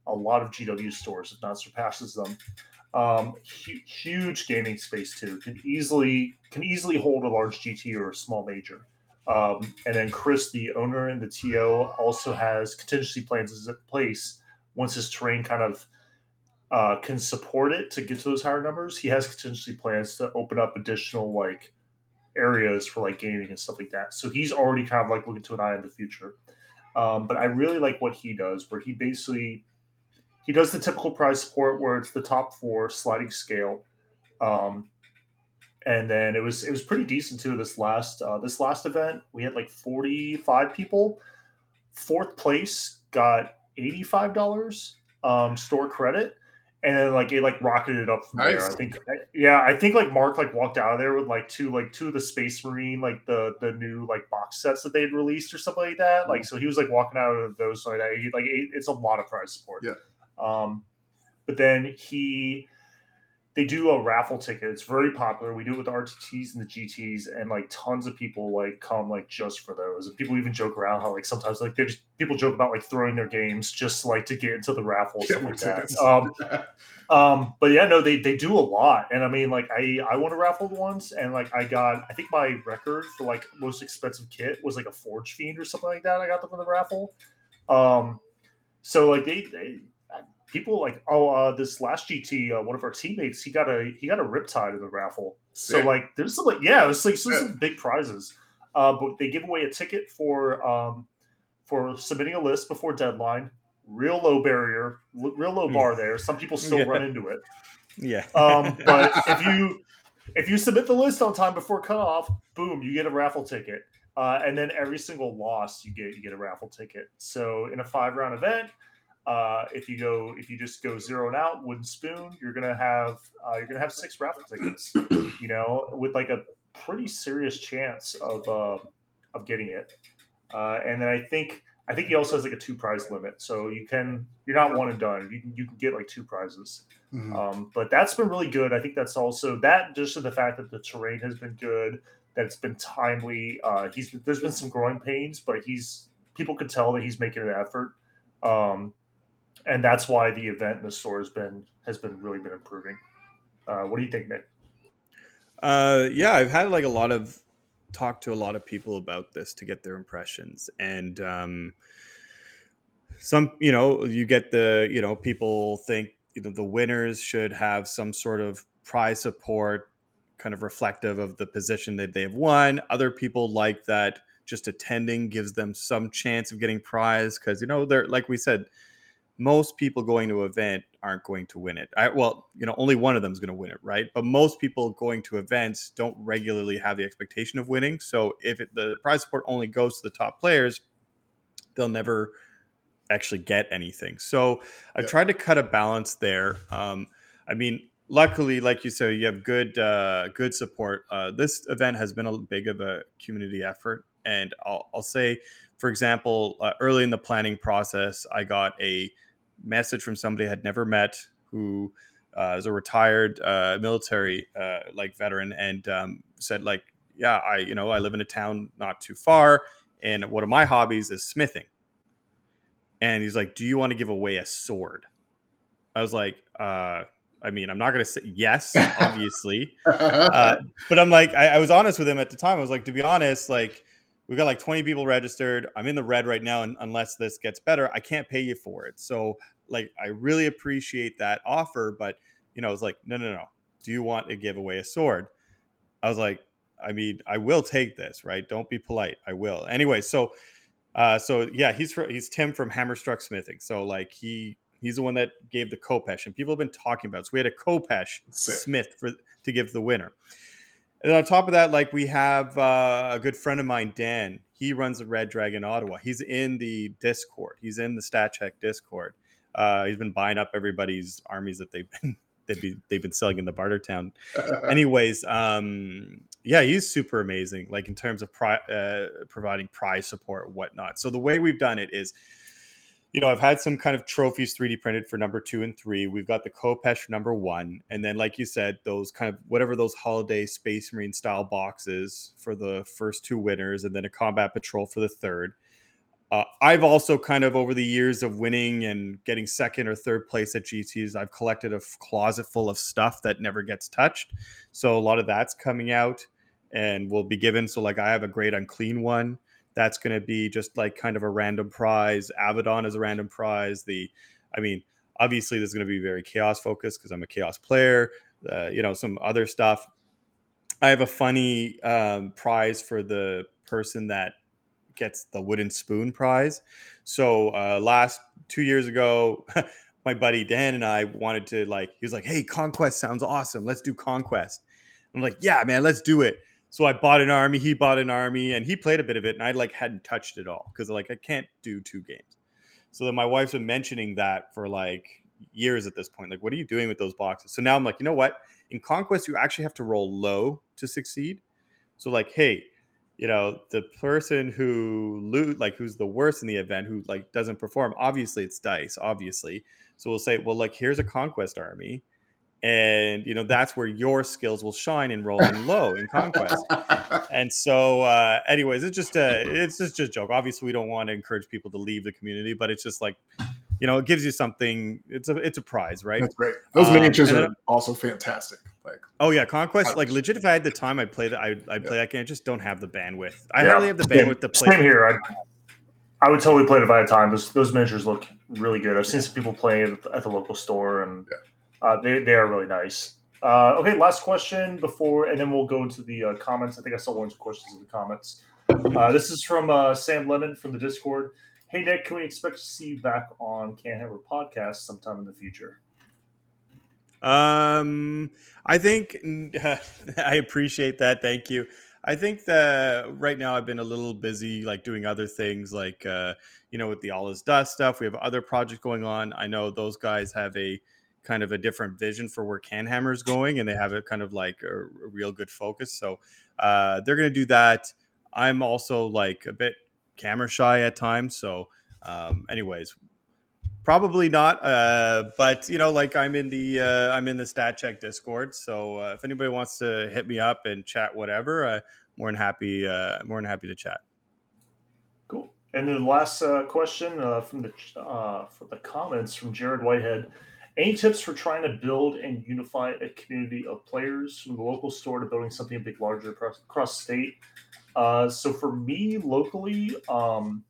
a lot of GW stores, if not surpasses them. Um, hu- huge gaming space too. Can easily can easily hold a large GT or a small major. Um, and then Chris, the owner and the TO, also has contingency plans in place once his terrain kind of uh, can support it to get to those higher numbers. He has contingency plans to open up additional like areas for like gaming and stuff like that. So he's already kind of like looking to an eye in the future. Um, but I really like what he does, where he basically he does the typical prize support where it's the top four sliding scale. Um, and then it was it was pretty decent too. This last uh, this last event, we had like forty five people. Fourth place got eighty five dollars um, store credit, and then like it like rocketed up from nice. there. I think yeah, I think like Mark like walked out of there with like two like two of the Space Marine like the the new like box sets that they had released or something like that. Like so he was like walking out of those like like it's a lot of prize support. Yeah. Um, but then he they do a raffle ticket. It's very popular. We do it with the RTTs and the GTs, and like tons of people like come like just for those. And people even joke around how like sometimes like they just people joke about like throwing their games just like to get into the raffle stuff like that. Um, um, but yeah, no, they they do a lot. And I mean, like I I won a raffle once, and like I got I think my record for like most expensive kit was like a Forgefiend or something like that. I got them from the raffle. Um, so like they, they people like oh uh, this last GT uh, one of our teammates he got a he got a riptide in the raffle. So like there's some like yeah it's like some, some big prizes. Uh, but they give away a ticket for um, for submitting a list before deadline. Real low barrier, real low bar there. Some people still yeah. run into it. Yeah. um, but if you if you submit the list on time before cutoff, boom, you get a raffle ticket. Uh, and then every single loss you get you get a raffle ticket. So in a five round event, uh, if you go, if you just go zero and out, wooden spoon, you're gonna have uh, you're gonna have six raffle tickets. You know, with like a pretty serious chance of uh, of getting it. Uh, and then I think I think he also has like a two prize limit, so you can you're not one and done. You can you can get like two prizes. Mm-hmm. Um, but that's been really good. I think that's also that just to the fact that the terrain has been good, that it's been timely. Uh, he's there's been some growing pains, but he's people could tell that he's making an effort. Um, and that's why the event in the store has been has been really been improving. Uh, what do you think, Nick? Uh, yeah, I've had like a lot of talk to a lot of people about this to get their impressions, and um, some, you know, you get the, you know, people think you know the winners should have some sort of prize support, kind of reflective of the position that they've won. Other people like that just attending gives them some chance of getting prize because you know they're like we said most people going to an event aren't going to win it. I, well, you know, only one of them is going to win it, right? But most people going to events don't regularly have the expectation of winning. So if it, the prize support only goes to the top players, they'll never actually get anything. So I yeah. tried to cut a balance there. Um, I mean, luckily, like you said, you have good uh, good support. Uh, this event has been a big of a community effort, and I'll, I'll say, for example, uh, early in the planning process, I got a message from somebody I had never met who uh, is a retired uh, military uh, like veteran and um, said like, yeah, I you know I live in a town not too far, and one of my hobbies is smithing. And he's like, "Do you want to give away a sword?" I was like, uh, I mean, I'm not going to say yes, obviously, uh, but I'm like, I, I, was honest with him at the time. I was like, to be honest, like, we've got like 20 people registered. I'm in the red right now, and unless this gets better, I can't pay you for it. So, like, I really appreciate that offer, but you know, it's like, no, no, no. Do you want to give away a sword? I was like, I mean, I will take this, right? Don't be polite. I will. Anyway, so, uh, so yeah, he's for, he's Tim from Hammerstruck Smithing. So like he he's the one that gave the Khopesh, and people have been talking about. It. So we had a Khopesh Smith for to give the winner. And on top of that, like we have uh, a good friend of mine, Dan. He runs the Red Dragon Ottawa. He's in the Discord. He's in the Stat Check Discord. Uh, he's been buying up everybody's armies that they've been they've been, they've been selling in the barter town. Anyways, um, yeah, he's super amazing. Like in terms of pri- uh, providing prize support, whatnot. So the way we've done it is you know, I've had some kind of trophies 3D printed for number two and three. We've got the Khopesh number one. And then, like you said, those kind of whatever those holiday Space Marine style boxes for the first two winners, and then a Combat Patrol for the third. Uh, I've also kind of over the years of winning and getting second or third place at GTs, I've collected a closet full of stuff that never gets touched. So a lot of that's coming out and will be given. So, like, I have a great unclean one that's going to be just like kind of a random prize. Abaddon is a random prize. The, I mean, obviously there's going to be very chaos focused because I'm a chaos player. Uh, you know, some other stuff. I have a funny um, prize for the person that gets the wooden spoon prize. So uh, last two years ago, my buddy Dan and I wanted to like, he was like, "Hey, Conquest sounds awesome. Let's do Conquest." I'm like, "Yeah, man, let's do it." So I bought an army. He bought an army, and he played a bit of it, and I like hadn't touched it all because like I can't do two games. So then my wife's been mentioning that for like years at this point. Like, what are you doing with those boxes? So now I'm like, you know what? In Conquest, you actually have to roll low to succeed. So like, hey, you know, the person who loot, like who's the worst in the event, who like doesn't perform, obviously it's dice, obviously. So we'll say, well, like here's a conquest army. And you know, that's where your skills will shine in rolling low in conquest. and so uh anyways, it's just a it's just just a joke. Obviously, we don't want to encourage people to leave the community, but it's just like you know, it gives you something. It's a it's a prize, right? That's great. Those Um, miniatures are also fantastic. Like Oh yeah, conquest. Like legit, if I had the time, I'd play that. I I'd Yeah. play that game. I just don't have the bandwidth. I Yeah. hardly have the bandwidth to play. Same here. I, I would totally play it if I had time. Those those miniatures look really good. I've seen some people play at the local store, and uh, they they are really nice. Uh, okay, last question before, and then we'll go into the uh, comments. I think I saw one or two questions in the comments. Uh, this is from uh, Sam Lemon from the Discord. Hey Nick, can we expect to see you back on Canhammer podcast sometime in the future? Um, I think I appreciate that. Thank you. I think that right now I've been a little busy, like doing other things, like uh, you know, with the All Is Dust stuff. We have other projects going on. I know those guys have a kind of a different vision for where Canhammer is going, and they have a kind of like a, a real good focus. So uh, they're going to do that. I'm also like a bit camera shy at times. So, um, anyways, Probably not, uh, but you know, like I'm in the uh, I'm in the Stat Check Discord, so uh, if anybody wants to hit me up and chat, whatever, uh, more than happy, uh, more than happy to chat. Cool. And then the last uh, question uh, from the uh, for the comments from Jared Whitehead. Any tips for trying to build and unify a community of players from the local store to building something a bit larger across, across state? Uh, so for me locally, um,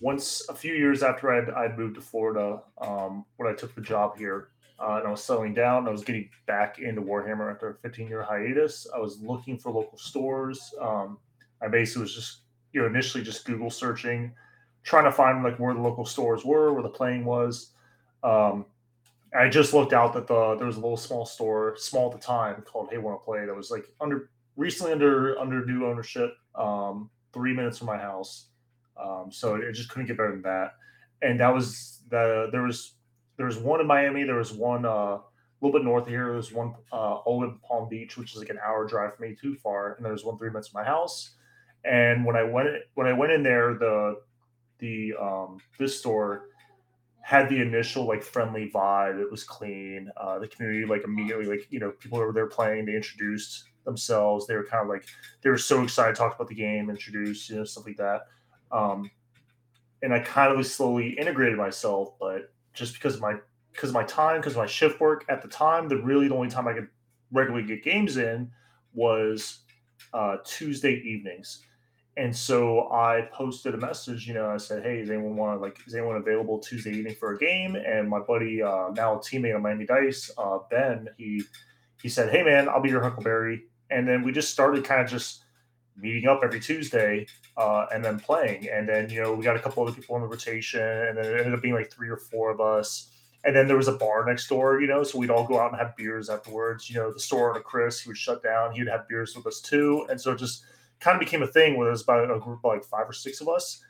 once a few years after I'd, I'd moved to Florida, um, when I took the job here, uh, and I was settling down, I was getting back into Warhammer after a 15 year hiatus. I was looking for local stores. Um, I basically was just you know initially just google searching trying to find like where the local stores were where the playing was um i just looked out that the there was a little small store small at the time called hey want to play that was like under recently under under new ownership um three minutes from my house um so it just couldn't get better than that and that was the there was there was one in miami there was one uh a little bit north of here there was one uh palm beach which is like an hour drive from me too far and there was one three minutes from my house and when I went when I went in there, the the um, this store had the initial like friendly vibe. It was clean. Uh, the community like immediately like you know people over there playing. They introduced themselves. They were kind of like they were so excited, talked about the game, introduced you know stuff like that. Um, and I kind of was slowly integrated myself, but just because of my because of my time, because of my shift work at the time, the really the only time I could regularly get games in was uh, Tuesday evenings. And so I posted a message, you know, I said, Hey, is anyone want like, is anyone available Tuesday evening for a game? And my buddy, uh, now a teammate on Miami Dice, uh, Ben, he, he said, Hey man, I'll be your Huckleberry. And then we just started kind of just meeting up every Tuesday, uh, and then playing. And then, you know, we got a couple other people in the rotation and then it ended up being like three or four of us. And then there was a bar next door, you know, so we'd all go out and have beers afterwards. You know, the store owner, Chris, he would shut down. He would have beers with us too. And so it just kind of became a thing where there was about a group of like five or six of us.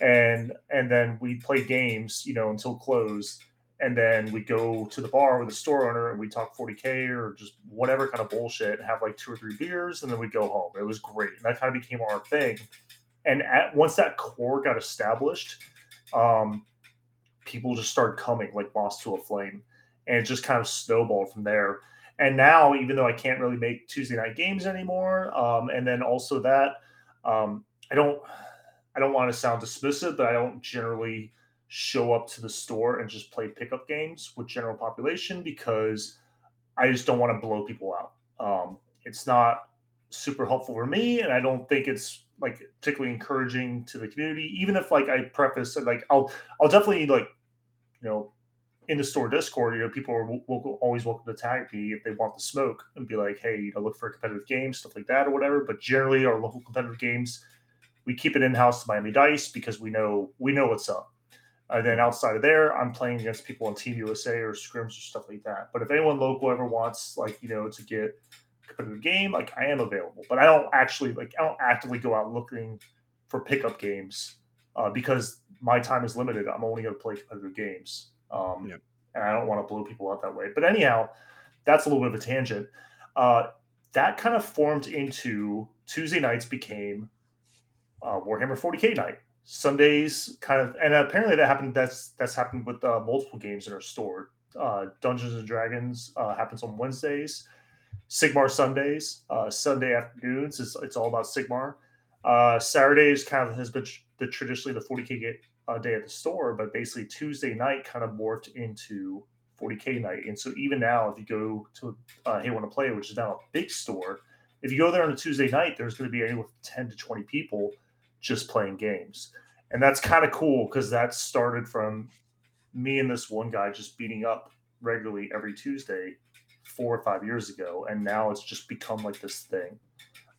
And and then we'd play games, you know, until close. And then we'd go to the bar with the store owner and we'd talk 40K or just whatever kind of bullshit and have like two or three beers and then we'd go home. It was great. And that kind of became our thing. And at once that core got established, um, people just started coming like moss to a flame and it just kind of snowballed from there. And now even though i can't really make tuesday night games anymore um, and then also that um, i don't i don't want to sound dismissive but i don't generally show up to the store and just play pickup games with general population because i just don't want to blow people out. Um, it's not super helpful for me and i don't think it's like particularly encouraging to the community even if like i preface like i'll i'll definitely like you know in the store discord you know people are will, always welcome to tag me if they want the smoke and be like hey you know look for a competitive game stuff like that or whatever but generally our local competitive games we keep it in house to miami dice because we know we know what's up And then outside of there, I'm playing against people on Team USA or scrims or stuff like that. But if anyone local ever wants, like, you know, to get competitive game, like I am available. But I don't actually like I don't actively go out looking for pickup games uh, because my time is limited. I'm only going to play competitive games, um, yeah. and I don't want to blow people out that way. But anyhow, that's a little bit of a tangent. Uh, that kind of formed into Tuesday nights became uh, Warhammer 40k night. Sundays kind of, and apparently that happened. That's that's happened with uh, multiple games that are stored. Uh, Dungeons and Dragons uh, happens on Wednesdays. Sigmar Sundays, uh, Sunday afternoons. It's, it's all about Sigmar. Uh, Saturdays kind of has been the traditionally the 40k uh, day at the store, but basically Tuesday night kind of morphed into 40k night. And so even now, if you go to uh, Hey Want to Play, which is now a big store, if you go there on a Tuesday night, there's going to be anywhere from 10 to 20 people just playing games. And that's kind of cool because that started from me and this one guy just beating up regularly every Tuesday four or five years ago. And now it's just become like this thing.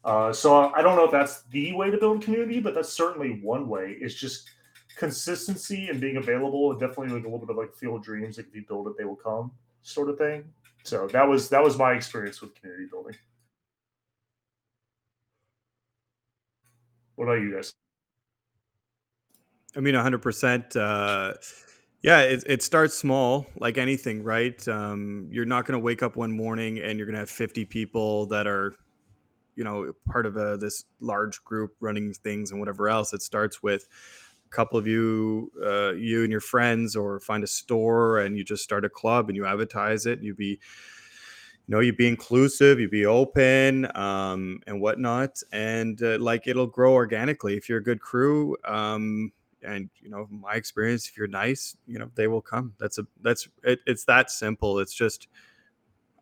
Uh, so I don't know if that's the way to build community, but that's certainly one way. It's just consistency and being available, and definitely like a little bit of like field dreams. Like if you build it, they will come, sort of thing. So that was that was my experience with community building. What about you guys? I mean, 100%. Uh, yeah, it, it starts small, like anything, right? Um, you're not going to wake up one morning and you're going to have 50 people that are, you know, part of a, this large group running things and whatever else. It starts with a couple of you, uh, you and your friends, or find a store and you just start a club and you advertise it. You be, you know you be inclusive you be open um, and whatnot and uh, like it'll grow organically if you're a good crew um, and you know my experience if you're nice you know they will come that's a that's it, it's that simple it's just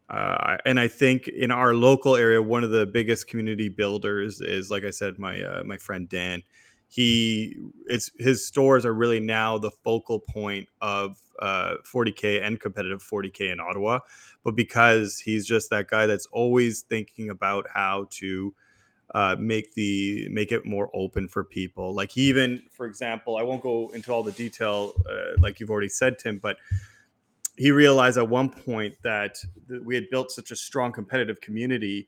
uh, and I think in our local area, one of the biggest community builders is, like I said, my uh, my friend Dan. He it's his stores are really now the focal point of uh, 40k and competitive 40k in Ottawa but because he's just that guy that's always thinking about how to uh, make the make it more open for people. Like even, for example, I won't go into all the detail, uh, like you've already said, Tim, but he realized at one point that we had built such a strong competitive community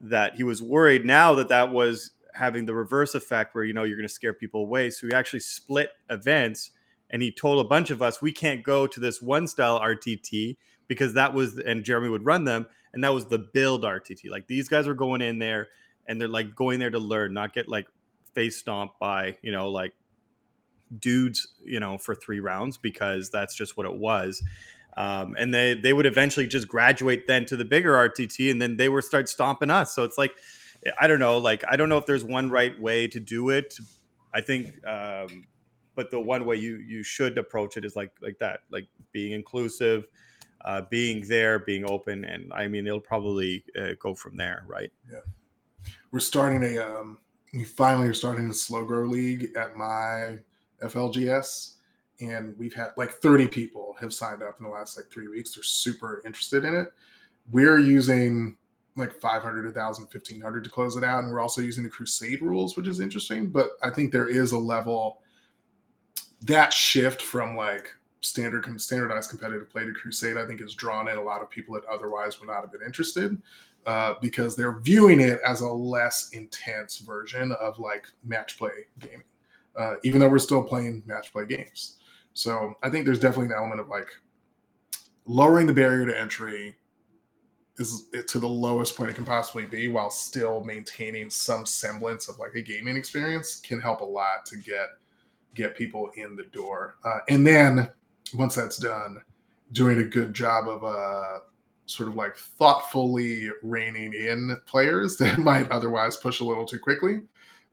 that he was worried now that that was having the reverse effect where you know you're going to scare people away so he actually split events and he told a bunch of us we can't go to this one style rtt because that was and Jeremy would run them and that was the build RTT. Like these guys were going in there and they're like going there to learn, not get like face stomped by, you know, like dudes, you know, for three rounds because that's just what it was. Um, and they they would eventually just graduate then to the bigger RTT and then they would start stomping us. So it's like I don't know, like I don't know if there's one right way to do it. I think um, but the one way you you should approach it is like like that, like being inclusive, uh, being there, being open, and I mean, it'll probably uh, go from there, right? Yeah, we're starting a. Um, we finally are starting a slow grow league at my FLGS, and we've had like 30 people have signed up in the last like three weeks. They're super interested in it. We're using like 500 1000 1500 to close it out and we're also using the crusade rules which is interesting but i think there is a level that shift from like standard standardized competitive play to Crusade, I think has drawn in a lot of people that otherwise would not have been interested uh, because they're viewing it as a less intense version of like match play gaming, uh, even though we're still playing match play games. So I think there's definitely an element of like lowering the barrier to entry is to the lowest point it can possibly be while still maintaining some semblance of like a gaming experience can help a lot to get get people in the door. Uh, and then once that's done, doing a good job of uh, sort of like thoughtfully reining in players that might otherwise push a little too quickly.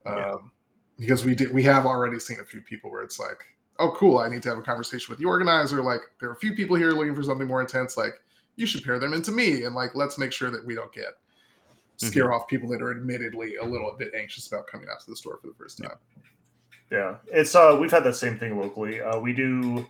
Yeah. Um, because we did, we have already seen a few people where it's like, oh, cool, I need to have a conversation with the organizer. Like, there are a few people here looking for something more intense. Like, you should pair them into me, and like, let's make sure that we don't get scare mm-hmm. off people that are admittedly a little bit anxious about coming out to the store for the first time. Yeah, it's uh, we've had that same thing locally. Uh, we do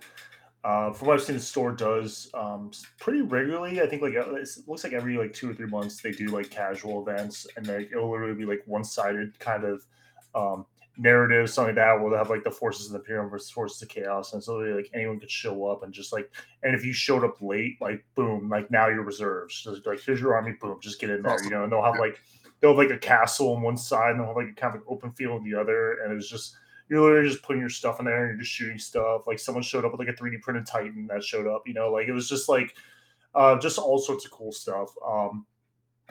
uh, from what I've seen, the store does um, pretty regularly. I think like uh, it looks like every like two or three months they do like casual events, and like it'll literally be like one sided kind of um, narrative, something like that, where they have like the forces of the Imperium versus forces of chaos, and so like anyone could show up and just like, and if you showed up late, like boom, like now you're reserves. Just like here's your army, boom, just get in there, you know. And they'll have like they'll have like a castle on one side, and they'll have like a kind of like open field on the other, and it's just you're literally just putting your stuff in there and you're just shooting stuff. Like someone showed up with like a 3D printed Titan that showed up, you know, like it was just like uh just all sorts of cool stuff. Um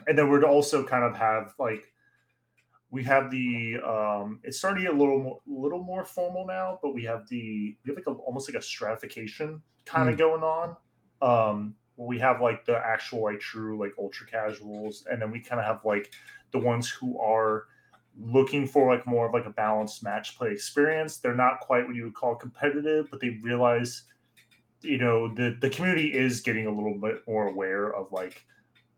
and then we'd also kind of have like we have the um it's starting to get a little more little more formal now but we have the we have like a, almost like a stratification kind of going on um we have like the actual like true like ultra casuals and then we kind of have like the ones who are looking for like more of like a balanced match play experience they're not quite what you would call competitive but they realize you know the the community is getting a little bit more aware of like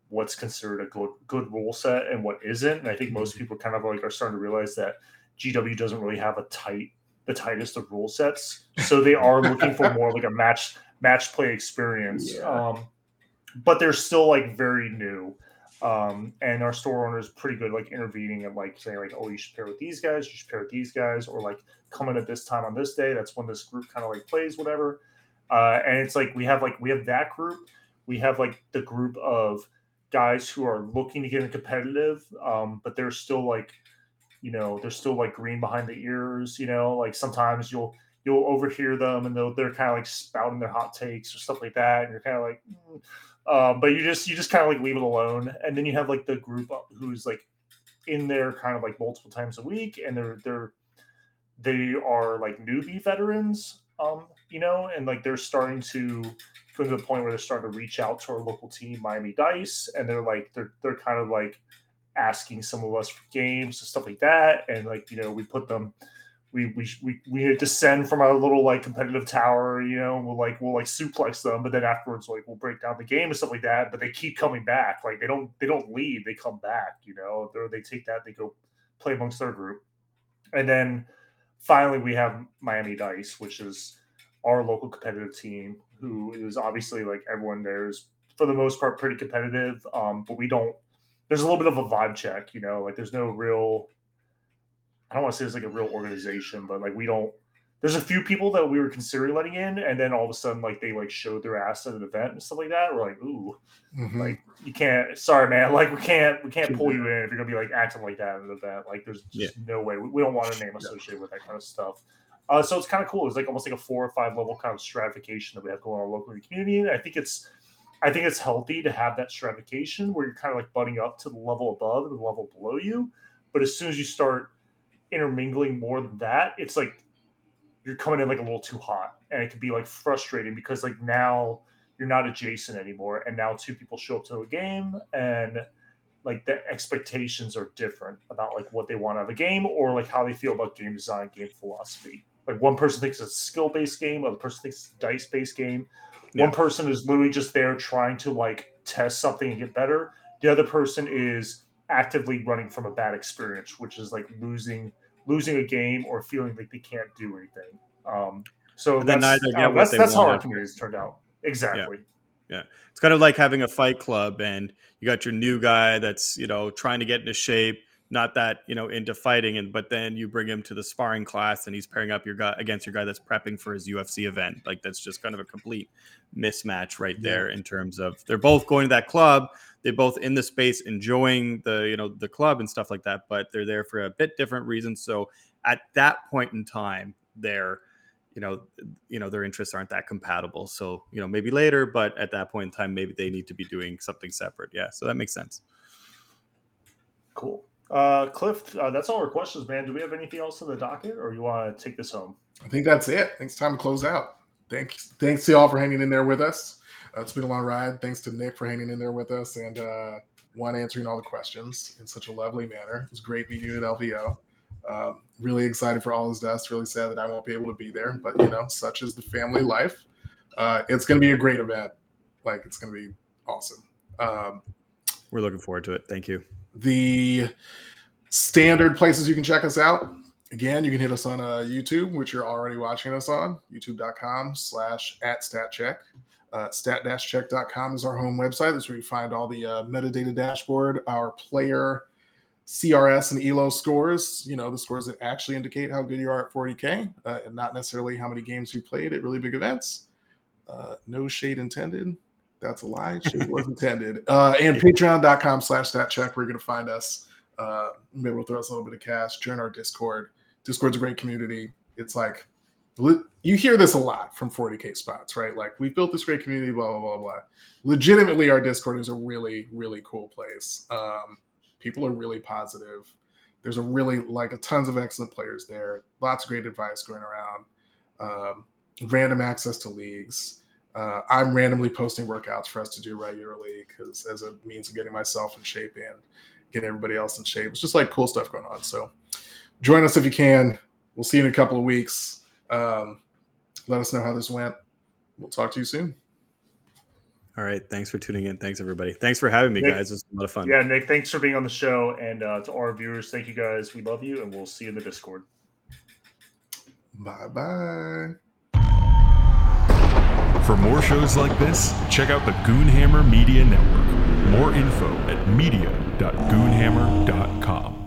what's considered a good good rule set and what isn't. And I think most people kind of like are starting to realize that GW doesn't really have a tight the tightest of rule sets. So they are looking for more like a match match play experience. Yeah. Um, but they're still like very new. Um, and our store owner is pretty good like intervening and like saying like, oh, you should pair with these guys, you should pair with these guys, or like come in at this time on this day. That's when this group kind of like plays, whatever. Uh, and it's like we have like we have that group, we have like the group of guys who are looking to get in competitive, um, but they're still like, you know, they're still like green behind the ears. You know, like sometimes you'll you'll overhear them and they'll they're kind of like spouting their hot takes or stuff like that, and you're kind of like, mm. Um, but you just you just kind of like leave it alone. And then you have like the group who's like in there kind of like multiple times a week, and they're they're they are like newbie veterans, um, you know, and like they're starting to come to the point where they're starting to reach out to our local team, Miami Dice, and they're like they're they're kind of like asking some of us for games and stuff like that. And like, you know, we put them we we we, we descend from our little like competitive tower, you know, we'll like we'll like suplex them, but then afterwards like we'll break down the game and stuff like that. But they keep coming back. Like they don't they don't leave, they come back, you know. They they take that, they go play amongst their group. And then finally we have Miami Dice, which is our local competitive team, who is obviously like everyone there is for the most part pretty competitive. Um, but we don't. There's a little bit of a vibe check, you know. Like there's no real. I don't want to say it's like a real organization, but like we don't. There's a few people that we were considering letting in, and then all of a sudden, like they like showed their ass at an event and stuff like that. We're like, ooh, Mhm. like you can't. Sorry, man. Like we can't. We can't pull you in if you're gonna be like acting like that at an event. Like there's just no way. We, we don't want a name associated with that kind of stuff. Uh, so it's kind of cool. It's like almost like a four or five level kind of stratification that we have going on locally in the community. And I think it's, I think it's healthy to have that stratification where you're kind of like butting up to the level above and the level below you. But as soon as you start intermingling more than that, it's like you're coming in like a little too hot, and it can be like frustrating because like now you're not adjacent anymore, and now two people show up to a game and like the expectations are different about like what they want out of a game or like how they feel about game design, game philosophy. Like one person thinks it's a skill based game, other person thinks it's a dice based game. Yeah. One person is literally just there trying to like test something and get better. The other person is actively running from a bad experience, which is like losing losing a game or feeling like they can't do anything. Um, so that's, uh, that's, that's how our want. community's turned out. Exactly. Yeah. It's kind of like having a fight club and you got your new guy that's, you know, trying to get into shape, not that, you know, into fighting and but then you bring him to the sparring class and he's pairing up your guy against your guy that's prepping for his UFC event. Like that's just kind of a complete mismatch right Yeah. there in terms of they're both going to that club, they're both in the space enjoying the, you know, the club and stuff like that, but they're there for a bit different reasons. So at that point in time, they're you know you know their interests aren't that compatible so you know maybe later but at that point in time maybe they need to be doing something separate yeah so that makes sense Cool. Uh, Cliff, uh, that's all our questions, man. Do we have anything else on the docket, or you want to take this home? I think that's it. I think it's time to close out. Thanks, thanks to y'all for hanging in there with us. Uh, it's been a long ride. Thanks to Nick for hanging in there with us and uh, one answering all the questions in such a lovely manner. It was great meeting you at LVO. Um, really excited for all his deaths. Really sad that I won't be able to be there, but you know, such is the family life. Uh, it's going to be a great event. Like it's going to be awesome. Um, we're looking forward to it thank you the standard places you can check us out. Again, you can hit us on uh, YouTube, which you're already watching us on, youtube.com slash at statcheck. Uh, stat-check.com is our home website. That's where you find all the uh, metadata dashboard, our player CRS and ELO scores, you know, the scores that actually indicate how good you are at 40K uh, and not necessarily how many games you played at really big events. Uh, no shade intended. That's a lie. Shade was intended. Uh, and patreon.com slash stat check, where you're going to find us. Uh, maybe we'll throw us a little bit of cash. Join our Discord. Discord's a great community. It's like, you hear this a lot from 40K spots, right? Like, we built this great community, blah, blah, blah, blah. Legitimately, our Discord is a really, really cool place. Um, people are really positive. There's a really, like, a tons of excellent players there. Lots of great advice going around. Um, random access to leagues. Uh, I'm randomly posting workouts for us to do regularly because as a means of getting myself in shape and getting everybody else in shape. It's just like cool stuff going on. So join us if you can. We'll see you in a couple of weeks. Um, let us know how this went. We'll talk to you soon. All right. Thanks for tuning in. Thanks, everybody. Thanks for having me, Nick, guys. It was a lot of fun. Yeah, Nick, thanks for being on the show. And uh, to our viewers, thank you guys. We love you, and we'll see you in the Discord. Bye bye. For more shows like this, check out the Goonhammer Media Network. More info at media.goonhammer.com.